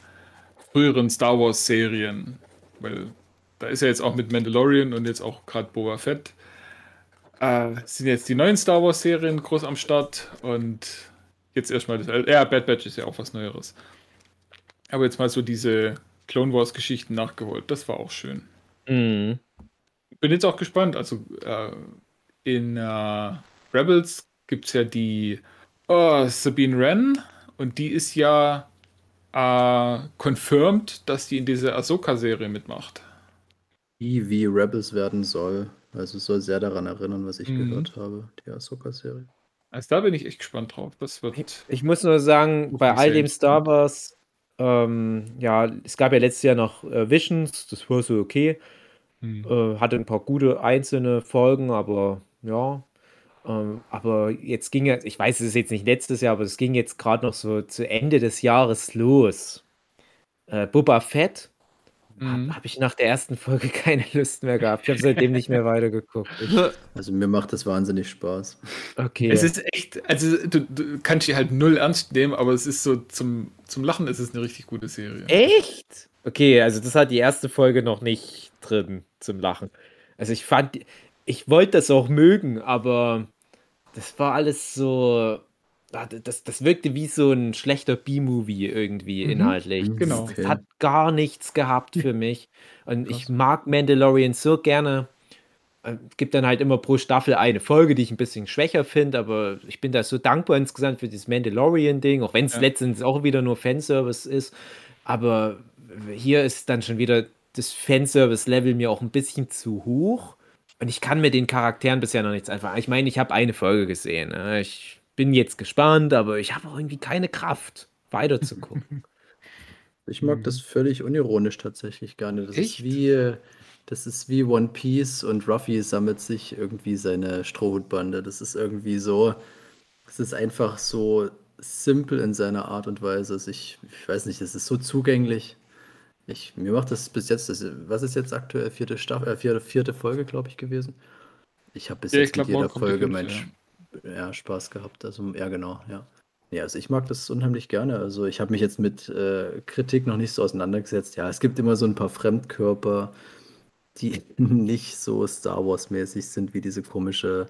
früheren Star Wars Serien. Weil da ist ja jetzt auch mit Mandalorian und jetzt auch gerade Boba Fett. Äh, sind jetzt die neuen Star Wars Serien groß am Start und jetzt erstmal das. Ja, Bad Batch ist ja auch was Neueres. Aber jetzt mal so diese Clone Wars Geschichten nachgeholt. Das war auch schön. Mhm. Bin jetzt auch gespannt. Also äh, in äh, Rebels gibt es ja die oh, Sabine Wren und die ist ja äh, confirmed, dass die in dieser Ahsoka-Serie mitmacht. Die wie Rebels werden soll. Also es soll sehr daran erinnern, was ich mhm. gehört habe, die Ahsoka-Serie. Also da bin ich echt gespannt drauf. Das wird ich, ich muss nur sagen, bei all dem Star Wars, ähm, ja, es gab ja letztes Jahr noch äh, Visions, das war so okay. Mhm. Äh, hatte ein paar gute einzelne Folgen, aber ja, ähm, aber jetzt ging ja, ich weiß, es ist jetzt nicht letztes Jahr, aber es ging jetzt gerade noch so zu Ende des Jahres los. Äh, Boba Fett Mhm. habe ich nach der ersten Folge keine Lust mehr gehabt. Ich habe seitdem nicht mehr weitergeguckt. Ich, Also mir macht das wahnsinnig Spaß. okay. Es ist echt, also du, du kannst die halt null ernst nehmen, aber es ist so zum, zum Lachen ist es eine richtig gute Serie. Echt? Okay, also das hat die erste Folge noch nicht drin zum Lachen. Also ich fand, ich wollte das auch mögen, aber das war alles so, ah, das, das wirkte wie so ein schlechter B-Movie irgendwie Mhm. inhaltlich. Genau. Das hat gar nichts gehabt für mich. Und ich mag Mandalorian so gerne. Äh, Es gibt dann halt immer pro Staffel eine Folge, die ich ein bisschen schwächer finde, aber ich bin da so dankbar insgesamt für dieses Mandalorian-Ding, auch wenn es Ja. letztendlich auch wieder nur Fanservice ist. Aber hier ist dann schon wieder das Fanservice-Level mir auch ein bisschen zu hoch. Und ich kann mit den Charakteren bisher noch nichts anfangen. Ich meine, ich habe eine Folge gesehen. ne? Ich bin jetzt gespannt, aber ich habe auch irgendwie keine Kraft, weiter zu gucken. Ich mag Mhm. das völlig unironisch tatsächlich gerne. Das Echt? ist wie, äh, das ist wie One Piece und Ruffy sammelt sich irgendwie seine Strohhutbande. Das ist irgendwie so, es ist einfach so simpel in seiner Art und Weise. Also ich, ich weiß nicht, es ist so zugänglich. Ich, mir macht das bis jetzt, das, was ist jetzt aktuell? Vierte Staffel, äh, vierte, vierte Folge, glaube ich, gewesen. Ich habe bis Ja, jetzt glaub, mit jeder Folge fünfte, meinen ja, Spaß gehabt. Also, ja, genau, ja. Ja, also ich mag das unheimlich gerne. Also ich habe mich jetzt mit äh, Kritik noch nicht so auseinandergesetzt. Ja, es gibt immer so ein paar Fremdkörper, die nicht so Star Wars-mäßig sind wie diese komische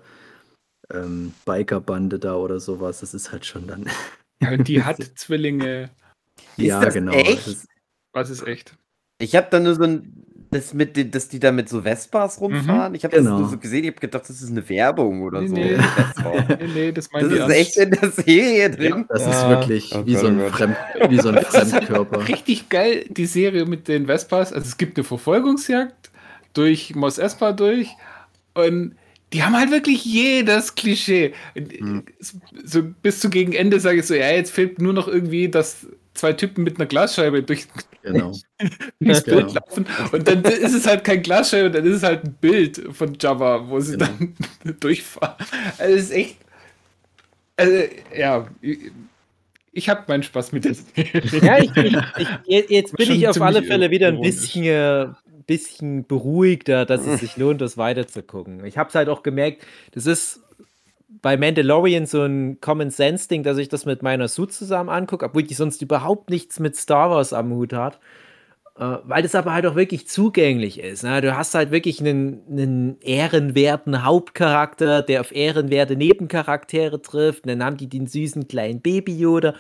ähm, Biker-Bande da oder sowas. Das ist halt schon dann. Ja, und die hat Zwillinge. ja, das genau. echt? Das, Was ist echt? Ich habe da nur so ein, das mit, den- dass die da mit so Vespas rumfahren. Ich habe das Genau. nur so gesehen, ich habe gedacht, das ist eine Werbung oder Nee, so. nee. Nee, nee, das Das ist echt in der Serie ja, drin. das ist Ja. wirklich Oh wie, Gott, so oh ein Gott. Fremd, wie so ein Das ist halt Fremdkörper. richtig geil, die Serie mit den Vespas. Also es gibt eine Verfolgungsjagd durch Mos Espa durch und die haben halt wirklich jedes Klischee. Mhm. So bis zu gegen Ende sage ich so, ja, jetzt fehlt nur noch irgendwie, dass zwei Typen mit einer Glasscheibe durch Genau. Genau. Bild laufen. Und dann ist es halt kein Glasscheibe, dann ist es halt ein Bild von Jabba, wo sie Genau. dann durchfahren. Also es ist echt. Also, ja, ich, ich habe meinen Spaß mit der. Ja, ich, ich, ich, jetzt- jetzt bin ich auf alle Fälle wieder ein bisschen, äh, bisschen beruhigter, dass es sich lohnt, das weiterzugucken. Ich habe es halt auch gemerkt, das ist bei Mandalorian so ein Common Sense Ding, dass ich das mit meiner Sue zusammen angucke, obwohl die sonst überhaupt nichts mit Star Wars am Hut hat. Äh, weil das aber halt auch wirklich zugänglich ist. Ne? Du hast halt wirklich einen, einen ehrenwerten Hauptcharakter, der auf ehrenwerte Nebencharaktere trifft. Und dann haben die den süßen kleinen Baby-Yoda.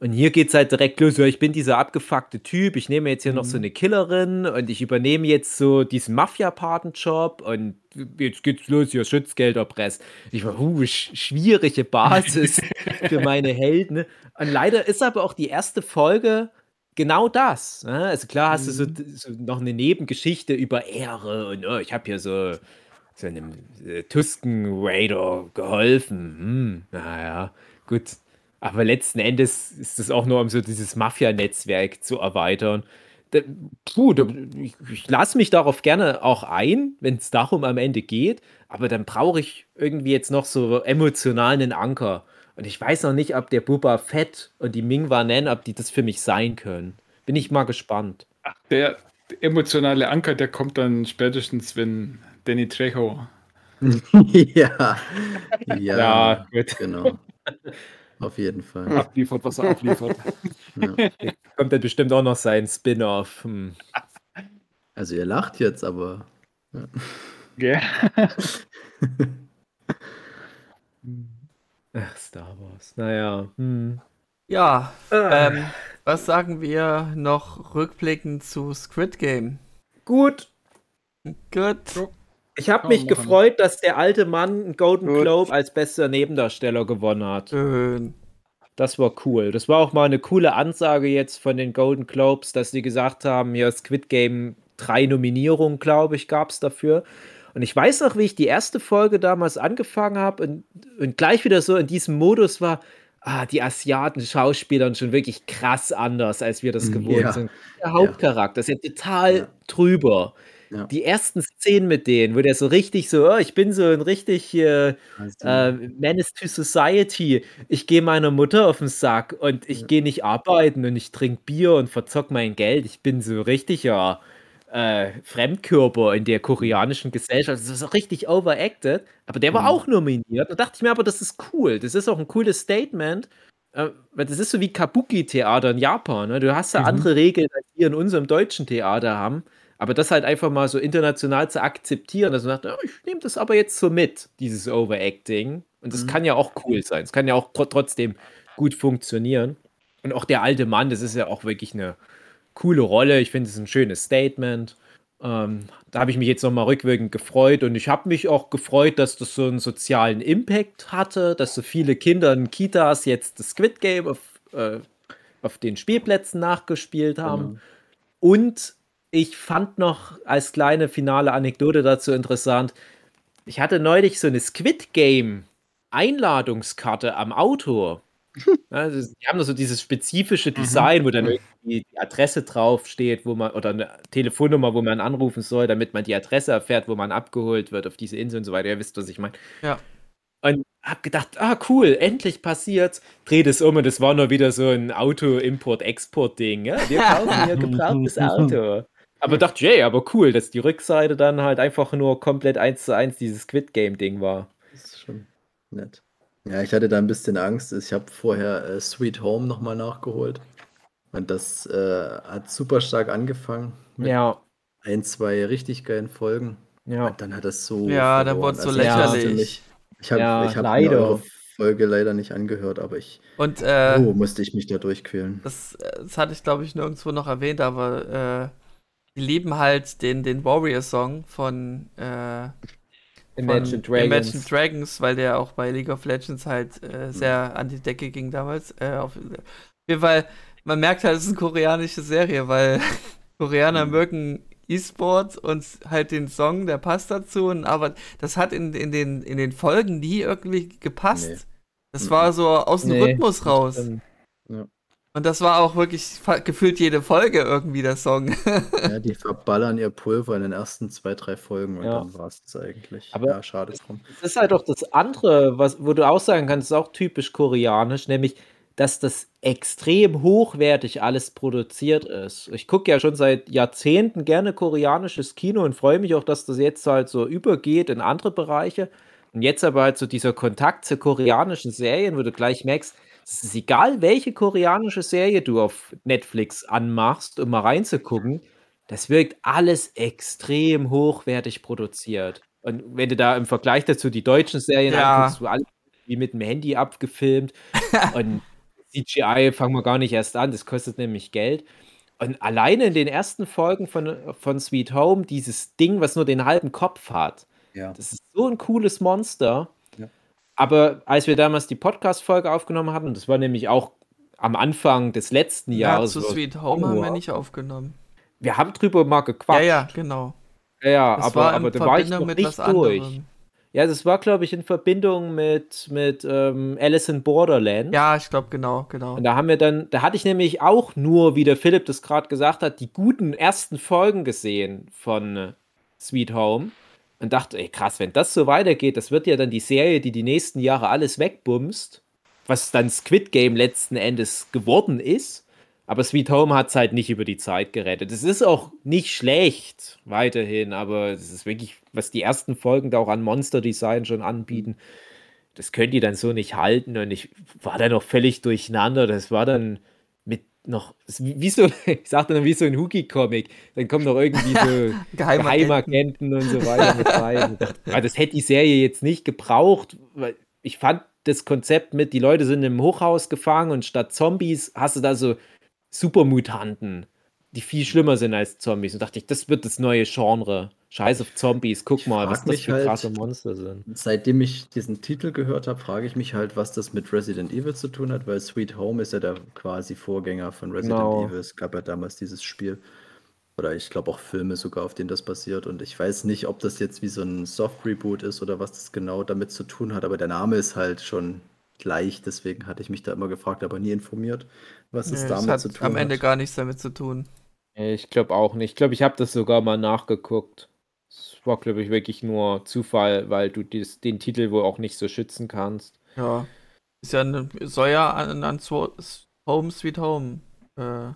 Und hier geht es halt direkt los. Ja, ich bin dieser abgefuckte Typ. Ich nehme jetzt hier noch so eine Killerin und ich übernehme jetzt so diesen Mafia-Patenjob und jetzt geht's los, hier Schutzgeld erpresst. Ich war, uh, sch schwierige Basis für meine Helden. Und leider ist aber auch die erste Folge genau das. Ne? Also klar hast du so, so noch eine Nebengeschichte über Ehre und oh, ich habe hier so, so einem äh, Tusken Raider geholfen. Hm, naja, gut. Aber letzten Endes ist es auch nur, um so dieses Mafia-Netzwerk zu erweitern. Da, puh, da, ich, ich lasse mich darauf gerne auch ein, wenn es darum am Ende geht. Aber dann brauche ich irgendwie jetzt noch so emotionalen Anker. Und ich weiß noch nicht, ob der Boba Fett und die Ming Nen, ob die das für mich sein können. Bin ich mal gespannt. Der emotionale Anker, der kommt dann spätestens, wenn Danny Trejo. ja. Ja, Ja, gut. genau. Auf jeden Fall. abliefert, was er abliefert. Ja. Kommt dann bestimmt auch noch sein Spin-off. Hm. Also ihr lacht jetzt, aber Gell? Ach, Star Wars. Naja. Hm. Ja, ähm, was sagen wir noch rückblickend zu Squid Game? Gut. Gut. Ich habe mich gefreut, dass der alte Mann einen Golden Gut. Globe als bester Nebendarsteller gewonnen hat. Schön. Das war cool. Das war auch mal eine coole Ansage jetzt von den Golden Globes, dass sie gesagt haben, ja, Squid Game, drei Nominierungen, glaube ich, gab es dafür. Und ich weiß noch, wie ich die erste Folge damals angefangen habe und, und gleich wieder so in diesem Modus war, ah, die Asiaten Schauspielern schon wirklich krass anders, als wir das Mm, gewohnt ja. sind. Der Hauptcharakter ist ja total Ja. drüber. Ja. Die ersten Szenen mit denen, wo der so richtig so, oh, ich bin so ein richtig äh, äh, Menace to Society. Ich gehe meiner Mutter auf den Sack und ich gehe nicht arbeiten und ich trinke Bier und verzock mein Geld. Ich bin so richtig, ja, äh, Fremdkörper in der koreanischen Gesellschaft. Das ist so richtig overacted. Aber der war Mhm. auch nominiert. Da dachte ich mir aber, das ist cool. Das ist auch ein cooles Statement. Äh, weil das ist so wie Kabuki-Theater in Japan. Ne? Du hast ja Mhm. andere Regeln, als wir in unserem deutschen Theater haben. Aber das halt einfach mal so international zu akzeptieren, dass man sagt, "Ja, ich nehme das aber jetzt so mit, dieses Overacting. Und das Mhm. kann ja auch cool sein. Es kann ja auch tr trotzdem gut funktionieren. Und auch der alte Mann, das ist ja auch wirklich eine coole Rolle. Ich finde es ein schönes Statement. Ähm, da habe ich mich jetzt nochmal rückwirkend gefreut und ich habe mich auch gefreut, dass das so einen sozialen Impact hatte, dass so viele Kinder in Kitas jetzt das Squid Game auf, äh, auf den Spielplätzen nachgespielt haben. Genau. Und ich fand noch als kleine finale Anekdote dazu interessant, ich hatte neulich so eine Squid Game Einladungskarte am Auto. Also, die haben da so dieses spezifische Design, wo dann irgendwie die Adresse draufsteht, wo man, oder eine Telefonnummer, wo man anrufen soll, damit man die Adresse erfährt, wo man abgeholt wird auf diese Insel und so weiter. Ihr wisst, was ich meine. Ja. Und hab gedacht, ah, cool, endlich passiert's. Dreh das um und es war nur wieder so ein Auto-Import-Export-Ding. Ja? Wir kaufen hier gebrauchtes Auto. Aber dachte, yay, aber cool, dass die Rückseite dann halt einfach nur komplett eins zu eins dieses Squid Game-Ding war. Das ist schon nett. Ja, ich hatte da ein bisschen Angst. Ich habe vorher äh, Sweet Home nochmal nachgeholt. Und das äh, hat super stark angefangen. Mit Ja, ein, zwei richtig geilen Folgen. ja. Und dann hat das so. Ja, dann verloren. wurde so Also ich lächerlich. Ich habe Ja, ich hab leider. eure Folge leider nicht angehört, aber ich. Und äh, oh, musste ich mich da durchquälen. das, äh, das hatte ich, glaube ich, nirgendwo noch erwähnt, aber äh, die lieben halt den, den Warrior-Song von äh, Imagine von Dragons. Imagine Dragons, weil der auch bei League of Legends halt äh, sehr an die Decke ging damals. Äh, auf, jeden Fall, man merkt halt, es ist eine koreanische Serie, weil Koreaner Mhm. mögen E-Sport und halt den Song, der passt dazu. Und, aber das hat in, in, den, in den Folgen nie irgendwie gepasst. Nee. Das Mhm. war so aus dem Nee, Rhythmus raus. stimmt. Und das war auch wirklich gefühlt jede Folge irgendwie der Song. Ja, die verballern ihr Pulver in den ersten zwei, drei Folgen und Ja. dann war es das eigentlich. Aber- ja, schade drum. Das ist halt auch das andere, was, wo du auch sagen kannst, ist auch typisch koreanisch, nämlich, dass das extrem hochwertig alles produziert ist. Ich gucke ja schon seit Jahrzehnten gerne koreanisches Kino und freue mich auch, dass das jetzt halt so übergeht in andere Bereiche. Und jetzt aber halt so dieser Kontakt zu koreanischen Serien, wo du gleich merkst, es ist egal, welche koreanische Serie du auf Netflix anmachst, um mal reinzugucken, das wirkt alles extrem hochwertig produziert. Und wenn du da im Vergleich dazu die deutschen Serien Ja. anguckst, wo alles wie mit dem Handy abgefilmt und CGI fangen wir gar nicht erst an, das kostet nämlich Geld. Und alleine in den ersten Folgen von, von Sweet Home, dieses Ding, was nur den halben Kopf hat, Ja. das ist so ein cooles Monster. Ja. Aber als wir damals die Podcast-Folge aufgenommen hatten, das war nämlich auch am Anfang des letzten Ja, Jahres, zu wo- Sweet Home haben wir Januar. nicht aufgenommen. wir haben drüber mal Ja, gequatscht. ja, genau. ja, ja, Das aber, war aber da war ich noch nicht durch. anderem. Ja, das war, glaube ich, in Verbindung mit, mit ähm, Alice in Borderland. Ja, ich glaube, genau, genau. Und da haben wir dann, da hatte ich nämlich auch nur, wie der Philipp das gerade gesagt hat, die guten ersten Folgen gesehen von äh, Sweet Home und dachte, ey krass, wenn das so weitergeht, das wird ja dann die Serie, die die nächsten Jahre alles wegbumst, was dann Squid Game letzten Endes geworden ist. Aber Sweet Home hat es halt nicht über die Zeit gerettet. Es ist auch nicht schlecht weiterhin, aber es ist wirklich, was die ersten Folgen da auch an Monster-Design schon anbieten, das können die dann so nicht halten. Und ich war dann noch völlig durcheinander. Das war dann noch, wie so, ich sagte dann wie so ein Hookie-Comic. Dann kommen noch irgendwie so Geheimagenten. Und so weiter mit rein. Dachte, ja, das hätte die Serie jetzt nicht gebraucht, weil ich fand das Konzept mit, die Leute sind im Hochhaus gefangen und statt Zombies hast du da so Supermutanten, die viel schlimmer sind als Zombies. Und dachte ich, das wird das neue Genre. Scheiß auf Zombies, guck Ich mal, was das für halt- krasse Monster sind. Seitdem ich diesen Titel gehört habe, frage ich mich halt, was das mit Resident Evil zu tun hat, weil Sweet Home ist ja der quasi Vorgänger von Resident Genau. Evil. Es gab ja damals dieses Spiel. Oder ich glaube auch Filme sogar, auf denen das basiert. Und ich weiß nicht, ob das jetzt wie so ein Soft-Reboot ist oder was das genau damit zu tun hat. Aber der Name ist halt schon gleich. Deswegen hatte ich mich da immer gefragt, aber nie informiert, was es Nee, damit das zu hat tun am Ende hat. gar nichts damit zu tun. Ich glaube auch nicht. Ich glaube, ich habe das sogar mal nachgeguckt. Es war, glaube ich, wirklich nur Zufall, weil du dies, den Titel wohl auch nicht so schützen kannst. Ja. Ist ja eine, soll ja an, an Home Sweet Home äh,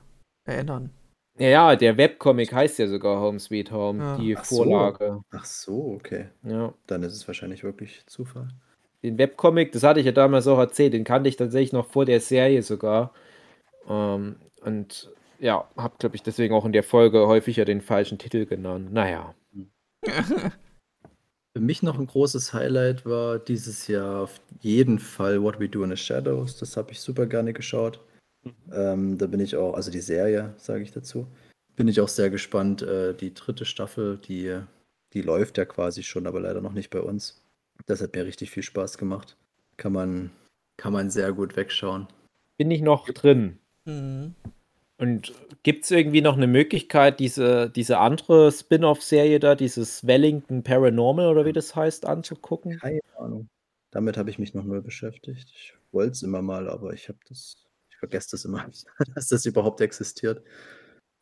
erinnern. Ja, ja, der Webcomic heißt ja sogar Home Sweet Home, Ja. die Ach so. Vorlage. Ach so, okay. Ja. Dann ist es wahrscheinlich wirklich Zufall. Den Webcomic, das hatte ich ja damals auch erzählt, den kannte ich tatsächlich noch vor der Serie sogar. Ähm, und ja, habe, glaube ich, deswegen auch in der Folge häufig ja den falschen Titel genannt. Naja. Für mich noch ein großes Highlight war dieses Jahr auf jeden Fall What We Do in the Shadows. Das habe ich super gerne geschaut. Ähm, da bin ich auch, also die Serie, sage ich dazu, bin ich auch sehr gespannt. Äh, die dritte Staffel, die, die läuft ja quasi schon, aber leider noch nicht bei uns. Das hat mir richtig viel Spaß gemacht. Kann man, kann man sehr gut wegschauen. Bin ich noch drin. Mhm. Und gibt es irgendwie noch eine Möglichkeit, diese, diese andere Spin-off-Serie da, dieses Wellington Paranormal oder wie das heißt, anzugucken? Keine Ahnung. Damit habe ich mich noch null beschäftigt. Ich wollte es immer mal, aber ich habe das, ich vergesse das immer, dass das überhaupt existiert.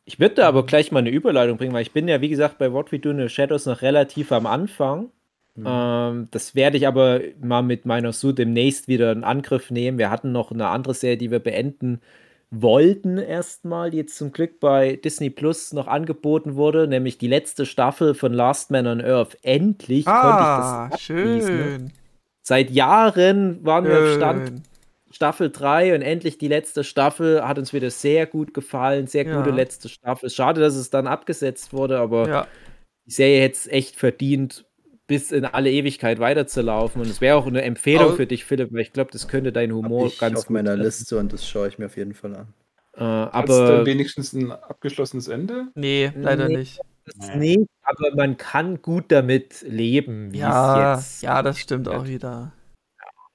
Ich würde da aber gleich mal eine Überleitung bringen, weil ich bin ja, wie gesagt, bei What We Do in the Shadows noch relativ am Anfang. Mhm. Ähm, das werde ich aber mal mit meiner Sue demnächst wieder in Angriff nehmen. Wir hatten noch eine andere Serie, die wir beenden wollten erstmal, die jetzt zum Glück bei Disney Plus noch angeboten wurde, nämlich die letzte Staffel von Last Man on Earth. Endlich Ah, konnte ich das schön. Seit Jahren waren wir auf Stand schön. Staffel 3 und endlich die letzte Staffel hat uns wieder sehr gut gefallen. Sehr Ja. gute letzte Staffel. Schade, dass es dann abgesetzt wurde, aber Ja, die Serie hätte es echt verdient, bis in alle Ewigkeit weiterzulaufen. Und es wäre auch eine Empfehlung Au- für dich, Philipp, weil ich glaube, das könnte deinen Humor ich ganz auf gut meiner treffen. Liste und das schaue ich mir auf jeden Fall an. Äh, aber wenigstens ein abgeschlossenes Ende? nee, leider Nee. nicht. nicht, aber man kann gut damit leben, wie Ja, es jetzt. ja, das stimmt auch wieder.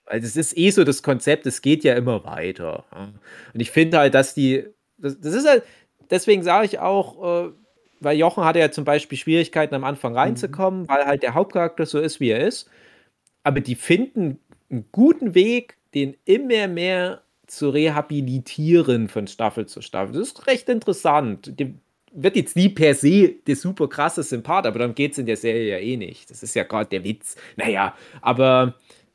Also es ist eh so das Konzept, es geht ja immer weiter. Und ich finde halt, dass die, das, das ist halt, deswegen sage ich auch, äh, weil Jochen hatte ja zum Beispiel Schwierigkeiten am Anfang reinzukommen, weil halt der Hauptcharakter so ist, wie er ist. Aber die finden einen guten Weg, den immer mehr zu rehabilitieren von Staffel zu Staffel. Das ist recht interessant. Die wird jetzt nie per se der super krasse Sympath, aber darum geht es in der Serie ja eh nicht. Das ist ja gerade der Witz. Naja, aber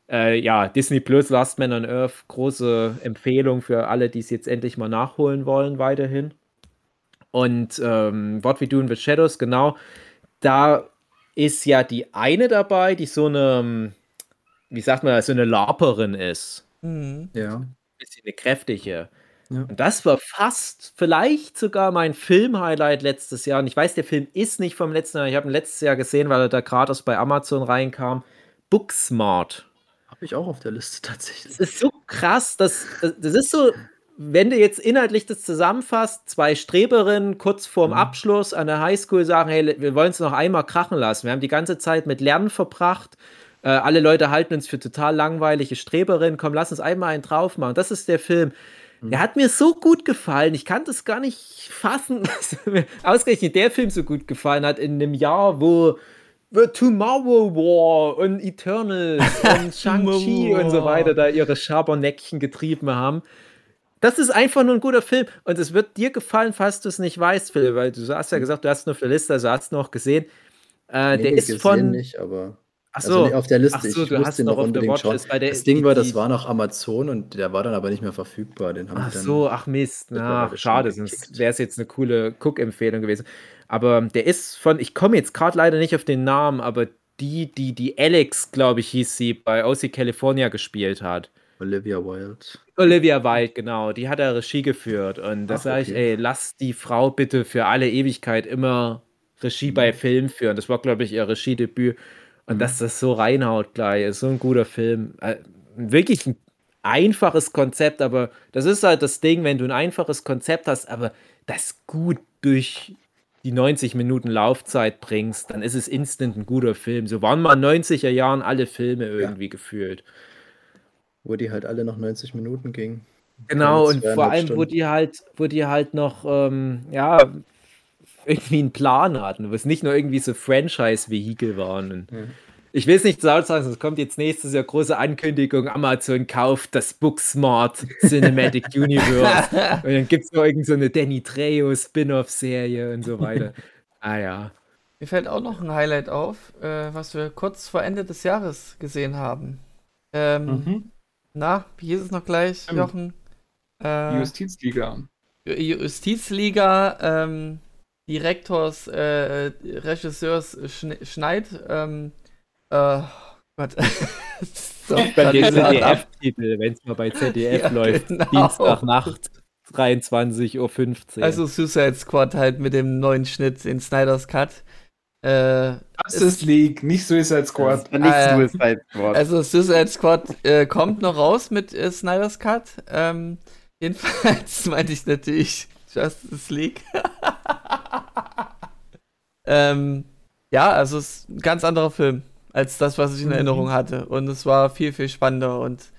äh, ja, Disney Plus, Last Man on Earth, große Empfehlung für alle, die es jetzt endlich mal nachholen wollen, weiterhin. Und ähm, What We Do in the Shadows, genau, da ist ja die eine dabei, die so eine, ähm, wie sagt man, so eine Larperin ist. Mhm. Ja. Bisschen eine kräftige. Ja. Und das war fast, vielleicht sogar mein Film-Highlight letztes Jahr. Und ich weiß, der Film ist nicht vom letzten Jahr. Ich habe ihn letztes Jahr gesehen, weil er da gratis bei Amazon reinkam. Booksmart. Habe ich auch auf der Liste tatsächlich. Das ist so krass, dass, das ist so, wenn du jetzt inhaltlich das zusammenfasst, zwei Streberinnen kurz vorm Abschluss an der Highschool sagen, hey, wir wollen es noch einmal krachen lassen. Wir haben die ganze Zeit mit Lernen verbracht. Äh, alle Leute halten uns für total langweilige Streberinnen. Komm, lass uns einmal einen drauf machen. Das ist der Film. Der hat mir so gut gefallen. Ich kann das gar nicht fassen, dass mir ausgerechnet der Film so gut gefallen hat in einem Jahr, wo The Tomorrow War und Eternals und Shang-Chi und so weiter da ihre Schaberneckchen getrieben haben. Das ist einfach nur ein guter Film und es wird dir gefallen, falls du es nicht weißt, Phil, weil du hast ja gesagt, du hast nur für Liste, also hast noch gesehen. Äh, der Nee, ist gesehen von. nicht, aber Ach also so, nicht auf der Liste. Ach so, ich du musste hast ihn noch auf der unbedingt schauen. Der- Das Ding war, die- das war noch Amazon und der war dann aber nicht mehr verfügbar. Den haben Ach dann. so, ach Mist. schon schade, sonst wäre es jetzt eine coole Cook-Empfehlung gewesen. Aber der ist von, ich komme jetzt gerade leider nicht auf den Namen, aber die, die, die Alex, glaube ich, hieß sie, bei OC California gespielt hat. Olivia Wilde. Olivia Wilde, genau, die hat er Regie geführt. Und da sage ich, okay. ey, lass die Frau bitte für alle Ewigkeit immer Regie bei Filmen führen. Das war, glaube ich, ihr Regiedebüt. Und dass das so reinhaut gleich, ist so ein guter Film. Äh, wirklich ein einfaches Konzept, aber das ist halt das Ding, wenn du ein einfaches Konzept hast, aber das gut durch die 90 Minuten Laufzeit bringst, dann ist es instant ein guter Film. So waren mal in 90er Jahren alle Filme irgendwie gefühlt. Wo die halt alle noch 90 Minuten gingen. Genau, und vor zweieinhalb allem, wo die halt, wo die halt noch, ähm, ja, irgendwie einen Plan hatten, wo es nicht nur irgendwie so Franchise-Vehikel waren. Und Ich will es nicht laut sagen, es kommt jetzt nächstes Jahr große Ankündigung, Amazon kauft das Booksmart Cinematic Universe. und dann gibt es noch irgend so eine Danny Trejo Spin-off-Serie und so weiter. ah ja. Mir fällt auch noch ein Highlight auf, äh, was wir kurz vor Ende des Jahres gesehen haben. Ähm, Mhm. Na, wie hieß es noch gleich, Stimmt. Jochen? Äh, Justizliga. Justizliga ähm, Direktors, äh, Regisseurs Schn Schneid, ähm, äh, Gott. so, bei den ZDF-Titel, wenn es mal bei ZDF ja, läuft. Genau. Dienstagnacht, 23.15 Uhr. Also Suicide Squad halt mit dem neuen Schnitt in Snyder's Cut. Äh, Justice League, nicht Suicide Squad. Nicht äh, Suicide Squad. Also Suicide Squad äh, kommt noch raus mit äh, Snyder's Cut. Ähm, jedenfalls meinte ich natürlich Justice League. ähm, ja, also es ist ein ganz anderer Film als das, was ich in mhm. Erinnerung hatte. Und es war viel, viel spannender und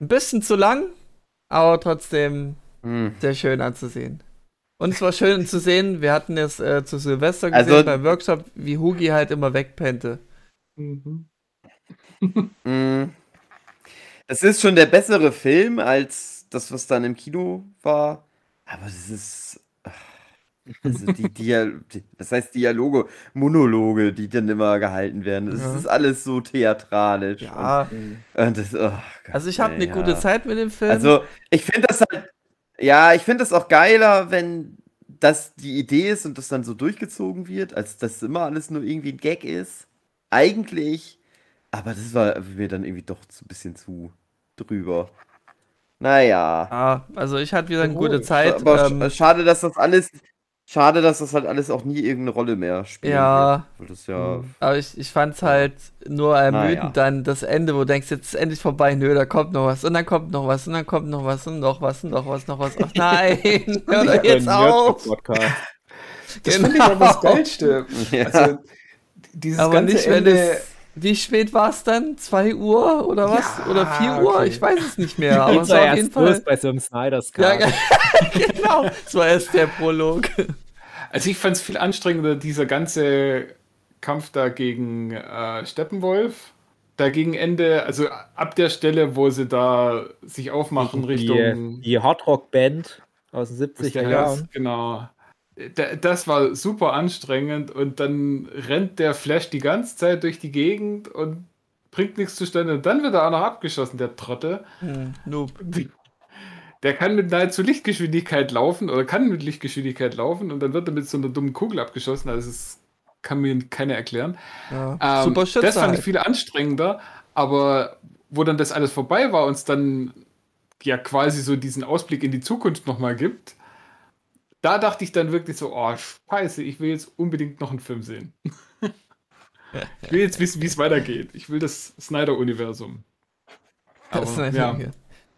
ein bisschen zu lang, aber trotzdem mhm. sehr schön anzusehen. Und es war schön zu sehen, wir hatten es äh, zu Silvester gesehen also, beim Workshop, wie Hugi halt immer wegpennte. Mhm. Das ist schon der bessere Film als das, was dann im Kino war. Aber es ist. Also die, Dial das heißt Dialoge, Monologe, die dann immer gehalten werden. Das ja. ist alles so theatralisch. Ja. Und, und das, oh Gott, also ich habe eine ja. gute Zeit mit dem Film. Also ich finde das halt ja, ich finde es auch geiler, wenn das die Idee ist und das dann so durchgezogen wird, als dass immer alles nur irgendwie ein Gag ist. Eigentlich. Aber das war mir dann irgendwie doch so ein bisschen zu drüber. Naja. Ja, also ich hatte wieder eine gute Zeit. Aber ähm, schade, dass das alles Schade, dass das halt alles auch nie irgendeine Rolle mehr spielt. Ja. ja mhm. aber ich, ich fand es halt nur ermüdend ja. dann das Ende, wo du denkst, jetzt ist endlich vorbei, nö, da kommt noch was und dann kommt noch was und dann kommt noch was und noch was und noch was, noch was. Ach nein, hör doch jetzt auf. Das genau. finde ich aber das Geilste. Ja. Also, dieses aber ganze nicht, Ende... Es, wie spät war es dann? 2 Uhr oder was? Ja, oder 4 Uhr? Okay. Ich weiß es nicht mehr. Aber es war auf jeden Fall. bei so einem Snyder's Cut. Ja, genau. Das war erst der Prolog. Also ich fand es viel anstrengender, dieser ganze Kampf da gegen äh, Steppenwolf. Da gegen Ende, also ab der Stelle, wo sie da sich aufmachen die, Richtung. Die Hardrock-Band aus den 70er Jahren. Genau. Das war super anstrengend und dann rennt der Flash die ganze Zeit durch die Gegend und bringt nichts zustande und dann wird er auch noch abgeschossen, der Trotte. Hm, noob. Der kann mit nahezu Lichtgeschwindigkeit laufen oder kann mit Lichtgeschwindigkeit laufen und dann wird er mit so einer dummen Kugel abgeschossen. Also das kann mir keiner erklären. Ja, ähm, super Schütze Das fand halt. ich viel anstrengender, aber wo dann das alles vorbei war und es dann ja quasi so diesen Ausblick in die Zukunft nochmal gibt, da dachte ich dann wirklich so, oh scheiße, ich will jetzt unbedingt noch einen Film sehen. ich will jetzt wissen, wie es weitergeht. Ich will das Snyder-Universum. Das ja.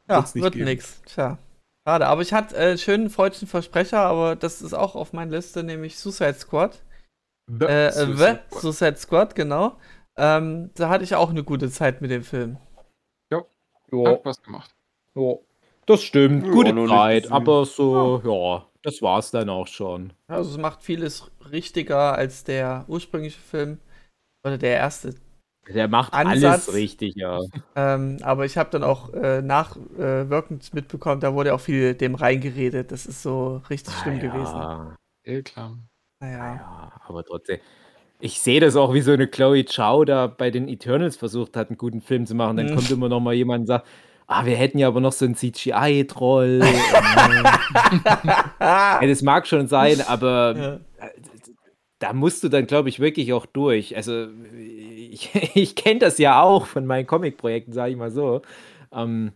Ja, wird nix. Tja. Schade, aber ich hatte äh, schönen freundlichen Versprecher, aber das ist auch auf meiner Liste, nämlich Suicide Squad. The, äh, Suicide, The Squad. Suicide Squad, genau. Ähm, da hatte ich auch eine gute Zeit mit dem Film. Ja, jo. hat was gemacht. Ja, das stimmt. Ja, gute Zeit, aber so, ja. ja, das war's dann auch schon. Also es macht vieles richtiger als der ursprüngliche Film. Oder der erste der macht Ansatz. alles richtig, ja. Ähm, aber ich habe dann auch äh, nachwirkend äh, mitbekommen, da wurde auch viel dem reingeredet. Das ist so richtig ah, schlimm ja. gewesen. Eh klar. Naja. naja. aber trotzdem. Ich sehe das auch, wie so eine Chloe Chow da bei den Eternals versucht hat, einen guten Film zu machen. Dann mhm. kommt immer noch mal jemand und sagt, ah, wir hätten ja aber noch so einen CGI-Troll. ja, das mag schon sein, aber ja. Äh, da musst du dann, glaube ich, wirklich auch durch. Also ich, ich kenne das ja auch von meinen Comic-Projekten, sage ich mal so. Ähm,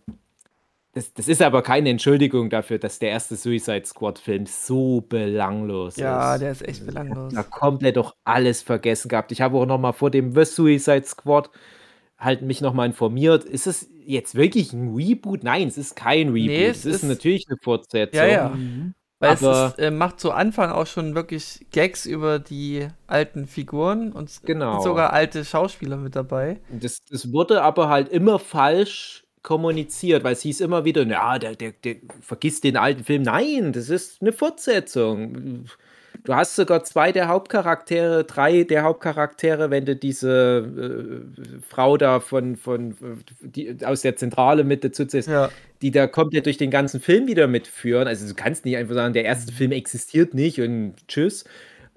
das, das, ist aber keine Entschuldigung dafür, dass der erste Suicide Squad-Film so belanglos ja, ist. Ja, der ist echt belanglos. Ich habe da komplett doch alles vergessen gehabt. Ich habe auch noch mal vor dem The Suicide Squad halt mich noch mal informiert. Ist es jetzt wirklich ein Reboot? Nein, es ist kein Reboot. Nee, es, es ist, ist, natürlich eine Fortsetzung. Ja, ja. Mhm. Weil Aber es ist, äh, macht zu Anfang auch schon wirklich Gags über die alten Figuren und genau. sogar alte Schauspieler mit dabei. Das, das wurde aber halt immer falsch kommuniziert, weil es hieß immer wieder, ja, der, der, der vergisst den alten Film. Nein, das ist eine Fortsetzung. Du hast sogar zwei der Hauptcharaktere, drei der Hauptcharaktere, wenn du diese äh, Frau da von, von die, aus der Zentrale mit dazu ziehst, ja. die da komplett durch den ganzen Film wieder mitführen. Also du kannst nicht einfach sagen, der erste Film existiert nicht und tschüss.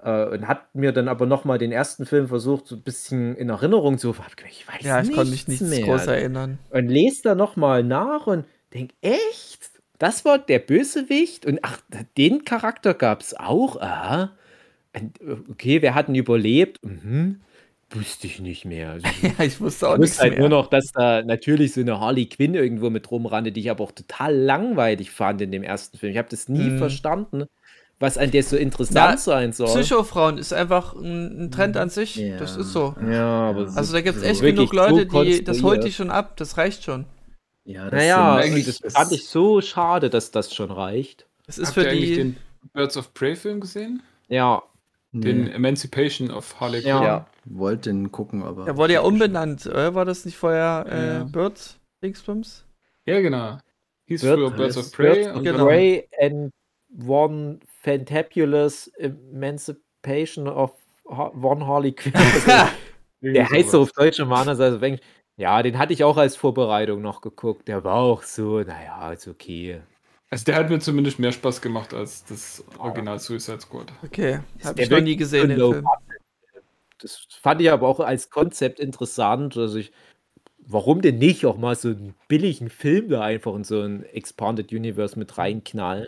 Äh, und hat mir dann aber nochmal den ersten Film versucht, so ein bisschen in Erinnerung zu rufen. Ich weiß ja, ich konnte mich nicht mehr. groß erinnern. Und lese da nochmal nach und denk, echt? Das war der Bösewicht und ach, den Charakter gab es auch. Aha. Okay, wer hat denn überlebt? Mhm. Wusste ich nicht mehr. Also, ja, ich wusste auch ich nichts halt mehr. nur noch, dass da natürlich so eine Harley Quinn irgendwo mit rumrannte, die ich aber auch total langweilig fand in dem ersten Film. Ich habe das nie Mhm. verstanden, was an der so interessant Na, sein soll. Psychofrauen ist einfach ein, ein Trend an sich. Ja. Das ist so. Ja, aber Also da gibt es echt genug Leute, so die das holt die schon ab. Das reicht schon. Ja, das Naja, eigentlich- das fand ich so schade, dass das schon reicht. Das ist Habt für ihr eigentlich die. den Birds of Prey Film gesehen? Ja, Den nee, Emancipation of Harley Quinn. Ja. Ja. wollte den gucken, aber. Der wurde ja umbenannt, oder? War das nicht vorher äh, Ja. Bird Dingsbums? Ja, genau. Hieß Bird- früher Birds of Birds Prey. Birds und Genau. Prey and One Fantabulous Emancipation of Ha- One Harley Quinn. Der heißt so auf Deutsch und woanders als auf Englisch. Ja, den hatte ich auch als Vorbereitung noch geguckt. Der war auch so, naja, ist okay. Also der hat mir zumindest mehr Spaß gemacht als das Original Suicide Squad. Okay, habe ich noch nie gesehen, den Film. Das fand ich aber auch als Konzept interessant. Also ich, warum denn nicht auch mal so einen billigen Film da einfach in so ein Expanded Universe mit reinknallen?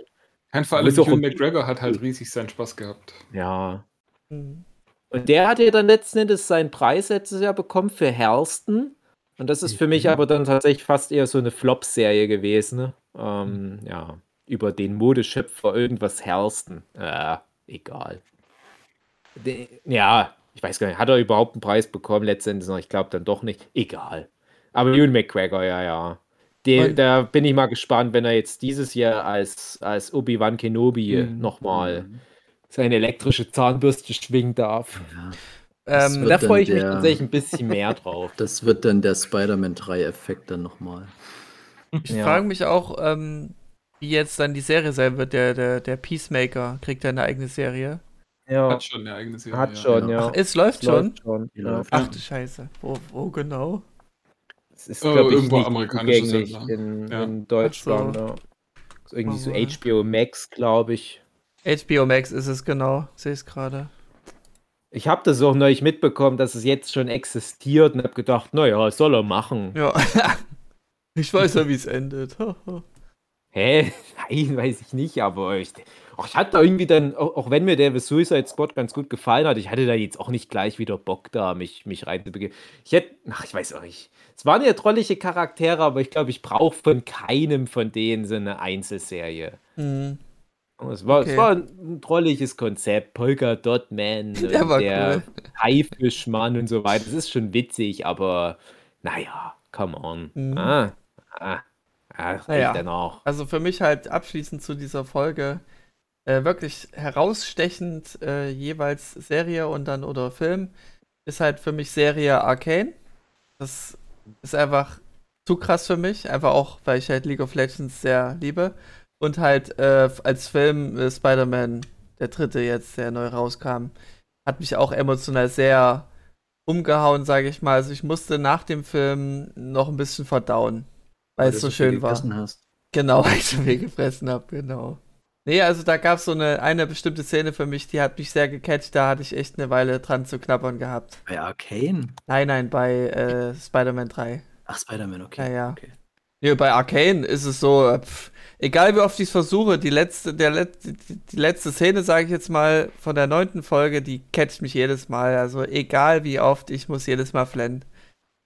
Kein Hugh okay. McGregor hat halt riesig seinen Spaß gehabt. Ja. Mhm. Und der hat ja dann letzten Endes seinen Preis letztes Jahr bekommen für Hersten. Und das ist für mich aber dann tatsächlich fast eher so eine Flop-Serie gewesen. Ne? Ähm, ja, über den Modeschöpfer irgendwas Hersten. Äh, egal. De- Ja, ich weiß gar nicht, hat er überhaupt einen Preis bekommen letztendlich noch? Ich glaube dann doch nicht. Egal. Aber Ewan McGregor, ja, ja. Den, da bin ich mal gespannt, wenn er jetzt dieses Jahr als, als Obi-Wan Kenobi Mhm. nochmal seine elektrische Zahnbürste schwingen darf. Ja, Ähm, Da freue ich mich der- tatsächlich ein bisschen mehr drauf. das wird dann der Spider-Man 3-Effekt dann nochmal. ich ja. frage mich auch, ähm, wie jetzt dann die Serie sein wird. Der, der, der Peacemaker kriegt ja eine eigene Serie. Ja, Hat schon eine eigene Serie. hat ja. schon, ja. Ach, es läuft Es schon. läuft schon. Läuft. Ach du Scheiße. Wo, wo genau? Es ist, Oh, glaube ich, irgendwo Land. in, Ja. in Deutschland. Ist irgendwie so Jawohl. HBO Max, glaube ich. HBO Max ist es genau. Sehe es gerade. Ich habe das auch neulich mitbekommen, dass es jetzt schon existiert und habe gedacht, naja, soll er machen. Ja. ich weiß ja, wie es endet. Hä? Nein, weiß ich nicht, aber ich, ach, ich hatte da irgendwie dann, auch, auch wenn mir der Suicide Squad ganz gut gefallen hat, ich hatte da jetzt auch nicht gleich wieder Bock da, mich, mich reinzubegeben. Ich hätte, ach, ich weiß auch nicht. Es waren ja trollige Charaktere, aber ich glaube, ich brauche von keinem von denen so eine Einzelserie. Mhm. Es war, Okay. es war ein, trolliges Konzept. Polka Dot Man, Der war der cool. Haifischmann und so weiter. Das ist schon witzig, aber naja, come on. Mhm. Ah, ah, ah, Naja. auch. Also für mich halt abschließend zu dieser Folge äh, wirklich herausstechend äh, jeweils Serie und dann oder Film ist halt für mich Serie Arcane. Das ist einfach zu krass für mich, einfach auch, weil ich halt League of Legends sehr liebe. Und halt äh, als Film äh, Spider-Man, der dritte jetzt, der neu rauskam, hat mich auch emotional sehr umgehauen, sage ich mal. Also ich musste nach dem Film noch ein bisschen verdauen, weil es so schön war. Hast. Genau, weil ich so viel gefressen habe, genau. Nee, also da gab es so eine, eine bestimmte Szene für mich, die hat mich sehr gecatcht, da hatte ich echt eine Weile dran zu knabbern gehabt. Bei Arcane? Nein, nein, bei äh, Spider-Man 3. Ach, Spider-Man, okay. Ja, ja. okay. Nee, bei Arcane ist es so, äh, pff, egal wie oft ich es versuche, die letzte, der Let die, letzte Szene, sage ich jetzt mal, von der neunten Folge, die catcht mich jedes Mal. Also egal wie oft, ich muss jedes Mal flennen.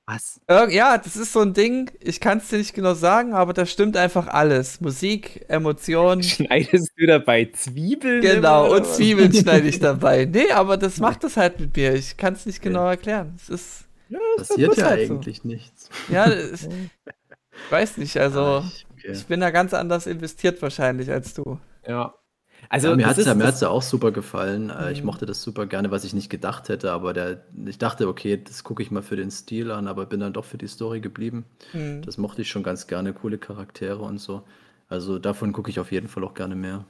Was? Irg ja, das ist so ein Ding, ich kann es dir nicht genau sagen, aber da stimmt einfach alles. Musik, Emotionen. Schneidest du dabei Zwiebeln? Genau, und? Zwiebeln schneide ich dabei. Nee, aber das macht es halt mit mir. Ich kann es nicht genau erklären. Es ist, Passiert ist ja halt so. eigentlich nichts. ja, ich weiß nicht, also Ah, ich, okay. ich bin da ganz anders investiert wahrscheinlich als du. Ja. Also, ja, mir das hat es ja, mir hat's ja auch super gefallen. Äh, Ich Mhm. mochte das super gerne, was ich nicht gedacht hätte, aber der, ich dachte, okay, das gucke ich mal für den Stil an, aber bin dann doch für die Story geblieben. Hm. Das mochte ich schon ganz gerne, coole Charaktere und so. Also davon gucke ich auf jeden Fall auch gerne mehr.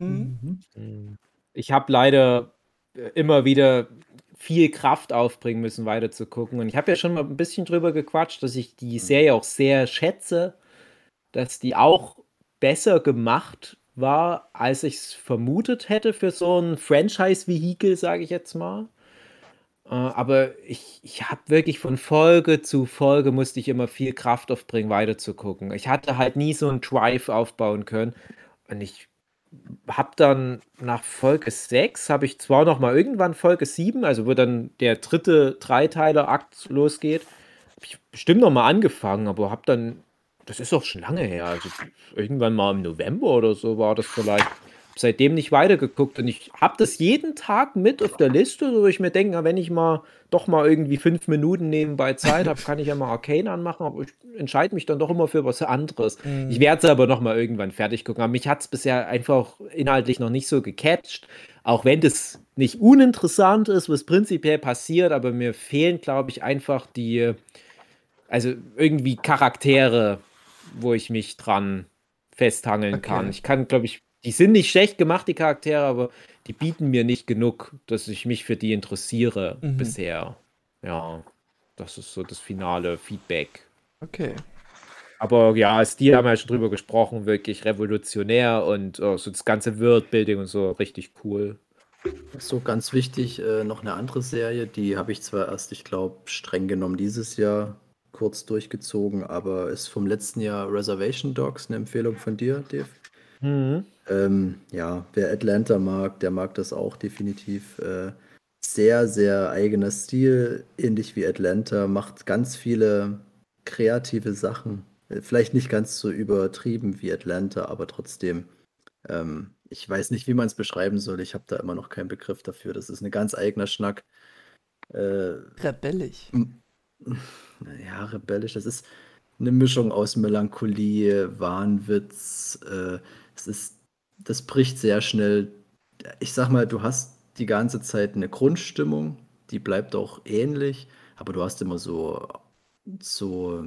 Hm. Ich habe leider äh, immer wieder viel Kraft aufbringen müssen, weiter zu gucken. Und ich habe ja schon mal ein bisschen drüber gequatscht, dass ich die Serie auch sehr schätze, dass die auch besser gemacht war, als ich es vermutet hätte für so ein Franchise-Vehikel, sage ich jetzt mal. Äh, aber ich ich habe wirklich von Folge zu Folge musste ich immer viel Kraft aufbringen, weiterzugucken. Ich hatte halt nie so 'n Drive aufbauen können und ich habe dann nach Folge 6 habe ich zwar noch mal irgendwann Folge 7, also wo dann der dritte Dreiteiler-Akt losgeht, habe ich bestimmt noch mal angefangen, aber habe dann das ist auch schon lange her, also irgendwann mal im November oder so war das vielleicht seitdem nicht weitergeguckt und ich habe das jeden Tag mit auf der Liste, wo ich mir denke, wenn ich mal doch mal irgendwie fünf Minuten nebenbei Zeit habe, kann ich ja mal Arcane anmachen, aber ich entscheide mich dann doch immer für was anderes. Mhm. Ich werde es aber noch mal irgendwann fertig gucken. Aber mich hat es bisher einfach inhaltlich noch nicht so gecatcht, auch wenn das nicht uninteressant ist, was prinzipiell passiert, aber mir fehlen, glaube ich, einfach die, also irgendwie Charaktere, wo ich mich dran festhangeln okay. kann. Ich kann, glaube ich, die sind nicht schlecht gemacht, die Charaktere, aber die bieten mir nicht genug, dass ich mich für die interessiere mhm. bisher. Ja, das ist so das finale Feedback. Okay. Aber ja, Stil haben wir ja schon drüber gesprochen, wirklich revolutionär und oh, so das ganze Worldbuilding und so richtig cool. So ganz wichtig, äh, noch eine andere Serie, die habe ich zwar erst, ich glaube, streng genommen dieses Jahr kurz durchgezogen, aber ist vom letzten Jahr Reservation Dogs, eine Empfehlung von dir, Dave. Mhm. Ähm, ja, wer Atlanta mag, der mag das auch definitiv. Äh, sehr, sehr eigener Stil, ähnlich wie Atlanta, macht ganz viele kreative Sachen. Äh, vielleicht nicht ganz so übertrieben wie Atlanta, aber trotzdem. Ähm, ich weiß nicht, wie man es beschreiben soll. Ich habe da immer noch keinen Begriff dafür. Das ist ein ganz eigener Schnack. Äh, rebellisch. Ja, rebellisch. Das ist eine Mischung aus Melancholie, Wahnwitz, äh, es ist, das bricht sehr schnell. Ich sag mal, du hast die ganze Zeit eine Grundstimmung, die bleibt auch ähnlich, aber du hast immer so, so,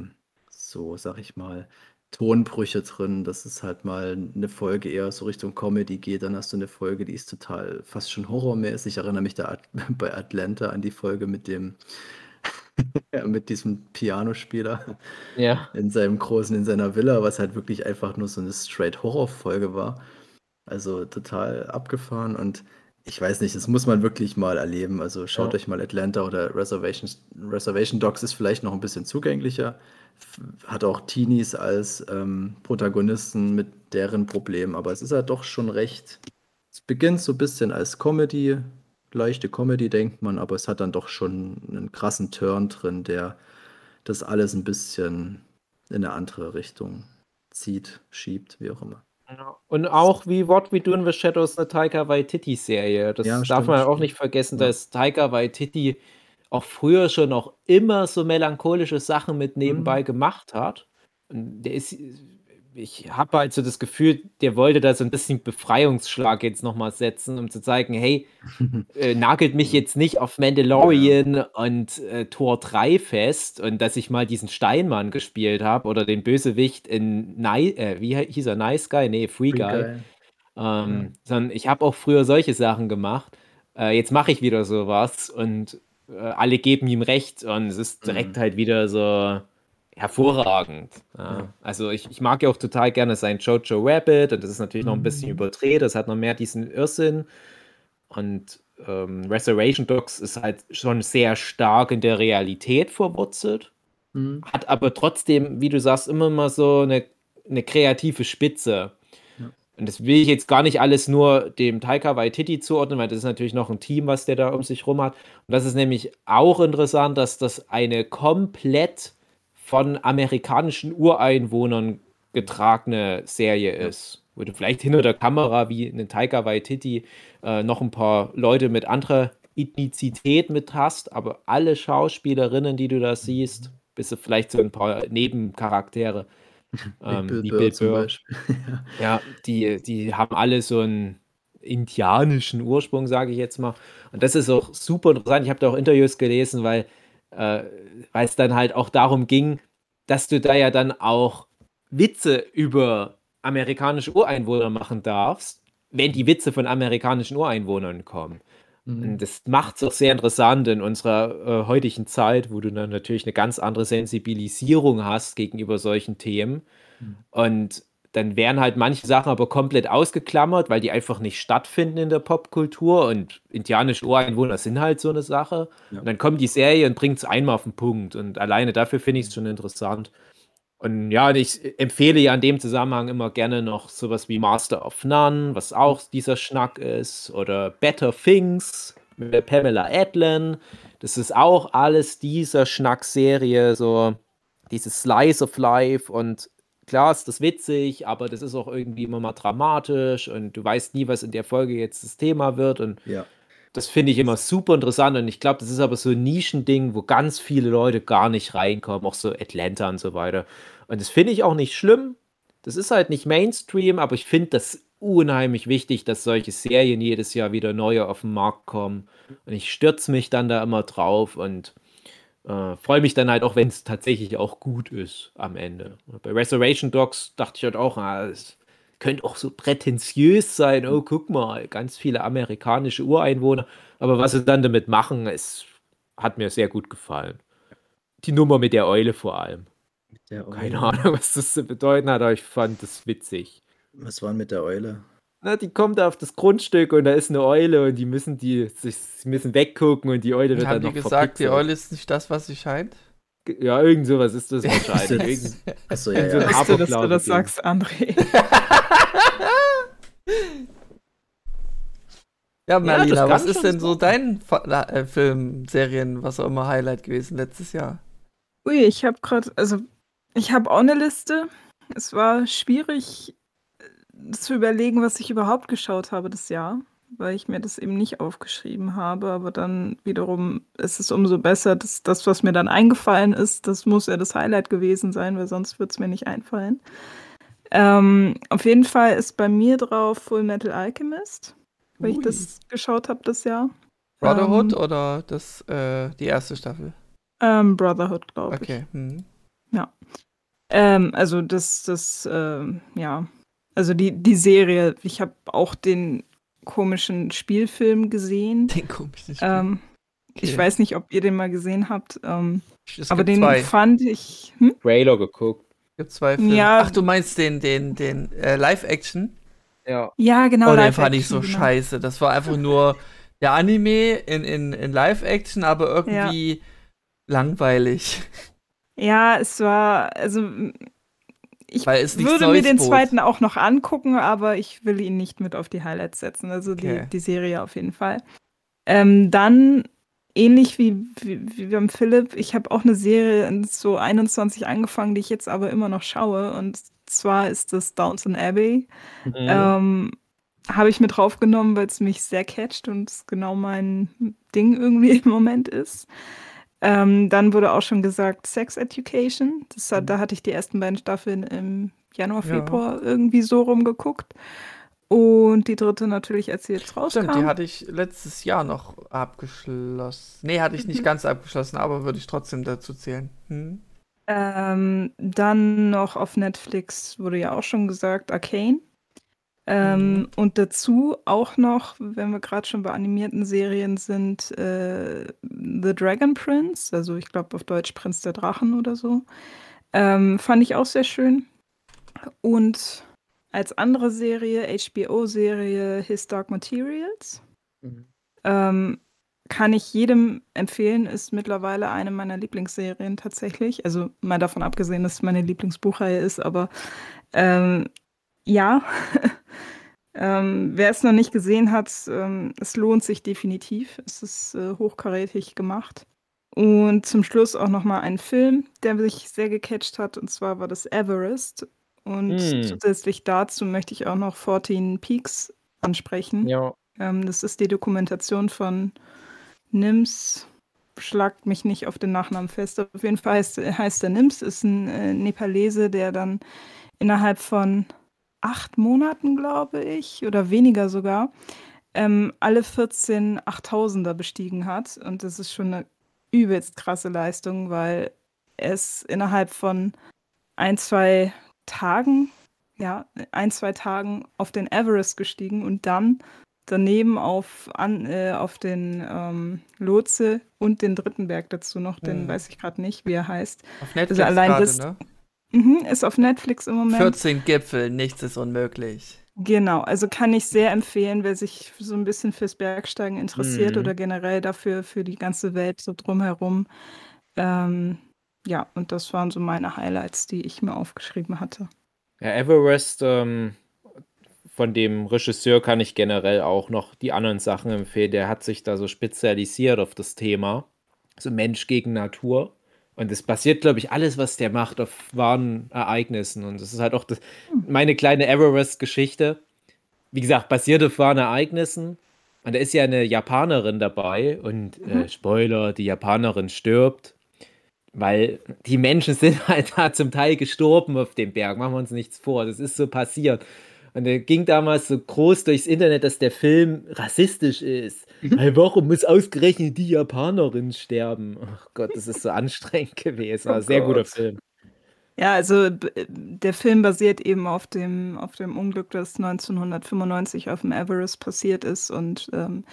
so, sag ich mal, Tonbrüche drin, dass es halt mal eine Folge eher so Richtung Comedy geht, dann hast du eine Folge, die ist total fast schon horrormäßig. Ich erinnere mich da bei Atlanta an die Folge mit dem mit diesem Pianospieler Ja. in seinem großen in seiner Villa, was halt wirklich einfach nur so eine straight Horror-Folge war. Also total abgefahren und ich weiß nicht, das muss man wirklich mal erleben. Also schaut Ja. euch mal Atlanta oder Reservation Reservation Dogs ist vielleicht noch ein bisschen zugänglicher. hat auch Teenies als ähm, Protagonisten mit deren Problemen, aber es ist halt doch schon recht. Es beginnt so ein bisschen als Comedy, leichte Comedy, denkt man, aber es hat dann doch schon einen krassen Turn drin, der das alles ein bisschen in eine andere Richtung zieht, schiebt, wie auch immer. Und auch wie What We Do in the Shadows eine Taika Waititi-Serie. Das ja, darf stimmt, man auch nicht vergessen, ja. dass Taika Waititi auch früher schon noch immer so melancholische Sachen mit nebenbei mhm. gemacht hat. Und der ist ich habe halt so das Gefühl, der wollte da so ein bisschen Befreiungsschlag jetzt nochmal setzen, um zu zeigen, hey, äh, nagelt mich jetzt nicht auf Mandalorian ja. und äh, Tor 3 fest und dass ich mal diesen Steinmann gespielt habe oder den Bösewicht in Ni äh, wie hieß er, Nice Guy? Nee, Free, Free Guy. Guy. Ähm, ja. Sondern ich habe auch früher solche Sachen gemacht. Äh, jetzt mache ich wieder sowas und äh, alle geben ihm recht und es ist direkt mhm. halt wieder so hervorragend. Ja. Also ich, ich mag ja auch total gerne sein Jojo Rabbit und das ist natürlich noch ein bisschen mhm. überdreht, das hat noch mehr diesen Irrsinn. Und ähm, Reservation Dogs ist halt schon sehr stark in der Realität verwurzelt, mhm. hat aber trotzdem, wie du sagst, immer mal so eine, eine kreative Spitze. Und das will ich jetzt gar nicht alles nur dem Taika Waititi zuordnen, weil das ist natürlich noch ein Team, was der da um sich rum hat. Und das ist nämlich auch interessant, dass das eine komplett von amerikanischen Ureinwohnern getragene Serie ist. Wo du vielleicht hinter der Kamera wie eine Taika Waititi äh, noch ein paar Leute mit anderer Ethnizität mit hast, aber alle Schauspielerinnen, die du da siehst, bis du vielleicht so ein paar Nebencharaktere, ähm, Bill wie Bill Burr, ja, die, die haben alle so einen indianischen Ursprung, sage ich jetzt mal. Und das ist auch super interessant. Ich habe da auch Interviews gelesen, weil äh, weil es dann halt auch darum ging, dass du da ja dann auch Witze über amerikanische Ureinwohner machen darfst, wenn die Witze von amerikanischen Ureinwohnern kommen. Mhm. Und das macht es auch sehr interessant in unserer äh, heutigen Zeit, wo du dann natürlich eine ganz andere Sensibilisierung hast gegenüber solchen Themen. Mhm. Und dann wären halt manche Sachen aber komplett ausgeklammert, weil die einfach nicht stattfinden in der Popkultur und indianische Ureinwohner sind halt so eine Sache. Ja. Und dann kommt die Serie und bringt es einmal auf den Punkt. Und alleine dafür finde ich es schon interessant. Und ja, und ich empfehle ja in dem Zusammenhang immer gerne noch sowas wie Master of None, was auch dieser Schnack ist, oder Better Things mit der Pamela Adlon. Das ist auch alles dieser Schnack-Serie, so dieses Slice of Life und klar ist das witzig, aber das ist auch irgendwie immer mal dramatisch und du weißt nie, was in der Folge jetzt das Thema wird und Ja. das finde ich immer super interessant und ich glaube, das ist aber so ein Nischending, wo ganz viele Leute gar nicht reinkommen, auch so Atlanta und so weiter. Und das finde ich auch nicht schlimm. Das ist halt nicht Mainstream, aber ich finde das unheimlich wichtig, dass solche Serien jedes Jahr wieder neue auf den Markt kommen. Und ich stürze mich dann da immer drauf und äh, freue mich dann halt auch, wenn es tatsächlich auch gut ist am Ende. Bei Reservation Dogs dachte ich halt auch, ah, es könnte auch so prätentiös sein. Oh, guck mal, ganz viele amerikanische Ureinwohner. Aber was sie dann damit machen, es hat mir sehr gut gefallen. Die Nummer mit der Eule vor allem. Der Keine Eule. Ahnung, was das zu bedeuten hat, aber ich fand das witzig. Was war denn mit der Eule? Na, die kommt auf das Grundstück und da ist eine Eule und die müssen die sich sie müssen weggucken und die Eule wird Haben dann die noch gesagt, die verpixelt. Eule ist nicht das, was sie scheint? Ja, irgend sowas ist das wahrscheinlich. Achso, ja, ja. Ich wusste, dass du das sagst, André. Ja, Marlina, kann was ist denn so dein äh, Film, Serien, was auch immer Highlight gewesen letztes Jahr? Ui, ich habe gerade, also ich habe auch eine Liste. Es war schwierig zu überlegen, was ich überhaupt geschaut habe das Jahr, weil ich mir das eben nicht aufgeschrieben habe. Aber dann wiederum ist es umso besser, dass das, was mir dann eingefallen ist, das muss ja das Highlight gewesen sein, weil sonst wird es mir nicht einfallen. Ähm, auf jeden Fall ist bei mir drauf Full Metal Alchemist, weil ich Ui. das geschaut habe das Jahr. Brotherhood Ähm, oder das, äh, die erste Staffel? Ähm, Brotherhood, glaube ich. Okay. Hm. Ähm, also das, das, ähm, ja, also die, die Serie, ich habe auch den komischen Spielfilm gesehen. Den komischen Spiel. Ähm, Ich Okay. weiß nicht, ob ihr den mal gesehen habt, ähm, es aber den zwei. fand ich. Hm? Trailer geguckt. gibt zwei Filme. Ja. Ach, du meinst den, den, den äh, Live-Action? Ja. Ja, genau. oh, den fand ich so genau. scheiße. Das war einfach nur der Anime in, in, in Live-Action, aber irgendwie langweilig. Ja, es war, also ich würde mir den zweiten auch noch angucken, aber ich will ihn nicht mit auf die Highlights setzen. Also Okay. die, die Serie auf jeden Fall. Ähm, dann ähnlich wie, wie, wie beim Philipp, ich habe auch eine Serie in so 21 angefangen, die ich jetzt aber immer noch schaue. Und zwar ist das Downton Abbey. Mhm. Ähm, habe ich mit draufgenommen, weil es mich sehr catcht und es genau mein Ding irgendwie im Moment ist. Ähm, dann wurde auch schon gesagt Sex Education. Das hat, da hatte ich die ersten beiden Staffeln im Januar, Ja. Februar irgendwie so rumgeguckt. Und die dritte natürlich, als sie jetzt rauskam. Stimmt, die hatte ich letztes Jahr noch abgeschlossen. Nee, hatte ich nicht Mhm. ganz abgeschlossen, aber würde ich trotzdem dazu zählen. Hm? Ähm, dann noch auf Netflix wurde ja auch schon gesagt, Arcane. Ähm, Mhm. Und dazu auch noch, wenn wir gerade schon bei animierten Serien sind, äh, The Dragon Prince, also ich glaube auf Deutsch Prinz der Drachen oder so. Ähm, fand ich auch sehr schön. Und als andere Serie, HBO-Serie His Dark Materials. Mhm. Ähm, kann ich jedem empfehlen, ist mittlerweile eine meiner Lieblingsserien tatsächlich. Also mal davon abgesehen, dass es meine Lieblingsbuchreihe ist, aber ähm, ja. ähm, wer es noch nicht gesehen hat, ähm, es lohnt sich definitiv. Es ist äh, hochkarätig gemacht. Und zum Schluss auch noch mal ein Film, der mich sehr gecatcht hat, und zwar war das Everest. Und Hm. zusätzlich dazu möchte ich auch noch 14 Peaks ansprechen. Ja. Ähm, das ist die Dokumentation von Nims. Schlagt mich nicht auf den Nachnamen fest. Auf jeden Fall heißt, heißt er Nims, ist ein äh, Nepalese, der dann innerhalb von acht Monaten, glaube ich, oder weniger sogar, ähm, alle 14 8000er bestiegen hat. Und das ist schon eine übelst krasse Leistung, weil er ist innerhalb von ein, zwei Tagen, ja, ein, zwei Tagen auf den Everest gestiegen und dann daneben auf, an, äh, auf den ähm, Lotse und den dritten Berg dazu noch, den Hm. weiß ich gerade nicht, wie er heißt. Auf Netflix Also allein gerade, das- ne? Mhm, ist auf Netflix im Moment. 14 Gipfel, nichts ist unmöglich. Genau, also kann ich sehr empfehlen, wer sich so ein bisschen fürs Bergsteigen interessiert Mhm. oder generell dafür für die ganze Welt so drumherum. Ähm, ja, und das waren so meine Highlights, die ich mir aufgeschrieben hatte. Ja, Everest, ähm, von dem Regisseur kann ich generell auch noch die anderen Sachen empfehlen. Der hat sich da so spezialisiert auf das Thema. So Mensch gegen Natur. Und es basiert, glaube ich, alles, was der macht, auf wahren Ereignissen. Und das ist halt auch das, meine kleine Everest-Geschichte. Wie gesagt, basiert auf wahren Ereignissen. Und da ist ja eine Japanerin dabei. Und äh, Spoiler, die Japanerin stirbt. Weil die Menschen sind halt da zum Teil gestorben auf dem Berg. Machen wir uns nichts vor. Das ist so passiert. Und er ging damals so groß durchs Internet, dass der Film rassistisch ist. Hey, warum muss ausgerechnet die Japanerin sterben? Ach Gott, das ist so anstrengend gewesen. Aber sehr guter Film. Ja, also b- der Film basiert eben auf dem, auf dem Unglück, das 1995 auf dem Everest passiert ist und ähm,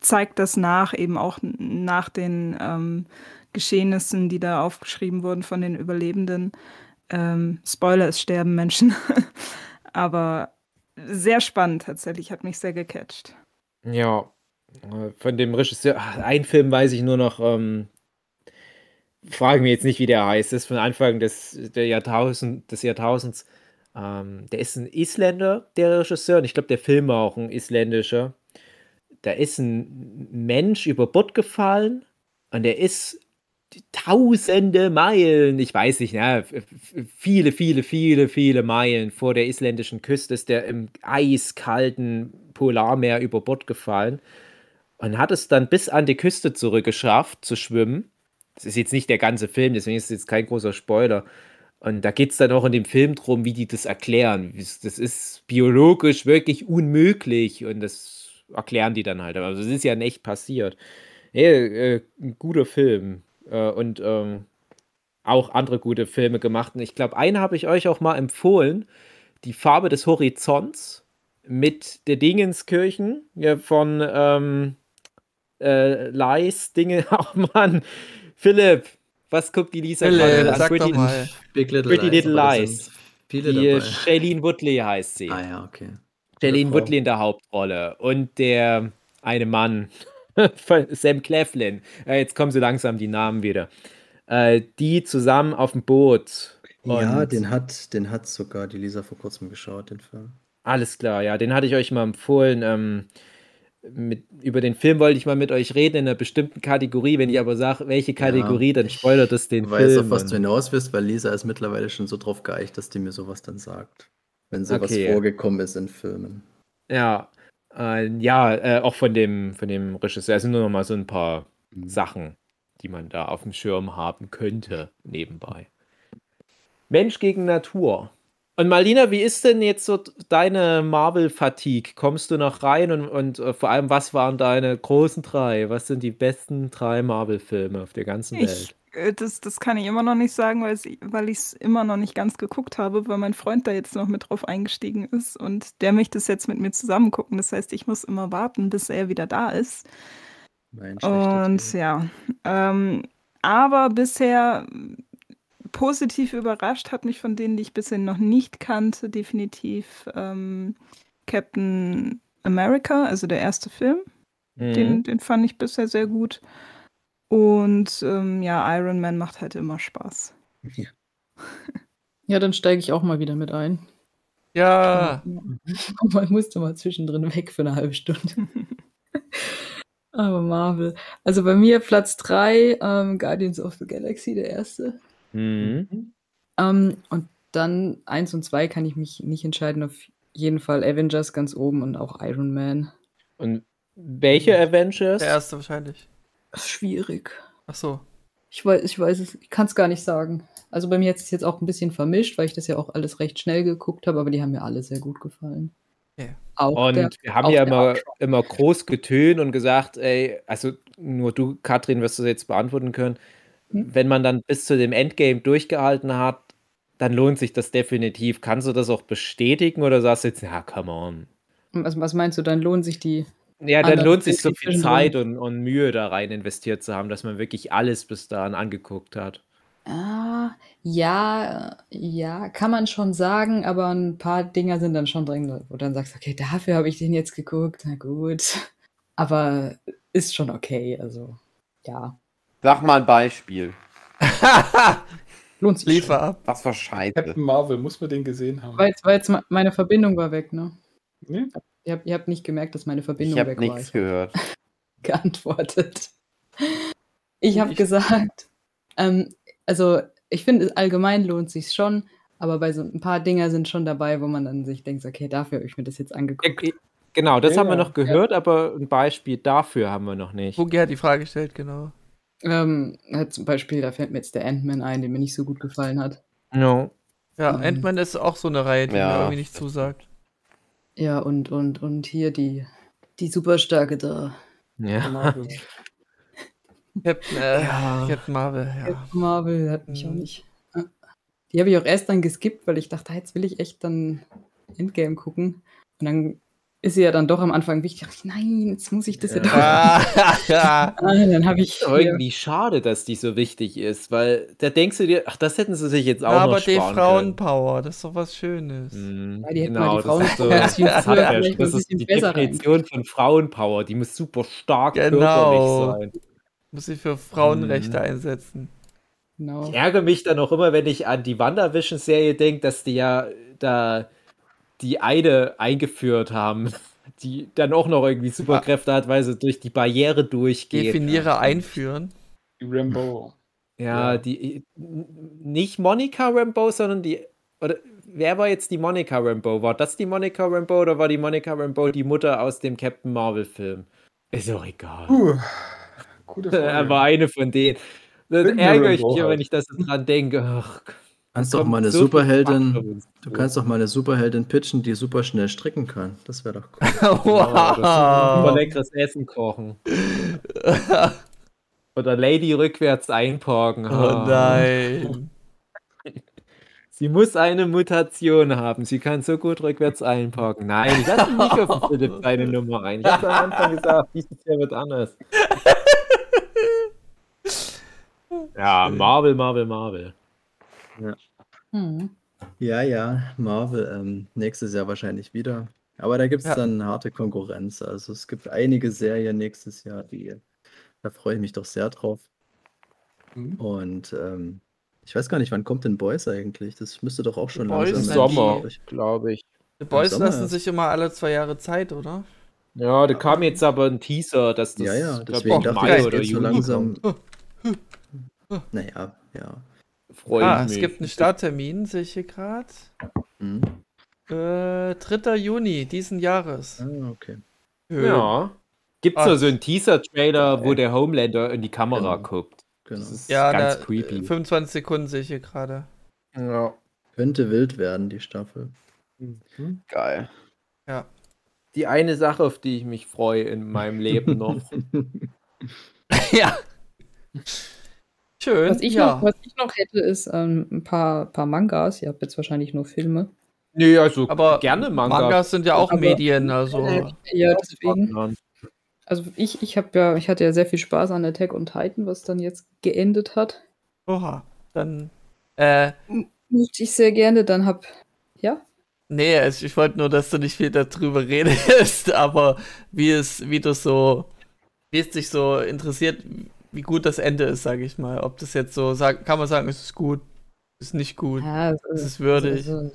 zeigt das nach, eben auch nach den ähm, Geschehnissen, die da aufgeschrieben wurden von den Überlebenden. Ähm, Spoiler, es sterben Menschen. Aber sehr spannend tatsächlich, hat mich sehr gecatcht. Ja, von dem Regisseur, ein Film weiß ich nur noch, ähm, frage mich jetzt nicht, wie der heißt, das ist von Anfang des, der Jahrtausend, des Jahrtausends. Ähm, der ist ein Isländer, der Regisseur, und ich glaube, der Film war auch ein isländischer. Da ist ein Mensch über Bord gefallen und der ist tausende Meilen, ich weiß nicht, ne, f- f- viele, viele, viele, viele Meilen vor der isländischen Küste ist der im eiskalten Polarmeer über Bord gefallen und hat es dann bis an die Küste zurückgeschafft zu schwimmen. Das ist jetzt nicht der ganze Film, deswegen ist es jetzt kein großer Spoiler. Und da geht es dann auch in dem Film drum, wie die das erklären. Das ist biologisch wirklich unmöglich und das erklären die dann halt. Aber das ist ja in echt passiert. Hey, äh, ein guter Film. Äh, und ähm, auch andere gute Filme gemacht. Und ich glaube, einen habe ich euch auch mal empfohlen. Die Farbe des Horizonts mit der Dingenskirchen ja, von ähm, äh, Leis Dinge. Ach Mann, Philipp, was guckt die Lisa Philipp, gerade an? sag Pretty, doch mal. Big Little Pretty Lies. Little Lies. Viele Die dabei. Shailene Woodley heißt sie. Ah ja, okay. Shailene. Woodley in der Hauptrolle. Und der eine Mann, Sam Cleflin. Äh, jetzt kommen so langsam die Namen wieder. Äh, die zusammen auf dem Boot. Ja, den hat, den hat sogar die Lisa vor kurzem geschaut, den Film. Alles klar, ja, den hatte ich euch mal empfohlen. Ähm, mit, über den Film wollte ich mal mit euch reden in einer bestimmten Kategorie. Wenn ich aber sage, welche Kategorie, dann spoilert das den Ich weiß, Film. auf was du hinaus willst, weil Lisa ist mittlerweile schon so drauf geeicht, dass die mir sowas dann sagt. Wenn sowas Okay. vorgekommen ist in Filmen. Ja, äh, ja, äh, auch von dem, von dem Regisseur. Es sind nur noch mal so ein paar Mhm. Sachen, die man da auf dem Schirm haben könnte, nebenbei. Mensch gegen Natur. Und Marlina, wie ist denn jetzt so deine Marvel-Fatigue? Kommst du noch rein und, und äh, vor allem, was waren deine großen drei? Was sind die besten drei Marvel-Filme auf der ganzen Ich, Welt? Äh, das, das kann ich immer noch nicht sagen, weil ich es immer noch nicht ganz geguckt habe, weil mein Freund da jetzt noch mit drauf eingestiegen ist und der möchte es jetzt mit mir zusammen gucken. Das heißt, ich muss immer warten, bis er wieder da ist. Schlechter Und Tee. ja, ähm, aber bisher positiv überrascht hat mich von denen, die ich bisher noch nicht kannte, definitiv ähm, Captain America, also der erste Film. Mhm. Den, den fand ich bisher sehr gut. Und ähm, ja, Iron Man macht halt immer Spaß. Ja. Ja, dann steige ich auch mal wieder mit ein. Ja, Man musste mal zwischendrin weg für eine halbe Stunde. Aber Marvel. Also bei mir Platz 3, ähm, Guardians of the Galaxy, der erste. Mhm. Ähm, und dann 1 und 2 kann ich mich nicht entscheiden. Auf jeden Fall Avengers ganz oben und auch Iron Man. Und welche Avengers? der erste wahrscheinlich. Schwierig. Ach so. Ich weiß, ich weiß es, ich kann es gar nicht sagen. Also bei mir hat es jetzt auch ein bisschen vermischt, weil ich das ja auch alles recht schnell geguckt habe, aber die haben mir alle sehr gut gefallen. Ja. Auch Und der, wir haben auch ja immer, immer groß getönt und gesagt, ey, also nur du, Katrin, wirst du das jetzt beantworten können. Hm? Wenn man dann bis zu dem Endgame durchgehalten hat, dann lohnt sich das definitiv. Kannst du das auch bestätigen oder sagst du jetzt, ja, come on. Was, was meinst du, dann lohnen sich die Ja, dann lohnt sich so viel. Zeit und, und Mühe da rein investiert zu haben, dass man wirklich alles bis dahin angeguckt hat. Ah, ja, ja, kann man schon sagen, aber ein paar Dinger sind dann schon drin, wo du dann sagst: „Okay, dafür habe ich den jetzt geguckt, na gut.“ Aber ist schon okay, also ja. Sag mal ein Beispiel. Lohnt sich Liefer ab. Was für Scheiße. Captain Marvel, muss man den gesehen haben. War jetzt war jetzt mei meine Verbindung war weg, ne? Nee? Ihr habt ihr habt nicht gemerkt, dass meine Ich Verbindung habe weg war. nichts Ich habe gehört. geantwortet. Ich habe Ich- gesagt, ähm, also ich finde, allgemein lohnt sich schon, aber bei so ein paar Dinger sind schon dabei, wo man dann sich denkt, okay, dafür habe ich mir das jetzt Ja, angeguckt. ge- Genau, das Ja, haben wir ja. noch gehört, aber ein Beispiel dafür haben wir noch nicht. Boogie hat die Frage gestellt, genau. Ähm, halt zum Beispiel, da fällt mir jetzt der Ant-Man ein, der mir nicht so gut gefallen hat. No. Ja, Ähm. Ant-Man ist auch so eine Reihe, die Ja. mir irgendwie nicht zusagt. Ja, und, und, und hier die, die Superstarke da. Ja. Marvel. Captain, äh, Ja. Captain Marvel, ja. Captain Marvel hat mich auch Mhm. nicht. äh, Die habe ich auch erst dann geskippt, weil ich dachte, ah, jetzt will ich echt dann Endgame gucken. Und dann ist sie ja dann doch am Anfang wichtig. Ich, nein, jetzt muss ich das ja, Ja. doch. Ah, ja. Dann habe ich. Irgendwie schade, dass die so wichtig ist, weil da denkst du dir, ach, das hätten sie sich jetzt auch Ja, noch aber die sparen Frauenpower, das ist doch was Schönes. können. Ja, die hätten genau, mal die Frauen das ist so, das, hat er, ist die Definition von Frauenpower. Die muss super stark Genau. körperlich sein. Muss sich für Frauenrechte Mhm. einsetzen. Genau. Ich ärgere mich dann auch immer, wenn ich an die WandaVision-Serie denke, dass die ja da die eine eingeführt haben, die dann auch noch irgendwie Superkräfte hat, weil sie durch die Barriere durchgeht. Definiere einführen. Die Rambo. Ja, Ja. die nicht Monica Rambeau, sondern die oder wer war jetzt die Monica Rambeau? War das die Monica Rambeau oder war die Monica Rambeau die Mutter aus dem Captain Marvel Film? Ist doch egal. Puh. Gute Er war eine von denen. Dann Irgendeine ärgere ich mich, halt. wenn ich das so dran denke. Ach, Kannst doch mal eine so Superheldin. Du kannst doch mal eine Superheldin pitchen, die super schnell stricken kann. Das wäre doch cool. Super wow. leckeres Essen kochen. Oder Lady rückwärts einparken. oh nein. Sie muss eine Mutation haben. Sie kann so gut rückwärts einparken. Nein, ich lasse mich nicht auf Philipp seine Nummer rein. Ich habe am Anfang gesagt, dieses Jahr wird anders. Ja, Marvel, Marvel, Marvel. Hm. Ja, ja, Marvel. Ähm, nächstes Jahr wahrscheinlich wieder. Aber da gibt es Ja. dann harte Konkurrenz. Also es gibt einige Serien nächstes Jahr, die, da freue ich mich doch sehr drauf. Mhm. Und ähm, ich weiß gar nicht, wann kommt denn Boys eigentlich? Das müsste doch auch schon Boys Im langsam sein, Sommer, ich. glaube ich. Die Boys Sommer lassen erst. sich immer alle zwei Jahre Zeit, oder? Ja, da kam jetzt aber ein Teaser, dass das Ja, ja, glaub deswegen ich, dachte Mai ich, es oder geht so Juni langsam. kommt. Naja, ja. Freue ah, ich es mich. gibt einen Starttermin, sehe ich hier gerade. Mhm. Äh, 3. Juni diesen Jahres. Ah, okay. Ja. Gibt es Ah. so so einen Teaser-Trailer, wo Okay. der Homelander in die Kamera Genau. guckt? Genau. Das ist Ja, ganz da, creepy. äh, 25 Sekunden sehe ich hier gerade. Ja. Könnte wild werden, die Staffel. Mhm. Geil. Ja. Die eine Sache, auf die ich mich freue in meinem Leben noch. ja. Schön. Was ich, ja. noch, was ich noch hätte, ist ähm, ein paar, paar Mangas. Ihr habt jetzt wahrscheinlich nur Filme. nee, also Aber gerne Manga. Mangas sind ja auch Aber- Medien, also. Ja, deswegen. Also ich, ich habe ja, ich hatte ja sehr viel Spaß an Attack on Titan, was dann jetzt geendet hat. Oha. Dann. Äh, Mochte ich sehr gerne. Dann hab. Ja? nee, also ich wollte nur, dass du nicht viel darüber redest, aber wie es, wie das so, wie es dich so interessiert, wie gut das Ende ist, sage ich mal. Ob das jetzt so, sag, kann man sagen, es ist gut, ist nicht gut, Ja, so, es ist würdig. So, so,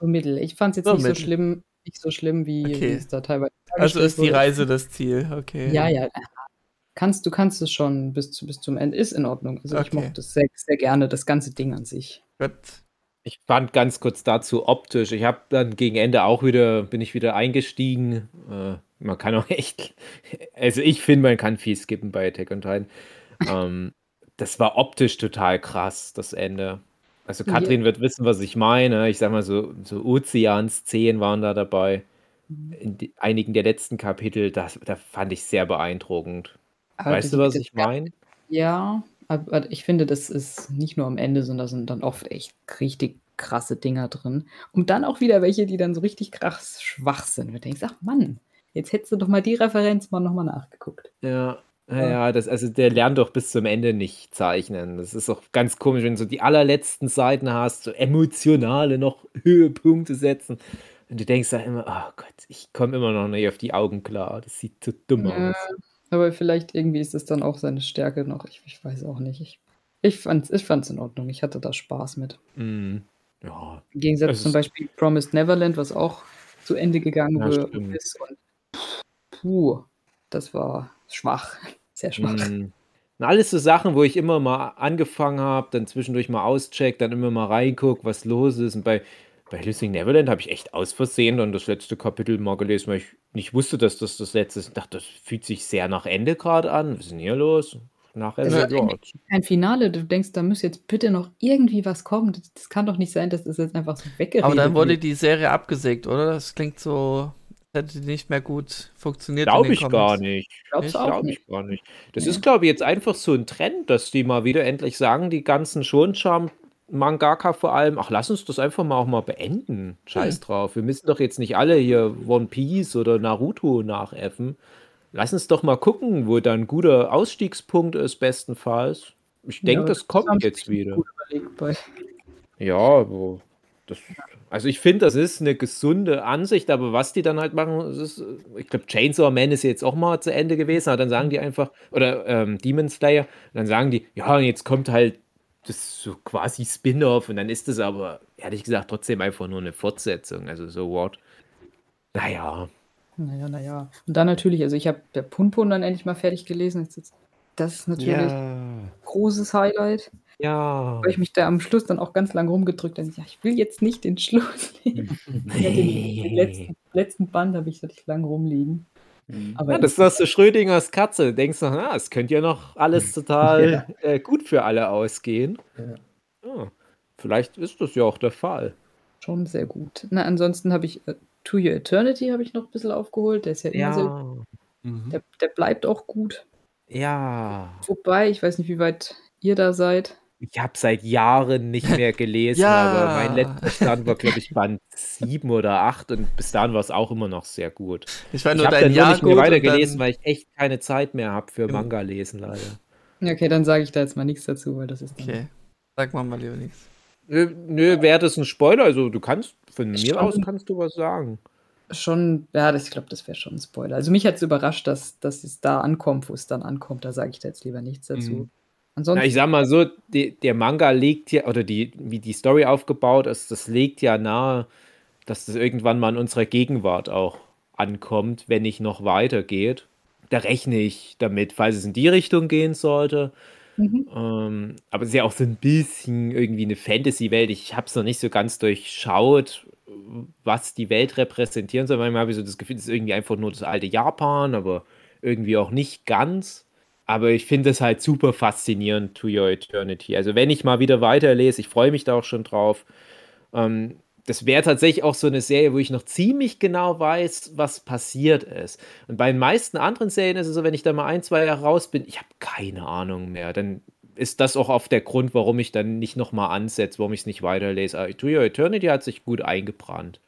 so mittel. Ich fand es jetzt So nicht so mittel. schlimm, nicht so schlimm, wie, Okay. wie es da teilweise Also ist die wurde. Reise das Ziel, okay. Ja, ja. Kannst, du kannst es schon bis, zu, bis zum Ende. Ist in Ordnung. Also ich Okay. mochte es sehr, sehr gerne, das ganze Ding an sich. Gut. Ich fand ganz kurz dazu optisch. Ich habe dann gegen Ende auch wieder, bin ich wieder eingestiegen. Äh, man kann auch echt, also ich finde, man kann viel skippen bei Attack on Titan. Ähm, das war optisch total krass, das Ende. Also Ja. Katrin wird wissen, was ich meine. Ich sag mal so, so Ozeans-Szenen waren da dabei. In die, einigen der letzten Kapitel, das, da fand ich sehr beeindruckend. Aber weißt du, was ich meine? Ja, aber ich finde, das ist nicht nur am Ende, sondern da sind dann oft echt richtig krasse Dinger drin. Und dann auch wieder welche, die dann so richtig krass schwach sind. Und du denkst, ach Mann, jetzt hättest du doch mal die Referenz mal nochmal nachgeguckt. Ja. Naja, das, also der lernt doch bis zum Ende nicht zeichnen. Das ist auch ganz komisch, wenn du so die allerletzten Seiten hast, so emotionale noch Höhepunkte setzen. Und du denkst da immer, oh Gott, ich komme immer noch nicht auf die Augen klar. Das sieht zu dumm Ja, aus. aber vielleicht irgendwie ist es dann auch seine Stärke noch. Ich, ich weiß auch nicht. Ich, ich fand's, ich fand's in Ordnung. Ich hatte da Spaß mit. Mm, Ja, Im Gegensatz Es zum Beispiel Promised Neverland, was auch zu Ende gegangen Ja, ist. Und puh, das war schwach. Sehr schwach. Mm. Und alles so Sachen, wo ich immer mal angefangen habe, dann zwischendurch mal auscheck, dann immer mal reinguck, was los ist. Und bei, bei Hissing Neverland habe ich echt aus Versehen dann das letzte Kapitel mal gelesen, weil ich nicht wusste, dass das das letzte ist. Ich dachte, das fühlt sich sehr nach Ende gerade an. Was ist denn hier los? Nachher, Das ja, ist eigentlich Kein Finale. Du denkst, da muss jetzt bitte noch irgendwie was kommen. Das, das kann doch nicht sein, dass das jetzt einfach so weggeredet Aber dann wurde die Serie abgesägt, oder? Das klingt so, hätte nicht mehr gut funktioniert. Glaube ich gar Comics. nicht. Glaubst du auch Glaube nicht? ich gar nicht. Das Nee. ist, glaube ich, jetzt einfach so ein Trend, dass die mal wieder endlich sagen, die ganzen Shoncham Mangaka vor allem, ach, lass uns das einfach mal auch mal beenden. Scheiß drauf. Wir müssen doch jetzt nicht alle hier One Piece oder Naruto nachäffen. Lass uns doch mal gucken, wo dann ein guter Ausstiegspunkt ist, bestenfalls. Ich denke, Ja, das kommt jetzt wieder. Gut überlegt bei. Ja, aber das, also ich finde, das ist eine gesunde Ansicht, aber was die dann halt machen, das ist, ich glaube, Chainsaw Man ist jetzt auch mal zu Ende gewesen, aber dann sagen die einfach, oder ähm, Demon Slayer, dann sagen die, ja, jetzt kommt halt das so quasi Spin-off und dann ist es aber, ehrlich gesagt, trotzdem einfach nur eine Fortsetzung, also so what. Naja, Naja, naja. Und dann natürlich, also ich habe der Punpun dann endlich mal fertig gelesen. Das ist, das ist natürlich ein großes Highlight. ja. Weil ich mich da am Schluss dann auch ganz lang rumgedrückt habe. Ja, ich will jetzt nicht den Schluss. Ich hatte den, den letzten, letzten Band habe ich, hatte ich lang rumliegen. Aber Ja, das ist doch so Schrödingers Katze. Du denkst noch, ah, es könnte ja noch alles total äh, gut für alle ausgehen. Ja, vielleicht ist das ja auch der Fall. schon sehr gut. Na, ansonsten habe ich äh, To Your Eternity habe ich noch ein bisschen aufgeholt. Der ist ja immer sehr, Mhm. der, der bleibt auch gut. Ja. Wobei, ich weiß nicht, wie weit ihr da seid. Ich habe seit Jahren nicht mehr gelesen, Ja. aber mein letzter Stand war, glaube ich, Band 7 oder 8 und bis dahin war es auch immer noch sehr gut. Ich war Ich nur habe dann nur Jahr nicht mehr weitergelesen, weil ich echt keine Zeit mehr habe für Manga lesen, leider. Okay, dann sage ich da jetzt mal nichts dazu, weil das ist dann Okay, sag mal mal lieber nichts. Nö, nö wäre das ein Spoiler? Also du kannst, von mir aus kannst du was sagen. Schon, ja, das, ich glaube, das wäre schon ein Spoiler. Also mich hat es überrascht, dass, dass es da ankommt, wo es dann ankommt. Da sage ich da jetzt lieber nichts dazu. Mhm. Ansonsten, Na, ich sag mal so, die, der Manga legt ja, oder die, wie die Story aufgebaut ist, das legt ja nahe, dass das irgendwann mal in unserer Gegenwart auch ankommt, wenn nicht noch weitergeht. Da rechne ich damit, falls es in die Richtung gehen sollte. Mhm. Ähm, aber es ist ja auch so ein bisschen irgendwie eine Fantasy-Welt. Ich habe es noch nicht so ganz durchschaut, was die Welt repräsentieren soll. Manchmal habe ich so das Gefühl, es ist irgendwie einfach nur das alte Japan, aber irgendwie auch nicht ganz. Aber ich finde es halt super faszinierend, To Your Eternity. Also wenn ich mal wieder weiterlese, ich freue mich da auch schon drauf. Ähm, das wäre tatsächlich auch so eine Serie, wo ich noch ziemlich genau weiß, was passiert ist. Und bei den meisten anderen Serien ist es so, wenn ich da mal ein, zwei Jahre raus bin, ich habe keine Ahnung mehr. Dann ist das auch oft der Grund, warum ich dann nicht nochmal ansetze, warum ich es nicht weiterlese. Aber To Your Eternity hat sich gut eingebrannt.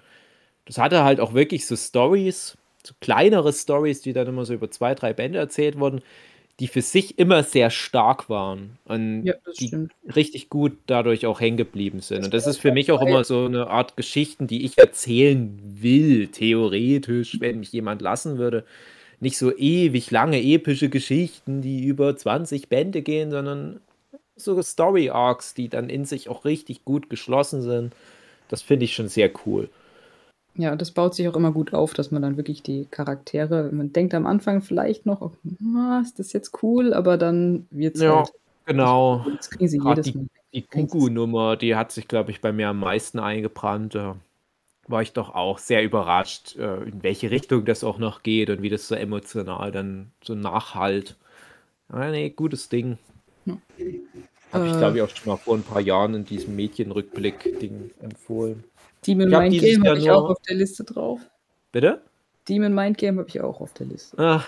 Das hatte halt auch wirklich so Stories, so kleinere Stories, die dann immer so über zwei, drei Bände erzählt wurden, die für sich immer sehr stark waren und ja, die stimmt. richtig gut dadurch auch hängen geblieben sind. Das Und das ist für mich auch immer so eine Art Geschichten, die ich erzählen will, theoretisch, wenn mich jemand lassen würde. Nicht so ewig lange epische Geschichten, die über 20 Bände gehen, sondern so Story Arcs, die dann in sich auch richtig gut geschlossen sind. Das finde ich schon sehr cool. Ja, das baut sich auch immer gut auf, dass man dann wirklich die Charaktere, man denkt am Anfang vielleicht noch, oh, ist das jetzt cool, aber dann wird es Ja, halt, genau. das kriegen sie Grad jedes Mal. Die Gugu-Nummer, die hat sich, glaube ich, bei mir am meisten eingebrannt. Da war ich doch auch sehr überrascht, äh, in welche Richtung das auch noch geht und wie das so emotional dann so nachhalt. Ja, nee, gutes Ding. Ja. Habe ich, Äh. glaube ich, auch schon mal vor ein paar Jahren in diesem Mädchenrückblick-Ding empfohlen. Demon Mind Game habe ich auch auf der Liste drauf. Bitte? Demon Mind Game habe ich auch auf der Liste. Ach,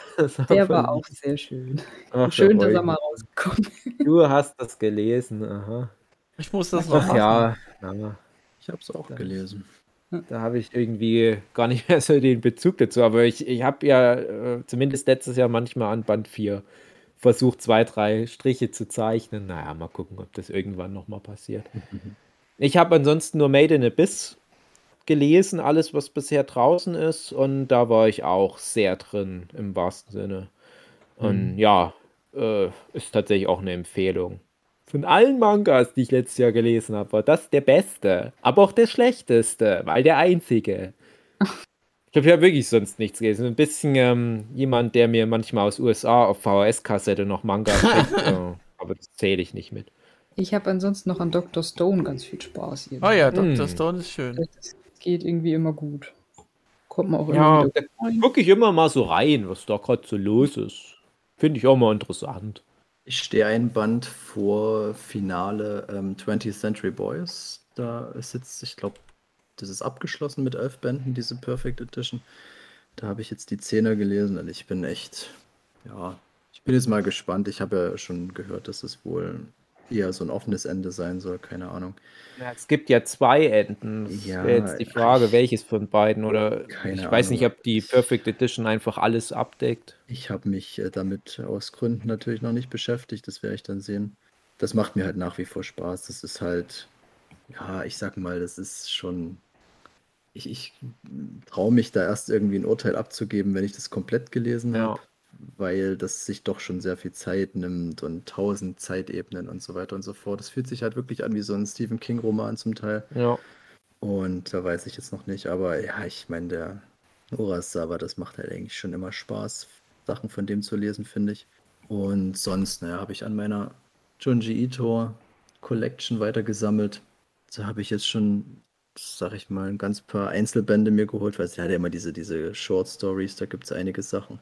Der war auch sehr schön. Ach, schön, da dass er mal rausgekommen ist. Du hast das gelesen, aha. Ich muss das noch Ach machen. ja, ja. Ich habe es auch gelesen. Da habe ich irgendwie gar nicht mehr so den Bezug dazu. Aber ich, ich habe ja äh, zumindest letztes Jahr manchmal an Band 4 versucht, zwei, drei Striche zu zeichnen. Naja, mal gucken, ob das irgendwann nochmal passiert. Ich habe ansonsten nur Made in Abyss gelesen, alles, was bisher draußen ist. Und da war ich auch sehr drin, im wahrsten Sinne. Und Mhm. ja, äh, ist tatsächlich auch eine Empfehlung. Von allen Mangas, die ich letztes Jahr gelesen habe, war das der beste, aber auch der schlechteste, weil der einzige. Ich glaube, ich habe wirklich sonst nichts gelesen. Ein bisschen ähm, jemand, der mir manchmal aus USA auf VHS-Kassette noch Manga schickt, äh, aber das zähle ich nicht mit. Ich habe ansonsten noch an Dr. Stone ganz viel Spaß. Oh ja, Dr. Hm. Stone ist schön. Das geht irgendwie immer gut. Kommt man auch Ja, immer da wieder rein. gucke ich immer mal so rein, was da gerade so los ist. Finde ich auch mal interessant. Ich stehe ein Band vor Finale ähm, 20th Century Boys. Da ist jetzt, ich glaube, das ist abgeschlossen mit elf Bänden, diese Perfect Edition. Da habe ich jetzt die Zehner gelesen und ich bin echt, ja, ich bin jetzt mal gespannt. Ich habe ja schon gehört, dass es wohl eher so ein offenes Ende sein soll, keine Ahnung. Ja, es gibt ja zwei Enden. Das Ja, wäre jetzt die Frage, ich- welches von beiden. Oder Keine ich weiß nicht, ob die Perfect Edition einfach alles abdeckt. Ich habe mich äh, damit aus Gründen natürlich noch nicht beschäftigt, das werde ich dann sehen. Das macht mir halt nach wie vor Spaß. Das ist halt, ja, ich sag mal, das ist schon. Ich, ich traue mich da erst irgendwie ein Urteil abzugeben, wenn ich das komplett gelesen Ja. habe, weil das sich doch schon sehr viel Zeit nimmt und tausend Zeitebenen und so weiter und so fort. Das fühlt sich halt wirklich an wie so ein Stephen King-Roman zum Teil. Ja. Und da weiß ich jetzt noch nicht, aber ja, ich meine, der Urasawa, das macht halt eigentlich schon immer Spaß, Sachen von dem zu lesen, finde ich. Und sonst, naja, habe ich an meiner Junji Ito Collection weitergesammelt. Da habe ich jetzt schon, sag ich mal, ein ganz paar Einzelbände mir geholt, weil sie hat ja immer diese, diese Short Stories, da gibt es einige Sachen.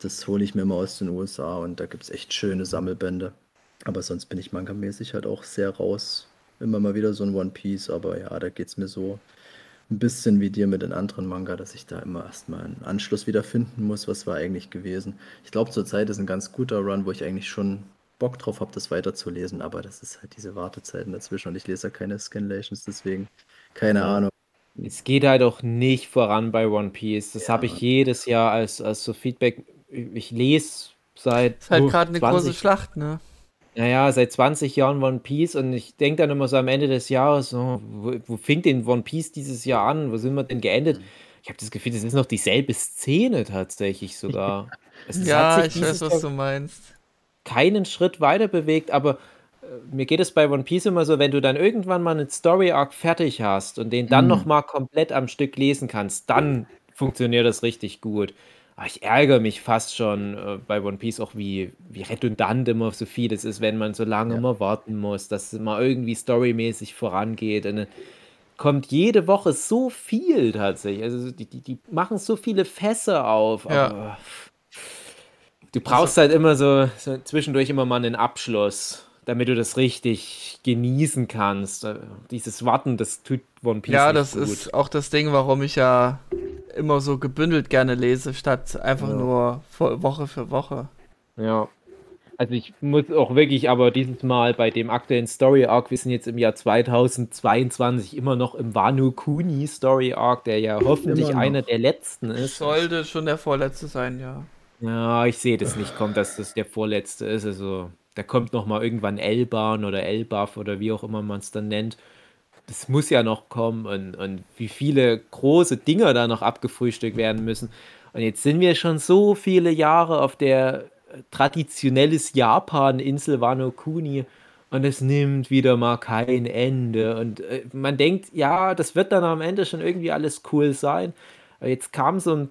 Das hole ich mir immer aus den USA und da gibt es echt schöne Sammelbände. Aber sonst bin ich mangamäßig halt auch sehr raus. Immer mal wieder so ein One Piece, aber ja, da geht es mir so ein bisschen wie dir mit den anderen Manga, dass ich da immer erstmal einen Anschluss wieder finden muss, was war eigentlich gewesen. Ich glaube, zurzeit ist ein ganz guter Run, wo ich eigentlich schon Bock drauf habe, das weiterzulesen, aber das ist halt diese Wartezeiten dazwischen und ich lese ja keine Scanlations, deswegen keine Ahnung. Es geht halt auch nicht voran bei One Piece. Das habe ich jedes Jahr als, als so Feedback. Ich lese seit Ist halt oh, gerade eine 20 große Schlacht, ne? Naja, seit 20 Jahren One Piece und ich denke dann immer so am Ende des Jahres, so, wo, wo fing denn One Piece dieses Jahr an? Wo sind wir denn geendet? Ich habe das Gefühl, das ist noch dieselbe Szene tatsächlich sogar. Es Ja, ich weiß, was du meinst. keinen Schritt weiter bewegt, aber äh, mir geht es bei One Piece immer so, wenn du dann irgendwann mal einen Story Arc fertig hast und den dann Mhm. noch mal komplett am Stück lesen kannst, dann funktioniert das richtig gut. Aber ich ärgere mich fast schon äh, bei One Piece auch, wie, wie redundant immer so vieles ist, wenn man so lange Ja. immer warten muss, dass es mal irgendwie storymäßig vorangeht. Und dann kommt jede Woche so viel tatsächlich. Also die, die, die machen so viele Fässer auf. Ja. Du brauchst halt immer so, so zwischendurch immer mal einen Abschluss, damit du das richtig genießen kannst. Äh, Dieses Warten, das tut One Piece Ja, nicht das gut. ist auch das Ding, warum ich ja immer so gebündelt gerne lese, statt einfach Ja. nur Woche für Woche. Ja. Also ich muss auch wirklich aber dieses Mal bei dem aktuellen Story Arc, wir sind jetzt im Jahr 2022 immer noch im Wano Kuni Story Arc, der ja hoffentlich einer der letzten ist. Sollte schon der vorletzte sein, ja. Ja, ich sehe das nicht kommen, dass das der vorletzte ist. Also da kommt noch mal irgendwann L-Bahn oder L-Buff oder wie auch immer man es dann nennt. Das muss ja noch kommen und, und wie viele große Dinger da noch abgefrühstückt werden müssen. Und jetzt sind wir schon so viele Jahre auf der äh, traditionelles Japan-Insel Wano Kuni und es nimmt wieder mal kein Ende. Und äh, man denkt, ja, das wird dann am Ende schon irgendwie alles cool sein. Aber jetzt kam so ein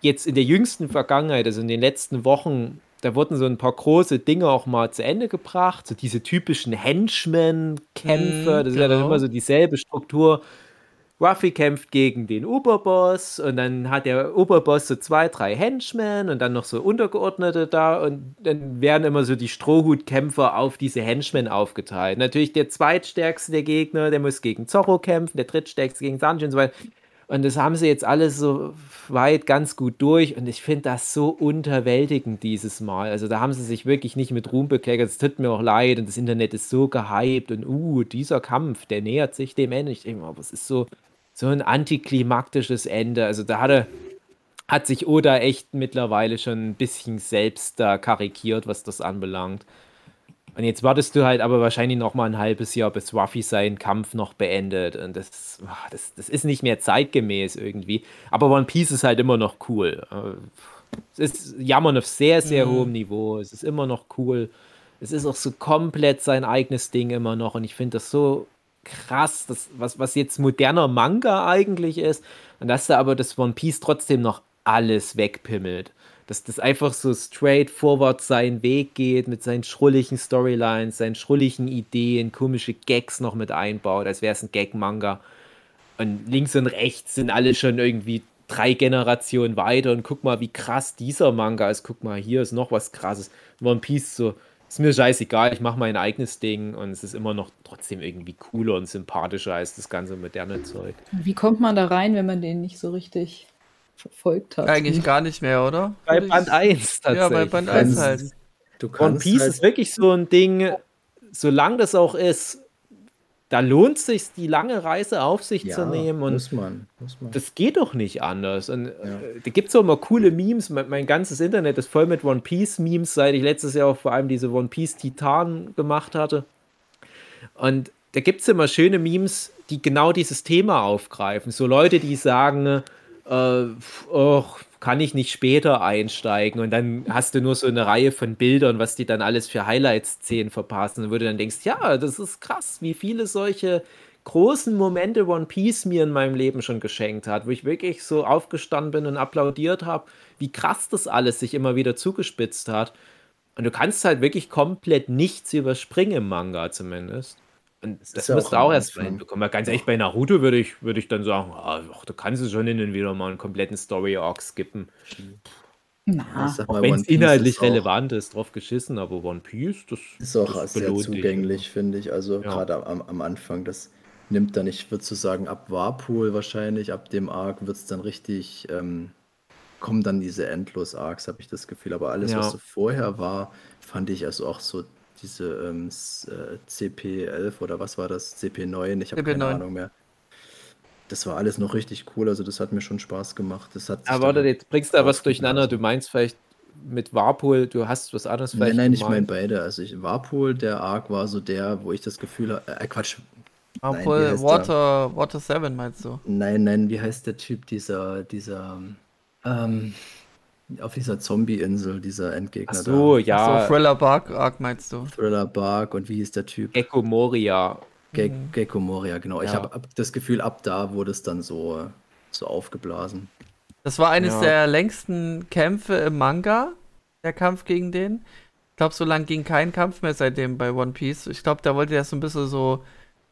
jetzt in der jüngsten Vergangenheit, also in den letzten Wochen, da wurden so ein paar große Dinge auch mal zu Ende gebracht. So diese typischen Henchman-Kämpfe, Mhm, das ist ja dann genau. immer so dieselbe Struktur. Ruffy kämpft gegen den Oberboss und dann hat der Oberboss so zwei, drei Henchmen und dann noch so Untergeordnete da und dann werden immer so die Strohhutkämpfer auf diese Henchmen aufgeteilt. Natürlich der zweitstärkste der Gegner, der muss gegen Zorro kämpfen, der drittstärkste gegen Sanji und so weiter. Und das haben sie jetzt alles so weit ganz gut durch und ich finde das so unterwältigend dieses Mal. Also da haben sie sich wirklich nicht mit Ruhm bekleckert. Es tut mir auch leid und das Internet ist so gehypt und uh, dieser Kampf, der nähert sich dem Ende. Ich denke mal, aber ist so, so ein antiklimaktisches Ende. Also da hatte hat sich Oda echt mittlerweile schon ein bisschen selbst da karikiert, was das anbelangt. Und jetzt wartest du halt aber wahrscheinlich noch mal ein halbes Jahr, bis Ruffy seinen Kampf noch beendet. Und das, ah, das, das ist nicht mehr zeitgemäß irgendwie. Aber One Piece ist halt immer noch cool. Äh, Es ist Jammern auf sehr, sehr Mhm. hohem Niveau. Es ist immer noch cool. Es ist auch so komplett sein eigenes Ding immer noch. Und ich finde das so krass, das, was, was jetzt moderner Manga eigentlich ist. Und dass da aber das One Piece trotzdem noch alles wegpimmelt. Dass das einfach so straightforward seinen Weg geht mit seinen schrulligen Storylines, seinen schrulligen Ideen, komische Gags noch mit einbaut, als wäre es ein Gag-Manga. Und links und rechts sind alle schon irgendwie drei Generationen weiter und guck mal, wie krass dieser Manga ist. Guck mal, hier ist noch was krasses. One Piece so, ist mir scheißegal, ich mache mein eigenes Ding und es ist immer noch trotzdem irgendwie cooler und sympathischer als das ganze moderne Zeug. Wie kommt man da rein, wenn man den nicht so richtig verfolgt hat? Eigentlich gar nicht mehr, oder? Bei Band 1 tatsächlich. Ja, bei Band Kannst- 1 halt. Du One Piece halt, ist wirklich so ein Ding, solange das auch ist, da lohnt es sich, die lange Reise auf sich ja, zu nehmen und muss man, muss man. das geht doch nicht anders. Und äh, da gibt es auch immer coole Memes. Mein, mein ganzes Internet ist voll mit One Piece Memes, seit ich letztes Jahr auch vor allem diese One Piece Titan gemacht hatte. Und da gibt es immer schöne Memes, die genau dieses Thema aufgreifen. So Leute, die sagen, äh, oh, kann ich nicht später einsteigen? Und dann hast du nur so eine Reihe von Bildern, was die dann alles für Highlight-Szenen verpassen. Und wo du dann denkst, ja, das ist krass, wie viele solche großen Momente One Piece mir in meinem Leben schon geschenkt hat, wo ich wirklich so aufgestanden bin und applaudiert habe, wie krass das alles sich immer wieder zugespitzt hat. Und du kannst halt wirklich komplett nichts überspringen im Manga zumindest. Und das, ist ja musst auch auch erst mal Anfang. hinbekommen. Weil Ganz ehrlich, bei Naruto würde ich, würde ich dann sagen, ah, ach, da kannst du schon hin und wieder mal einen kompletten Story-Arc skippen. Na, Ich sag Auch mal, wenn es inhaltlich ist relevant ist, drauf geschissen, aber One Piece, das Ist auch das sehr zugänglich, finde ich. Also Ja. gerade am, am Anfang, das nimmt dann, ich würde so sagen, ab Warpool wahrscheinlich, ab dem Arc wird es dann richtig, ähm, kommen dann diese Endlos-Arcs, habe ich das Gefühl. Aber alles, Ja. was so vorher war, fand ich also auch so diese ähm, äh, CP11 oder was war das? CP9, ich habe keine CP9. Ahnung mehr. Das war alles noch richtig cool, also das hat mir schon Spaß gemacht. Das hat Aber warte, jetzt bringst du da was durcheinander. Du meinst vielleicht mit Warpool, du hast was anderes Nein, vielleicht nein, ich meine beide. Also ich, Warpool, der Arc war so der, wo ich das Gefühl habe, äh, Quatsch, Nein, Obwohl, heißt Water, Water 7 meinst du? Nein, nein, wie heißt der Typ, dieser, dieser, ähm, auf dieser Zombie-Insel, dieser Endgegner Ach so, da. ja, So, Thriller Bark Arc meinst du? Thriller Bark und wie hieß der Typ? Gecko Moria. Ge Gecko Moria, genau. Ich Ja. habe das Gefühl, ab da wurde es dann so, so aufgeblasen. Das war eines Ja. der längsten Kämpfe im Manga, der Kampf gegen den. Ich glaube, so lang ging kein Kampf mehr seitdem bei One Piece. Ich glaube, da wollte er so ein bisschen so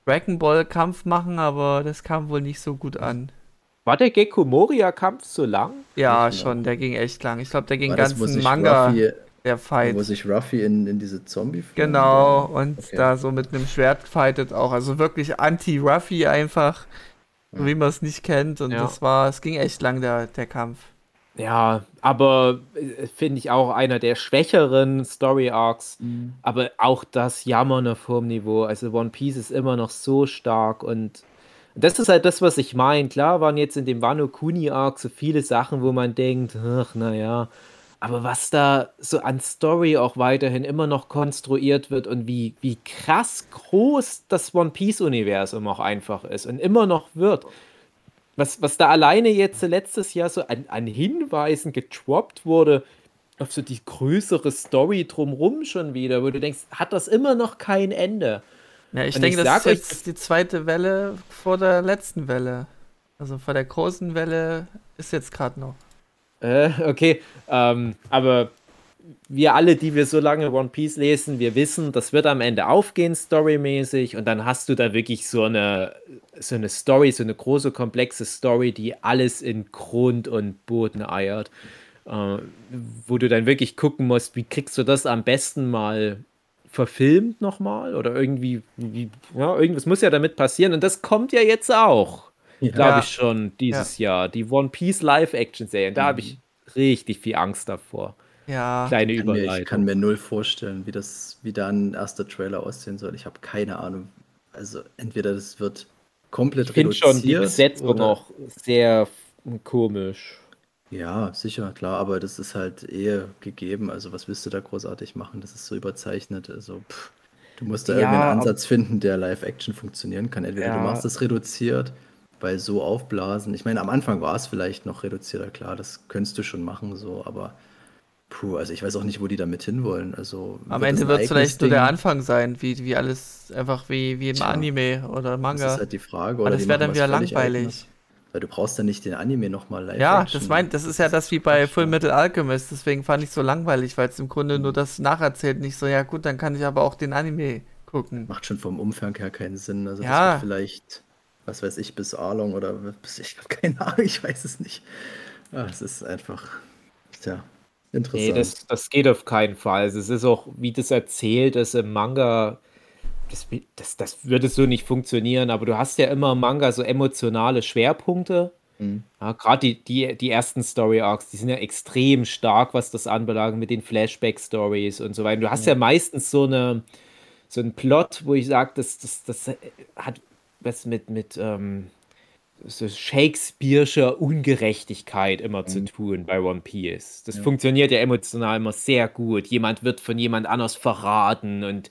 Dragon Ball Kampf machen, aber das kam wohl nicht so gut an. War der Gecko Moria-Kampf so lang? Ja, Nicht schon, der ging echt lang. Ich glaube, der ging War das, ganzen sich Manga, Ruffy, der Fight. wo sich Ruffy in, in diese zombie Genau, und Okay. da so mit einem Schwert fightet auch. Also wirklich anti-Ruffy einfach, so wie man es nicht kennt. Und Ja. das war, es ging echt lang, der, der Kampf. Ja, aber äh, finde ich auch einer der schwächeren Story-Arcs. Aber auch das Jammern auf hohem Niveau. Also One Piece ist immer noch so stark und das ist halt das, was ich meine. Klar waren jetzt in dem Wano Kuni Arc so viele Sachen, wo man denkt, ach, naja. Aber was da so an Story auch weiterhin immer noch konstruiert wird und wie, wie krass groß das One Piece-Universum auch einfach ist und immer noch wird. Was, was da alleine jetzt letztes Jahr so an, an Hinweisen getroppt wurde, auf so die größere Story drumrum schon wieder, wo du denkst, hat das immer noch kein Ende? Ja, ich Und denke, ich das ist jetzt die zweite Welle vor der letzten Welle. Also vor der großen Welle ist jetzt gerade noch. Äh, okay, ähm, aber wir alle, die wir so lange One Piece lesen, wir wissen, das wird am Ende aufgehen, storymäßig, und dann hast du da wirklich so eine, so eine Story, so eine große, komplexe Story, die alles in Grund und Boden eiert. Äh, wo du dann wirklich gucken musst, wie kriegst du das am besten mal verfilmt nochmal? Oder irgendwie, wie, ja, irgendwas muss ja damit passieren, und das kommt ja jetzt auch glaube Ja. ich schon dieses Jahr. Die One Piece Live-Action-Serien, da habe ich richtig viel Angst davor. Ja, Kleine Ich kann, mir, Überleitung. ich kann mir null vorstellen, wie das, wie da ein erster Trailer aussehen soll. Ich habe keine Ahnung. Also entweder das wird komplett ich finde schon die reduziert Besetzung oder- auch sehr komisch. Ja, sicher, klar, aber das ist halt eh gegeben. Also, was willst du da großartig machen? Das ist so überzeichnet. Also, pff, du musst da Ja, irgendwie einen aber- Ansatz finden, der Live-Action funktionieren kann. Entweder du Ja. machst es reduziert, weil so aufblasen. Ich meine, am Anfang war es vielleicht noch reduzierter, klar, das könntest du schon machen, so, aber puh, also ich weiß auch nicht, wo die damit hinwollen. Also, Am wird das Ende ein wird es eigenes vielleicht nur der Ding? Anfang sein, wie, wie alles, einfach wie, wie im Tja, Anime oder Das Manga. ist halt die Frage. Aber Oder das die wäre machen dann was wieder völlig langweilig. Weil du brauchst dann nicht den Anime nochmal live Ja, Action. das, mein, das ist ja das wie bei Full Metal Alchemist, deswegen fand ich so langweilig, weil es im Grunde nur das nacherzählt, nicht so, ja gut, dann kann ich aber auch den Anime gucken. Macht schon vom Umfang her keinen Sinn. Also Ja. vielleicht, was weiß ich, bis Arlong oder bis, ich habe keine Ahnung, ich weiß es nicht. Ah, es ist einfach, tja, interessant. Nee, das, das geht auf keinen Fall. Also es ist auch, wie das erzählt ist im Manga, das, das, das würde so nicht funktionieren, aber du hast ja immer im Manga so emotionale Schwerpunkte. Mhm. Ja, Gerade die, die, die ersten Story Arcs, die sind ja extrem stark, was das anbelangt, mit den Flashback-Stories und so weiter. Du hast ja, meistens so eine so einen Plot, wo ich sage, das, das, das hat was mit, mit ähm, so Shakespeare'scher Ungerechtigkeit immer zu tun bei One Piece. Das Ja. funktioniert ja emotional immer sehr gut. Jemand wird von jemand anders verraten und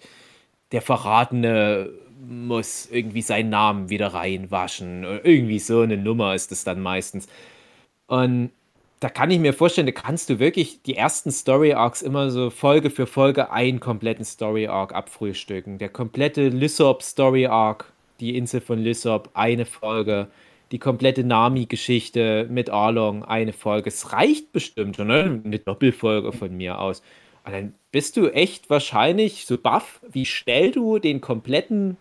der Verratene muss irgendwie seinen Namen wieder reinwaschen. Irgendwie so eine Nummer ist es dann meistens. Und da kann ich mir vorstellen, da kannst du wirklich die ersten Story Arcs immer so Folge für Folge einen kompletten Story Arc abfrühstücken. Der komplette Lysop Story Arc, die Insel von Lysop, eine Folge. Die komplette Nami-Geschichte mit Arlong, eine Folge. Es reicht bestimmt schon, ne? Eine Doppelfolge von mir aus. Und dann bist du echt wahrscheinlich so baff, wie schnell du den kompletten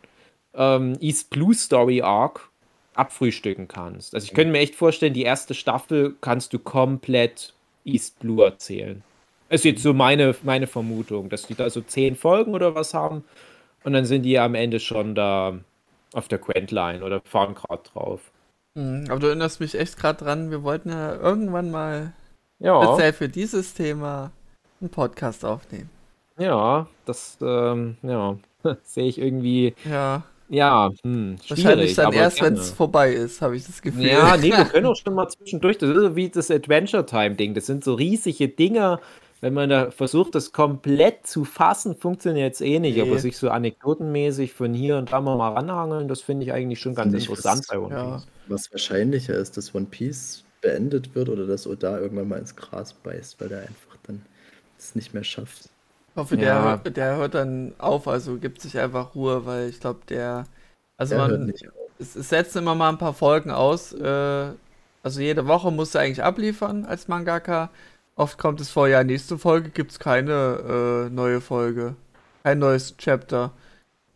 ähm, East Blue Story Arc abfrühstücken kannst. Also ich könnte mir echt vorstellen, die erste Staffel kannst du komplett East Blue erzählen. Ist jetzt so meine, meine Vermutung, dass die da so zehn Folgen oder was haben und dann sind die am Ende schon da auf der Quentline oder fahren gerade drauf. Mhm, aber du erinnerst mich echt gerade dran, wir wollten ja irgendwann mal Ja, speziell für dieses Thema einen Podcast aufnehmen. ja, das ähm, ja, sehe ich irgendwie, Ja, ja, hm, wahrscheinlich dann erst, wenn es vorbei ist, habe ich das Gefühl. Ja, nee, wir können auch schon mal zwischendurch. Das ist so wie das Adventure Time Ding. Das sind so riesige Dinger. Wenn man da versucht, das komplett zu fassen, funktioniert es eh nicht. Nee. Aber sich so anekdotenmäßig von hier und da mal mal ranhangeln, das finde ich eigentlich schon ganz interessant was- bei One Ja. Piece. Was wahrscheinlicher ist, dass One Piece beendet wird oder dass Oda irgendwann mal ins Gras beißt, weil er einfach es nicht mehr schafft. Ich hoffe, Ja. der, der hört dann auf, also gibt sich einfach Ruhe, weil ich glaube, der. Also Er hört man. Es, es setzen immer mal ein paar Folgen aus. Äh, also jede Woche musst du eigentlich abliefern als Mangaka. Oft kommt es vor, ja, nächste Folge gibt es keine äh, neue Folge. Kein neues Chapter.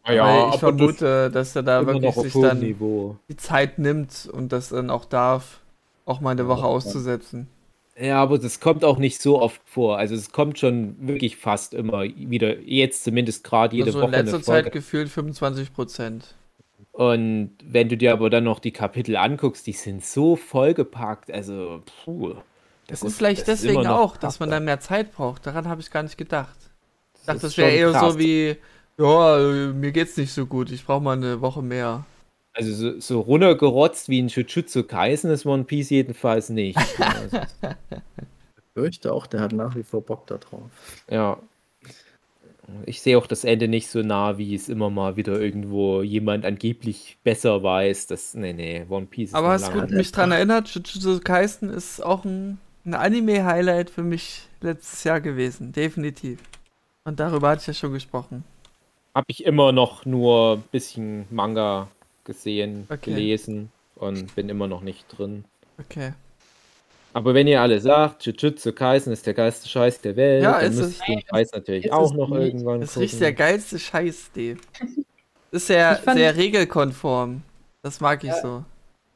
Weil ich vermute, dass er da wirklich sich dann Niveau. die Zeit nimmt und das dann auch darf, auch mal eine Woche auszusetzen. Ja, aber das kommt auch nicht so oft vor. Also es kommt schon wirklich fast immer wieder, jetzt zumindest gerade jede also in Woche eine letzter. Zeit gefühlt 25 Prozent. Und wenn du dir aber dann noch die Kapitel anguckst, die sind so vollgepackt. Also, puh. Das Gut, ist- vielleicht das deswegen auch, dass man dann mehr Zeit braucht. Daran habe ich gar nicht gedacht. Ich dachte, das wäre eher krass. so wie, ja, mir geht's nicht so gut, ich brauche mal eine Woche mehr. Also so, so runtergerotzt wie ein Jujutsu Kaisen ist One Piece jedenfalls nicht. Also, Ich fürchte auch, der hat nach wie vor Bock da drauf. ja. Ich sehe auch das Ende nicht so nah, wie es immer mal wieder irgendwo jemand angeblich besser weiß. Das, nee, nee, One Piece ist Aber hast mich dran Tag. erinnert, Jujutsu Kaisen ist auch ein, ein Anime-Highlight für mich letztes Jahr gewesen, definitiv. Und darüber hatte ich ja schon gesprochen. Habe ich immer noch nur ein bisschen Manga gesehen, Okay. gelesen und bin immer noch nicht drin. Okay. Aber wenn ihr alle sagt, Jujutsu Kaisen ist der geilste Scheiß der Welt, Ja, dann es. ihr den Scheiß natürlich Ist auch noch nicht. irgendwann Das ist richtig der geilste Scheiß, Dave. Ist sehr, Ich sehr regelkonform. Das mag ich Ja. so.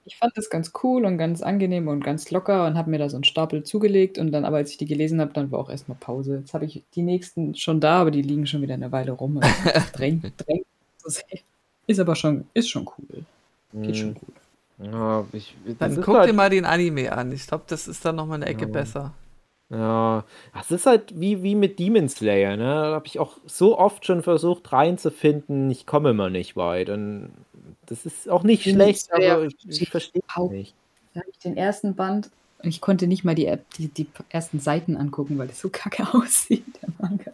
Ich fand das ganz cool und ganz angenehm und ganz locker und habe mir da so einen Stapel zugelegt und dann, aber als ich die gelesen habe, dann war auch erstmal Pause. Jetzt habe ich die nächsten schon da, aber die liegen schon wieder eine Weile rum. und das drängt, drängt zu sehen. Ist aber schon, ist schon cool. Geht schon Hm, gut. Ja, ich, Dann guck halt, dir mal den Anime an. Ich glaube, das ist dann nochmal eine Ecke Ja. besser. Ja, das ist halt wie, wie mit Demon Slayer, ne? Da habe ich auch so oft schon versucht reinzufinden, ich komme immer nicht weit. Und das ist auch nicht Demon schlecht, Slayer aber ich, ich verstehe nicht. Da habe ich den ersten Band Und ich konnte nicht mal die, App, die, die ersten Seiten angucken, weil das so kacke aussieht, der Manga.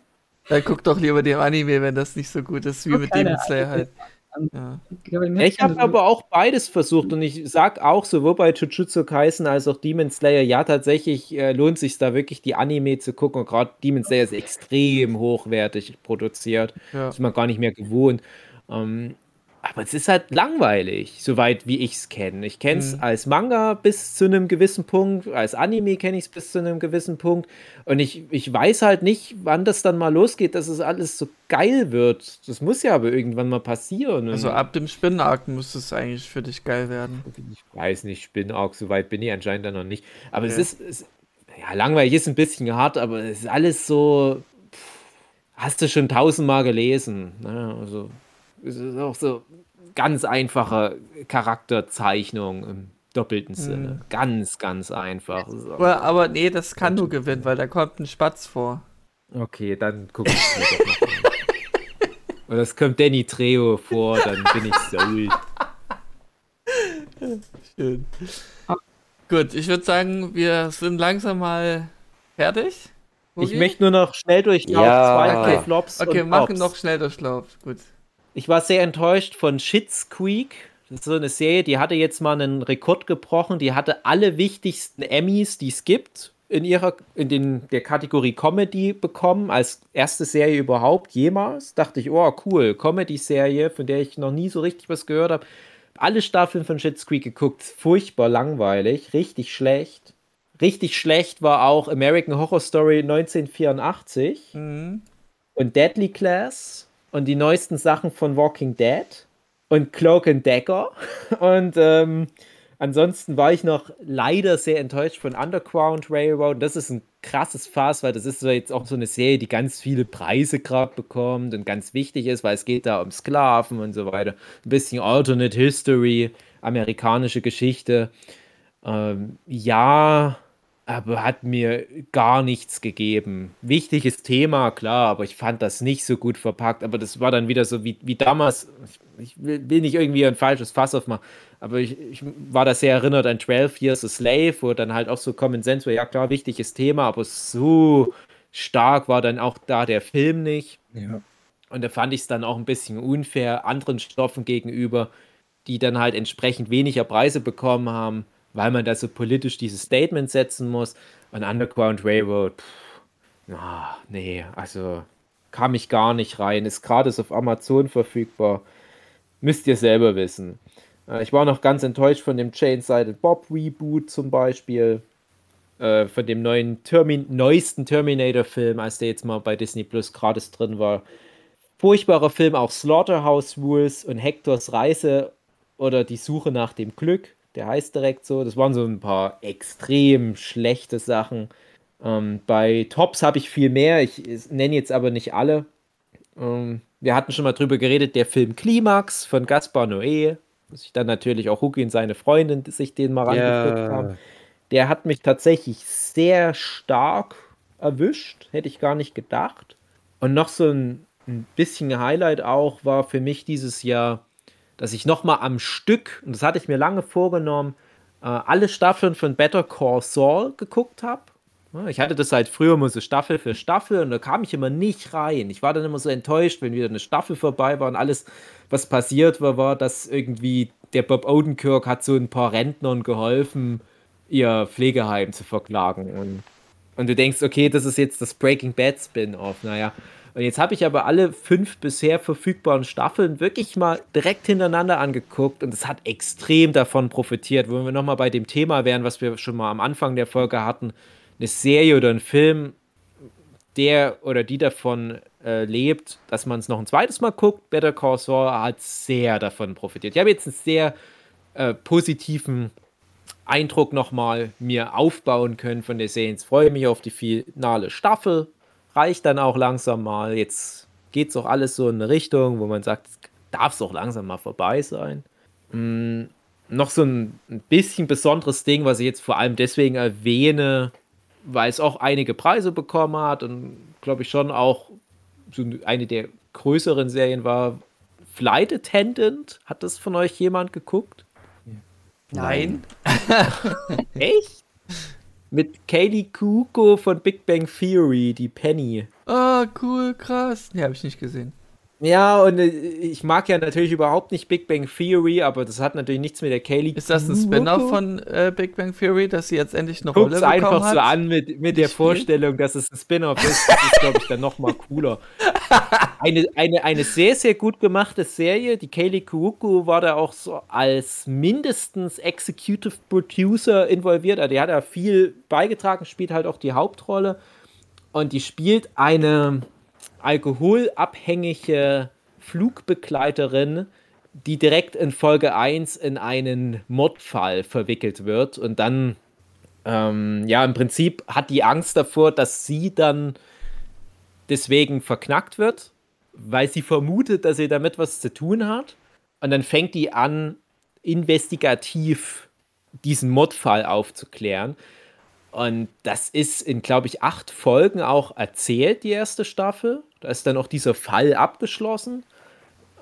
Dann guck doch lieber dem Anime, wenn das nicht so gut ist, wie mit Demon Slayer halt. Ja. Ich, habe aber auch beides versucht und ich sag auch sowohl bei Jujutsu Kaisen als auch Demon Slayer, ja, tatsächlich äh, lohnt sich da wirklich die Anime zu gucken und gerade Demon Slayer ist extrem hochwertig produziert. Ja. ist man gar nicht mehr gewohnt. Ähm, aber es ist halt langweilig, soweit wie ich es kenne. Ich kenne es Mhm. als Manga bis zu einem gewissen Punkt, als Anime kenne ich es bis zu einem gewissen Punkt. Und ich, ich weiß halt nicht, wann das dann mal losgeht, dass es alles so geil wird. Das muss ja aber irgendwann mal passieren. Also ab dem Spinnenark müsste es eigentlich für dich geil werden. ich weiß nicht, Spinnauge, so weit bin ich anscheinend dann noch nicht. Aber es Okay. ist, es, ja, langweilig ist ein bisschen hart, aber es ist alles so, pff, hast du schon tausendmal gelesen. Ne? Also, es ist auch so ganz einfache Charakterzeichnung im doppelten Sinne. Ganz, ganz einfach. Aber, aber nee, das kann nur gewinnen, weil da kommt ein Spatz vor. Okay, dann gucke ich mir doch noch an. Oder es kommt Danny Trejo vor, dann bin ich sold. Schön. Gut, ich würde sagen, wir sind langsam mal fertig. Ich Hugi? möchte nur noch schnell durch Ja. zwei, Okay. Flops. Okay, und machen noch schnell Durchlauf. Gut. Ich war sehr enttäuscht von Shits Creek. Das ist so eine Serie, die hatte jetzt mal einen Rekord gebrochen. Die hatte alle wichtigsten Emmys, die es gibt, in ihrer in den, der Kategorie Comedy bekommen, als erste Serie überhaupt jemals. Dachte ich, oh cool, Comedy-Serie, von der ich noch nie so richtig was gehört habe. Alle Staffeln von Shits Creek geguckt, furchtbar langweilig, richtig schlecht. Richtig schlecht war auch American Horror Story 1984 Mhm. und Deadly Class und die neuesten Sachen von Walking Dead und Cloak and Dagger. Und ähm, ansonsten war ich noch leider sehr enttäuscht von Underground Railroad. Das ist ein krasses Fass, weil das ist so jetzt auch so eine Serie, die ganz viele Preise gerade bekommt und ganz wichtig ist, weil es geht da um Sklaven und so weiter. Ein bisschen Alternate History, amerikanische Geschichte. Ähm, ja, aber hat mir gar nichts gegeben. Wichtiges Thema, klar, aber ich fand das nicht so gut verpackt. Aber das war dann wieder so wie, wie damals. Ich, will, will nicht irgendwie ein falsches Fass aufmachen, aber ich, ich war da sehr erinnert an 12 Years a Slave, wo dann halt auch so Common Sense war, ja klar, wichtiges Thema, aber so stark war dann auch da der Film nicht. Ja. Und da fand ich es dann auch ein bisschen unfair anderen Stoffen gegenüber, die dann halt entsprechend weniger Preise bekommen haben, weil man da so politisch dieses Statement setzen muss. Und Underground Railroad, pff, ah, nee, also kam ich gar nicht rein. Ist gratis auf Amazon verfügbar. Müsst ihr selber wissen. Äh, Ich war noch ganz enttäuscht von dem Chain-Sided Bob Reboot zum Beispiel. Äh, von dem neuen Termin neuesten Terminator-Film, als der jetzt mal bei Disney Plus gratis drin war. Furchtbarer Film, auch Slaughterhouse Rules und Hectors Reise oder Die Suche nach dem Glück. Der heißt direkt so. Das waren so ein paar extrem schlechte Sachen. Ähm, bei Tops habe ich viel mehr. Ich nenne jetzt aber nicht alle. Ähm, wir hatten schon mal drüber geredet, der Film Klimax von Gaspar Noé. Muss ich dann natürlich auch Huki und seine Freundin sich den mal rangeguckt haben. Der hat mich tatsächlich sehr stark erwischt. Hätte ich gar nicht gedacht. Und noch so ein, ein bisschen Highlight auch war für mich dieses Jahr, dass ich nochmal am Stück, und das hatte ich mir lange vorgenommen, äh, alle Staffeln von Better Call Saul geguckt habe. Ich hatte das halt früher immer so Staffel für Staffel und da kam ich immer nicht rein. Ich war dann immer so enttäuscht, wenn wieder eine Staffel vorbei war und alles, was passiert war, war, dass irgendwie der Bob Odenkirk hat so ein paar Rentnern geholfen, ihr Pflegeheim zu verklagen. Und, und du denkst, okay, das ist jetzt das Breaking Bad Spin-off. Naja, und jetzt habe ich aber alle fünf bisher verfügbaren Staffeln wirklich mal direkt hintereinander angeguckt und es hat extrem davon profitiert. Wenn wir nochmal bei dem Thema wären, was wir schon mal am Anfang der Folge hatten, eine Serie oder ein Film, der oder die davon äh, lebt, dass man es noch ein zweites Mal guckt. Better Call Saul hat sehr davon profitiert. Ich habe jetzt einen sehr äh, positiven Eindruck nochmal mir aufbauen können von der Serie. Jetzt freue ich mich auf die finale Staffel. Reicht dann auch langsam mal. Jetzt geht es auch alles so in eine Richtung, wo man sagt, darf es auch langsam mal vorbei sein. Mm, noch so ein, ein bisschen besonderes Ding, was ich jetzt vor allem deswegen erwähne, weil es auch einige Preise bekommen hat und glaube ich schon auch so eine der größeren Serien war. Flight Attendant, hat das von euch jemand geguckt? Nein. Echt? Mit Kaylee Kuko von Big Bang Theory, die Penny. Ah, cool, krass. Nee, habe ich nicht gesehen. Ja, und äh, ich mag ja natürlich überhaupt nicht Big Bang Theory, aber das hat natürlich nichts mit der Kaylee. Ist das ein Spin-off von äh, Big Bang Theory, dass sie jetzt endlich eine Guck's Rolle einfach bekommen hat? so an mit, mit der Spiel? Vorstellung, dass es ein Spin-off ist. Das ist, glaube ich, dann nochmal cooler. Eine, eine, eine sehr, sehr gut gemachte Serie. Die Kaylee Kuruku war da auch so als mindestens Executive Producer involviert. Also die hat ja viel beigetragen, spielt halt auch die Hauptrolle. Und die spielt eine alkoholabhängige Flugbegleiterin, die direkt in Folge 1 in einen Mordfall verwickelt wird und dann, ähm, ja, im Prinzip hat die Angst davor, dass sie dann deswegen verknackt wird, weil sie vermutet, dass sie damit was zu tun hat. Und dann fängt die an, investigativ diesen Mordfall aufzuklären. Und das ist in, glaube ich, acht Folgen auch erzählt, die erste Staffel. Da ist dann auch dieser Fall abgeschlossen.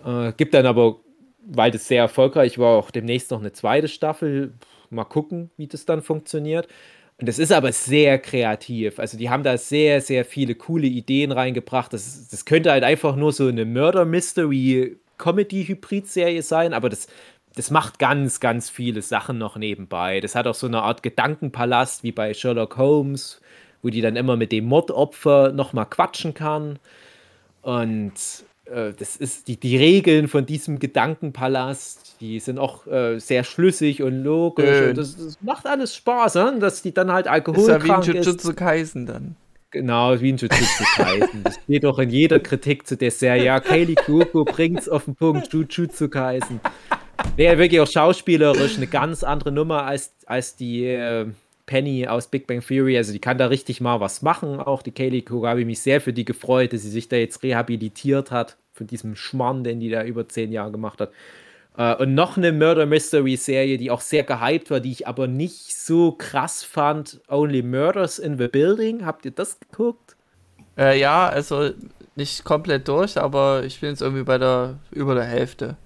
Äh, gibt dann aber, weil das sehr erfolgreich war, auch demnächst noch eine zweite Staffel. Mal gucken, wie das dann funktioniert. Und das ist aber sehr kreativ. Also die haben da sehr, sehr viele coole Ideen reingebracht. Das, das könnte halt einfach nur so eine Murder-Mystery-Comedy-Hybrid-Serie sein, aber das, das macht ganz, ganz viele Sachen noch nebenbei. Das hat auch so eine Art Gedankenpalast wie bei Sherlock Holmes, wo die dann immer mit dem Mordopfer nochmal quatschen kann. Und das ist die, die Regeln von diesem Gedankenpalast, die sind auch äh, sehr schlüssig und logisch. Und das, das macht alles Spaß, ne? dass die dann halt Ist ja wie ein. Jujutsu Kaisen dann. Genau, wie ein Jujutsu Kaisen. Das steht doch in jeder Kritik zu der Serie. Ja, Kaylee Kuko bringt's auf den Punkt, Jujutsu Kaisen. Wäre wirklich auch schauspielerisch eine ganz andere Nummer als, als die äh, Penny aus Big Bang Theory. Also die kann da richtig mal was machen. Auch die Kaylee Kuko habe ich mich sehr für die gefreut, dass sie sich da jetzt rehabilitiert hat von diesem Schmarrn, den die da über zehn Jahre gemacht hat. Äh, und noch eine Murder Mystery Serie, die auch sehr gehypt war, die ich aber nicht so krass fand. Only Murders in the Building. Habt ihr das geguckt? Äh, ja, also nicht komplett durch, aber ich bin jetzt irgendwie bei der über der Hälfte.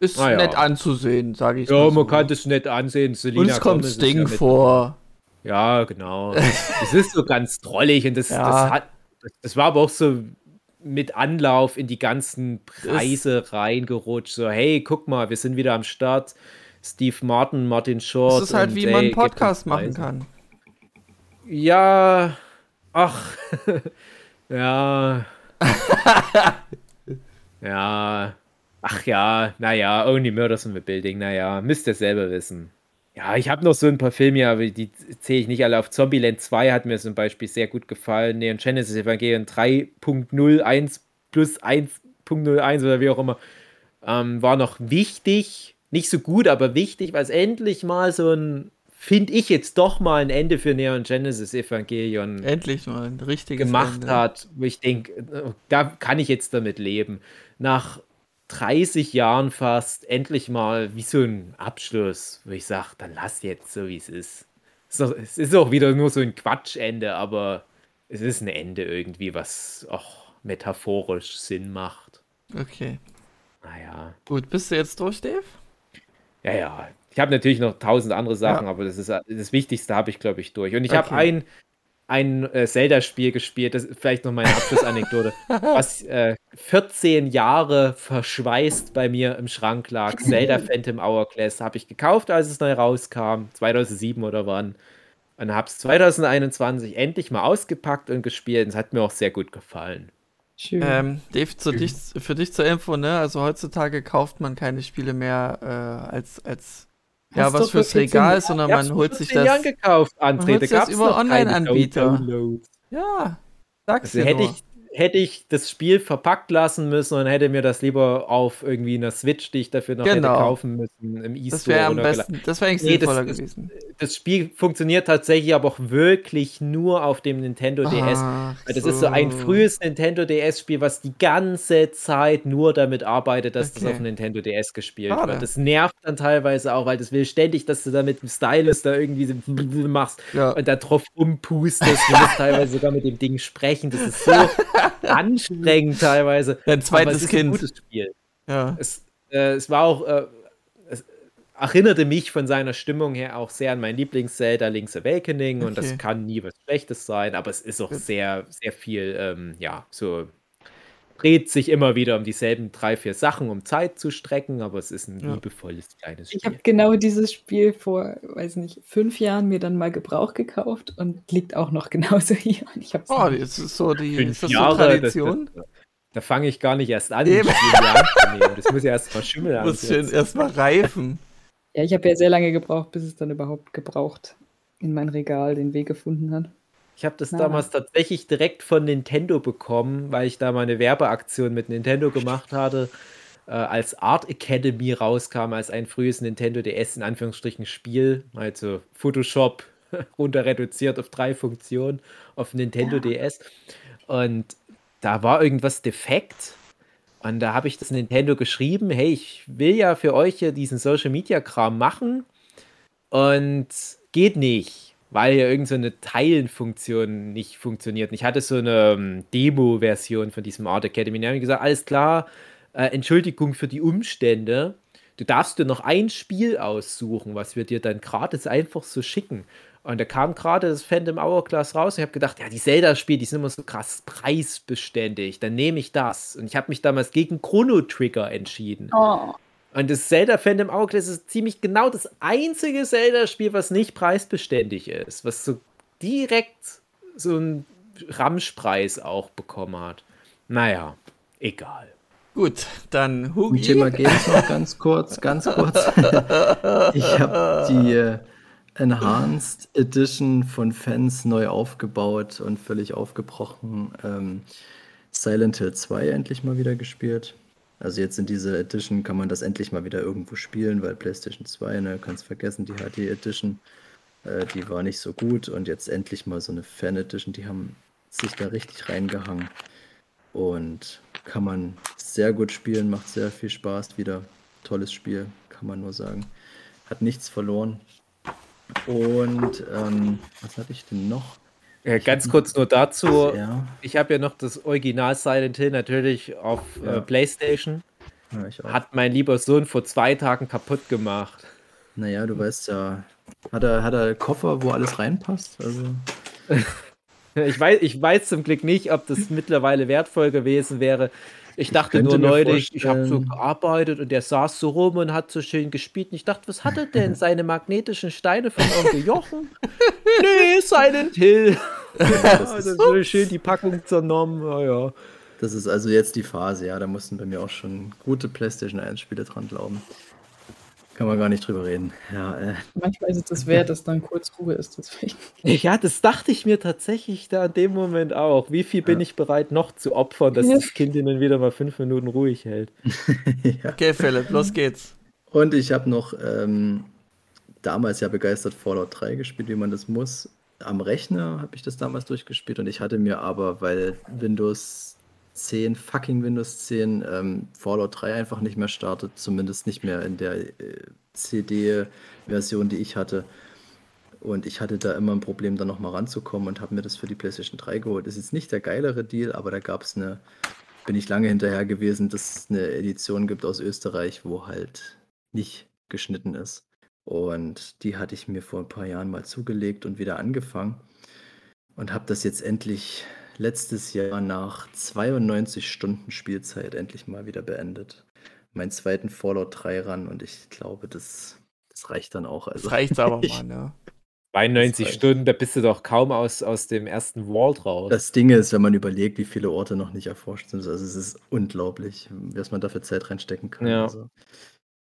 Ist Ah, ja. nett anzusehen, sage ich Ja, man so. kann das nett ansehen. Selena Und es kommt Sting vor. Ja, genau. Es ist so ganz trollig und das, Ja. das hat, das, das war aber auch so mit Anlauf in die ganzen Preise reingerutscht. So, hey, guck mal, wir sind wieder am Start. Steve Martin, Martin Short. Das ist halt, und, wie man einen gebt uns Podcast machen kann. Ja, ach, ja. ja, ach ja, naja, Only Murders in the Building, naja, müsst ihr selber wissen. Ja, ich habe noch so ein paar Filme, aber die zähle ich nicht alle auf. Zombieland 2 hat mir zum Beispiel sehr gut gefallen. Neon Genesis Evangelion 3.01 plus 1.01 oder wie auch immer. Ähm, war noch wichtig. Nicht so gut, aber wichtig, weil es endlich mal so ein, finde ich jetzt doch mal ein Ende für Neon Genesis Evangelion Endlich mal ein richtiges gemacht Ende. hat, wo ich denke, da kann ich jetzt damit leben. Nach 30 Jahren fast endlich mal wie so ein Abschluss, wo ich sage, dann lass jetzt so, wie es ist. Es ist, auch, es ist auch wieder nur so ein Quatschende, aber es ist ein Ende irgendwie, was auch metaphorisch Sinn macht. Okay. Naja, Gut, bist du jetzt durch, Dave? ja, ja. Ich habe natürlich noch tausend andere Sachen, Ja. aber das ist das Wichtigste habe ich, glaube ich, durch. Und ich habe Okay. ein, ein äh, Zelda-Spiel gespielt, das ist vielleicht noch meine Abschlussanekdote, was äh, 14 Jahre verschweißt bei mir im Schrank lag. Zelda Phantom Hourglass habe ich gekauft, als es neu rauskam, 2007 oder wann. Und habe es 2021 endlich mal ausgepackt und gespielt. Und es hat mir auch sehr gut gefallen. Schön. Ähm, Dave, zu dich, für dich zur Info, ne? Also heutzutage kauft man keine Spiele mehr äh, als, als ja, was fürs 14 Regal, sondern man holt sich 14 Jahren das. gekauft, André. holt Da sich das über Online-Anbieter. Ja, sag's Also dir hätte nur. ich, hätte ich das Spiel verpackt lassen müssen und hätte mir das lieber auf irgendwie einer Switch, die ich dafür noch Genau. hätte kaufen müssen, im Das E-Store wäre am besten, das wäre eigentlich Nee, das sinnvoller ist- gewesen. Das Spiel funktioniert tatsächlich aber auch wirklich nur auf dem Nintendo DS. Ach Weil das ist so ein frühes Nintendo DS-Spiel, was die ganze Zeit nur damit arbeitet, dass das Okay. auf dem Nintendo DS gespielt Schade. wird. Das nervt dann teilweise auch, weil das will ständig, dass du da mit dem Stylus da irgendwie so machst Ja. und da drauf rumpustest. Du musst teilweise sogar mit dem Ding sprechen. Das ist so anstrengend teilweise. Dein Aber zweites es ist Kind. ein gutes Spiel. Ja. Es, äh, es war auch äh, es, erinnerte mich von seiner Stimmung her auch sehr an mein Lieblings-Zelda Link's Awakening und Okay. das kann nie was Schlechtes sein, aber es ist auch sehr, sehr viel, ähm, ja, so dreht sich immer wieder um dieselben drei, vier Sachen, um Zeit zu strecken, aber es ist ein Ja. liebevolles kleines Ich habe Spiel. genau dieses Spiel vor, weiß nicht, fünf Jahren mir dann mal Gebrauch gekauft und liegt auch noch genauso hier. Und ich hab's Oh, das ist so die Fünf ist das Jahre, so Tradition. Das, das, da fange ich gar nicht erst an, Eben. Spiel nehmen. Das muss ja erst mal Schimmel Muss schön ansetzen. erstmal reifen. Ja, ich habe ja sehr lange gebraucht, bis es dann überhaupt gebraucht in mein Regal den Weg gefunden hat. Ich habe das Na. damals tatsächlich direkt von Nintendo bekommen, weil ich da mal eine Werbeaktion mit Nintendo gemacht hatte, äh, als Art Academy rauskam, als ein frühes Nintendo DS in Anführungsstrichen Spiel, also Photoshop runter reduziert auf drei Funktionen auf Nintendo DS. Und da war irgendwas defekt. Und da habe ich das Nintendo geschrieben, hey, ich will ja für euch hier diesen Social Media Kram machen und geht nicht, weil ja irgend so eine Teilenfunktion nicht funktioniert. Und ich hatte so eine ähm, Demo-Version von diesem Art Academy. Da habe ich gesagt, alles klar, äh, Entschuldigung für die Umstände. Du darfst dir noch ein Spiel aussuchen, was wir dir dann gratis einfach so schicken. Und da kam gerade das Phantom Hourglass raus und ich habe gedacht, ja, die Zelda-Spiele, die sind immer so krass preisbeständig. Dann nehme ich das. Und ich habe mich damals gegen Chrono Trigger entschieden. Oh. Und das Zelda Phantom Hourglass ist ziemlich genau das einzige Zelda-Spiel, was nicht preisbeständig ist, was so direkt so einen Ramschpreis auch bekommen hat. Naja, egal. Gut, dann Hugi. Thema Games noch ganz kurz, ganz kurz. ich habe die äh, Enhanced Edition von Fans neu aufgebaut und völlig aufgebrochen. Ähm, Silent Hill 2 endlich mal wieder gespielt. Also jetzt in dieser Edition kann man das endlich mal wieder irgendwo spielen, weil PlayStation 2, ne, kannst vergessen, die HD Edition, äh, die war nicht so gut und jetzt endlich mal so eine Fan Edition, die haben sich da richtig reingehangen und kann man sehr gut spielen, macht sehr viel Spaß wieder. Tolles Spiel, kann man nur sagen. Hat nichts verloren. Und ähm, was hatte ich denn noch? Äh, ganz kurz nur dazu. Ja, Ich habe ja noch das Original Silent Hill natürlich auf Ja. äh, PlayStation. ja, ich. Hat mein lieber Sohn vor zwei Tagen kaputt gemacht. Naja, du weißt ja, hat er, hat er Koffer, wo alles reinpasst? Also, Ich weiß, ich weiß zum Glück nicht, ob das mittlerweile wertvoll gewesen wäre. Ich dachte könnte nur neulich, ich habe so gearbeitet und der saß so rum und hat so schön gespielt. Und ich dachte, was hat er denn? Seine magnetischen Steine von Onkel Jochen? nee, Silent Hill. Das ist, so schön die Packung zernommen. Ja, ja. das ist also jetzt die Phase, ja. Da mussten bei mir auch schon gute PlayStation 1-Spiele dran glauben. Kann man gar nicht drüber reden. Ja, äh, Manchmal ist es das wert, dass dann kurz Ruhe ist. Deswegen. Ja, das dachte ich mir tatsächlich da in dem Moment auch. Wie viel bin Ja. ich bereit noch zu opfern, dass Ja. das Kind ihnen wieder mal fünf Minuten ruhig hält? ja. Okay, Philipp, los geht's. Und ich habe noch ähm, damals ja begeistert Fallout 3 gespielt, wie man das muss. Am Rechner habe ich das damals durchgespielt und ich hatte mir aber, weil Windows 10, fucking Windows 10, ähm, Fallout 3 einfach nicht mehr startet, zumindest nicht mehr in der äh, CD-Version, die ich hatte. Und ich hatte da immer ein Problem, da nochmal ranzukommen und habe mir das für die PlayStation 3 geholt. Ist jetzt nicht der geilere Deal, aber da gab es eine, bin ich lange hinterher gewesen, dass es eine Edition gibt aus Österreich, wo halt nicht geschnitten ist. Und die hatte ich mir vor ein paar Jahren mal zugelegt und wieder angefangen. Und habe das jetzt endlich letztes Jahr nach 92 Stunden Spielzeit endlich mal wieder beendet. Meinen zweiten Fallout 3 ran und ich glaube, das, das reicht dann auch. Also Das reicht aber ich- mal, ne? 92 reicht. Stunden, da bist du doch kaum aus, aus dem ersten Vault raus. Das Ding ist, wenn man überlegt, wie viele Orte noch nicht erforscht sind, also es ist unglaublich, was man da für Zeit reinstecken kann. Ja. Also,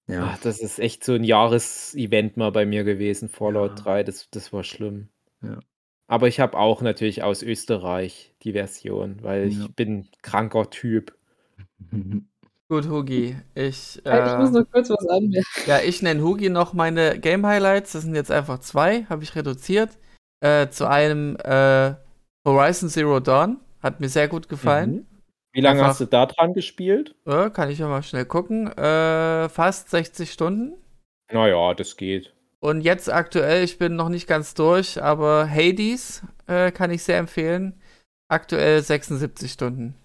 ja. Ach, das ist echt so ein Jahresevent mal bei mir gewesen, Fallout Ja. 3, das, das war schlimm. Ja. Aber ich habe auch natürlich aus Österreich die Version, weil Ja. ich bin kranker Typ. Gut, Hugi. Ich, ich muss äh, noch kurz was anmerken. ja, ich nenne Hugi noch meine Game Highlights. Das sind jetzt einfach zwei, habe ich reduziert. Äh, zu einem äh, Horizon Zero Dawn. Hat mir sehr gut gefallen. Mhm. Wie lange Einfach- hast du da dran gespielt? Äh, kann ich ja mal schnell gucken. Äh, fast 60 Stunden. Naja, das geht. Und jetzt aktuell, ich bin noch nicht ganz durch, aber Hades äh, kann ich sehr empfehlen. Aktuell 76 Stunden.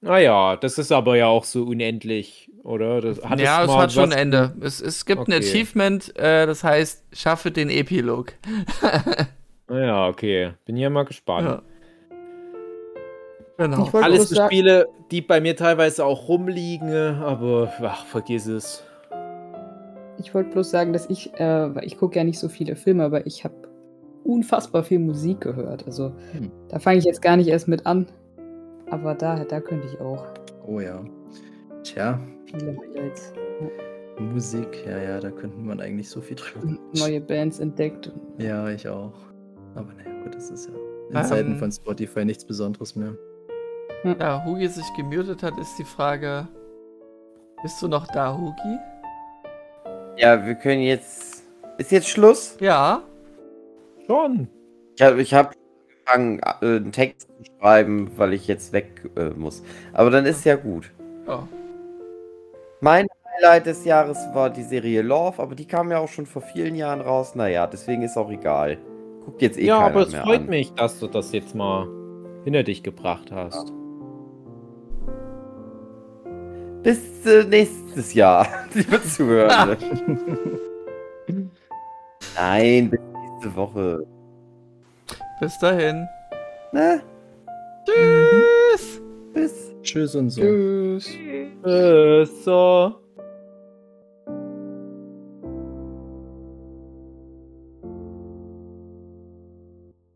Naja, das ist aber ja auch so unendlich, oder? Das, hat ja, es mal hat schon ein Ende. Es, es gibt ein Okay. Achievement, äh, das heißt, schaffe den Epilog. Naja, okay. Bin ja mal gespannt. Ja. Genau. Ich wollte Alles bloß so sagen- Spiele, die bei mir teilweise auch rumliegen, aber ach, vergiss es. Ich wollte bloß sagen, dass ich, äh, weil ich gucke ja nicht so viele Filme, aber ich habe unfassbar viel Musik gehört. Also Hm. da fange ich jetzt gar nicht erst mit an. Aber da, da könnte ich auch Oh ja. Tja, viele Highlights, Musik, ja, ja, da könnte man eigentlich so viel drüber. neue Bands entdeckt. Ja, ich auch. Aber naja, gut, das ist ja in Ähm. Zeiten von Spotify nichts Besonderes mehr. Da Hugi sich gemutet hat, ist die Frage: Bist du noch da, Hugi? Ja, wir können jetzt. Ist jetzt Schluss? Ja. Schon. Ich habe ich hab angefangen, äh, einen Text zu schreiben, weil ich jetzt weg äh, muss. Aber dann ist ja gut. Oh. Mein Highlight des Jahres war die Serie Love, aber die kam ja auch schon vor vielen Jahren raus. Naja, deswegen ist auch egal. Guckt jetzt eh ja, aber es freut an. mich, dass du das jetzt mal hinter dich gebracht hast. Bis äh, nächstes Jahr, liebe Zuhörer. Nein, bis nächste Woche. Bis dahin. Ne? Tschüss. Bis. Tschüss und so. Tschüss. Äh, so.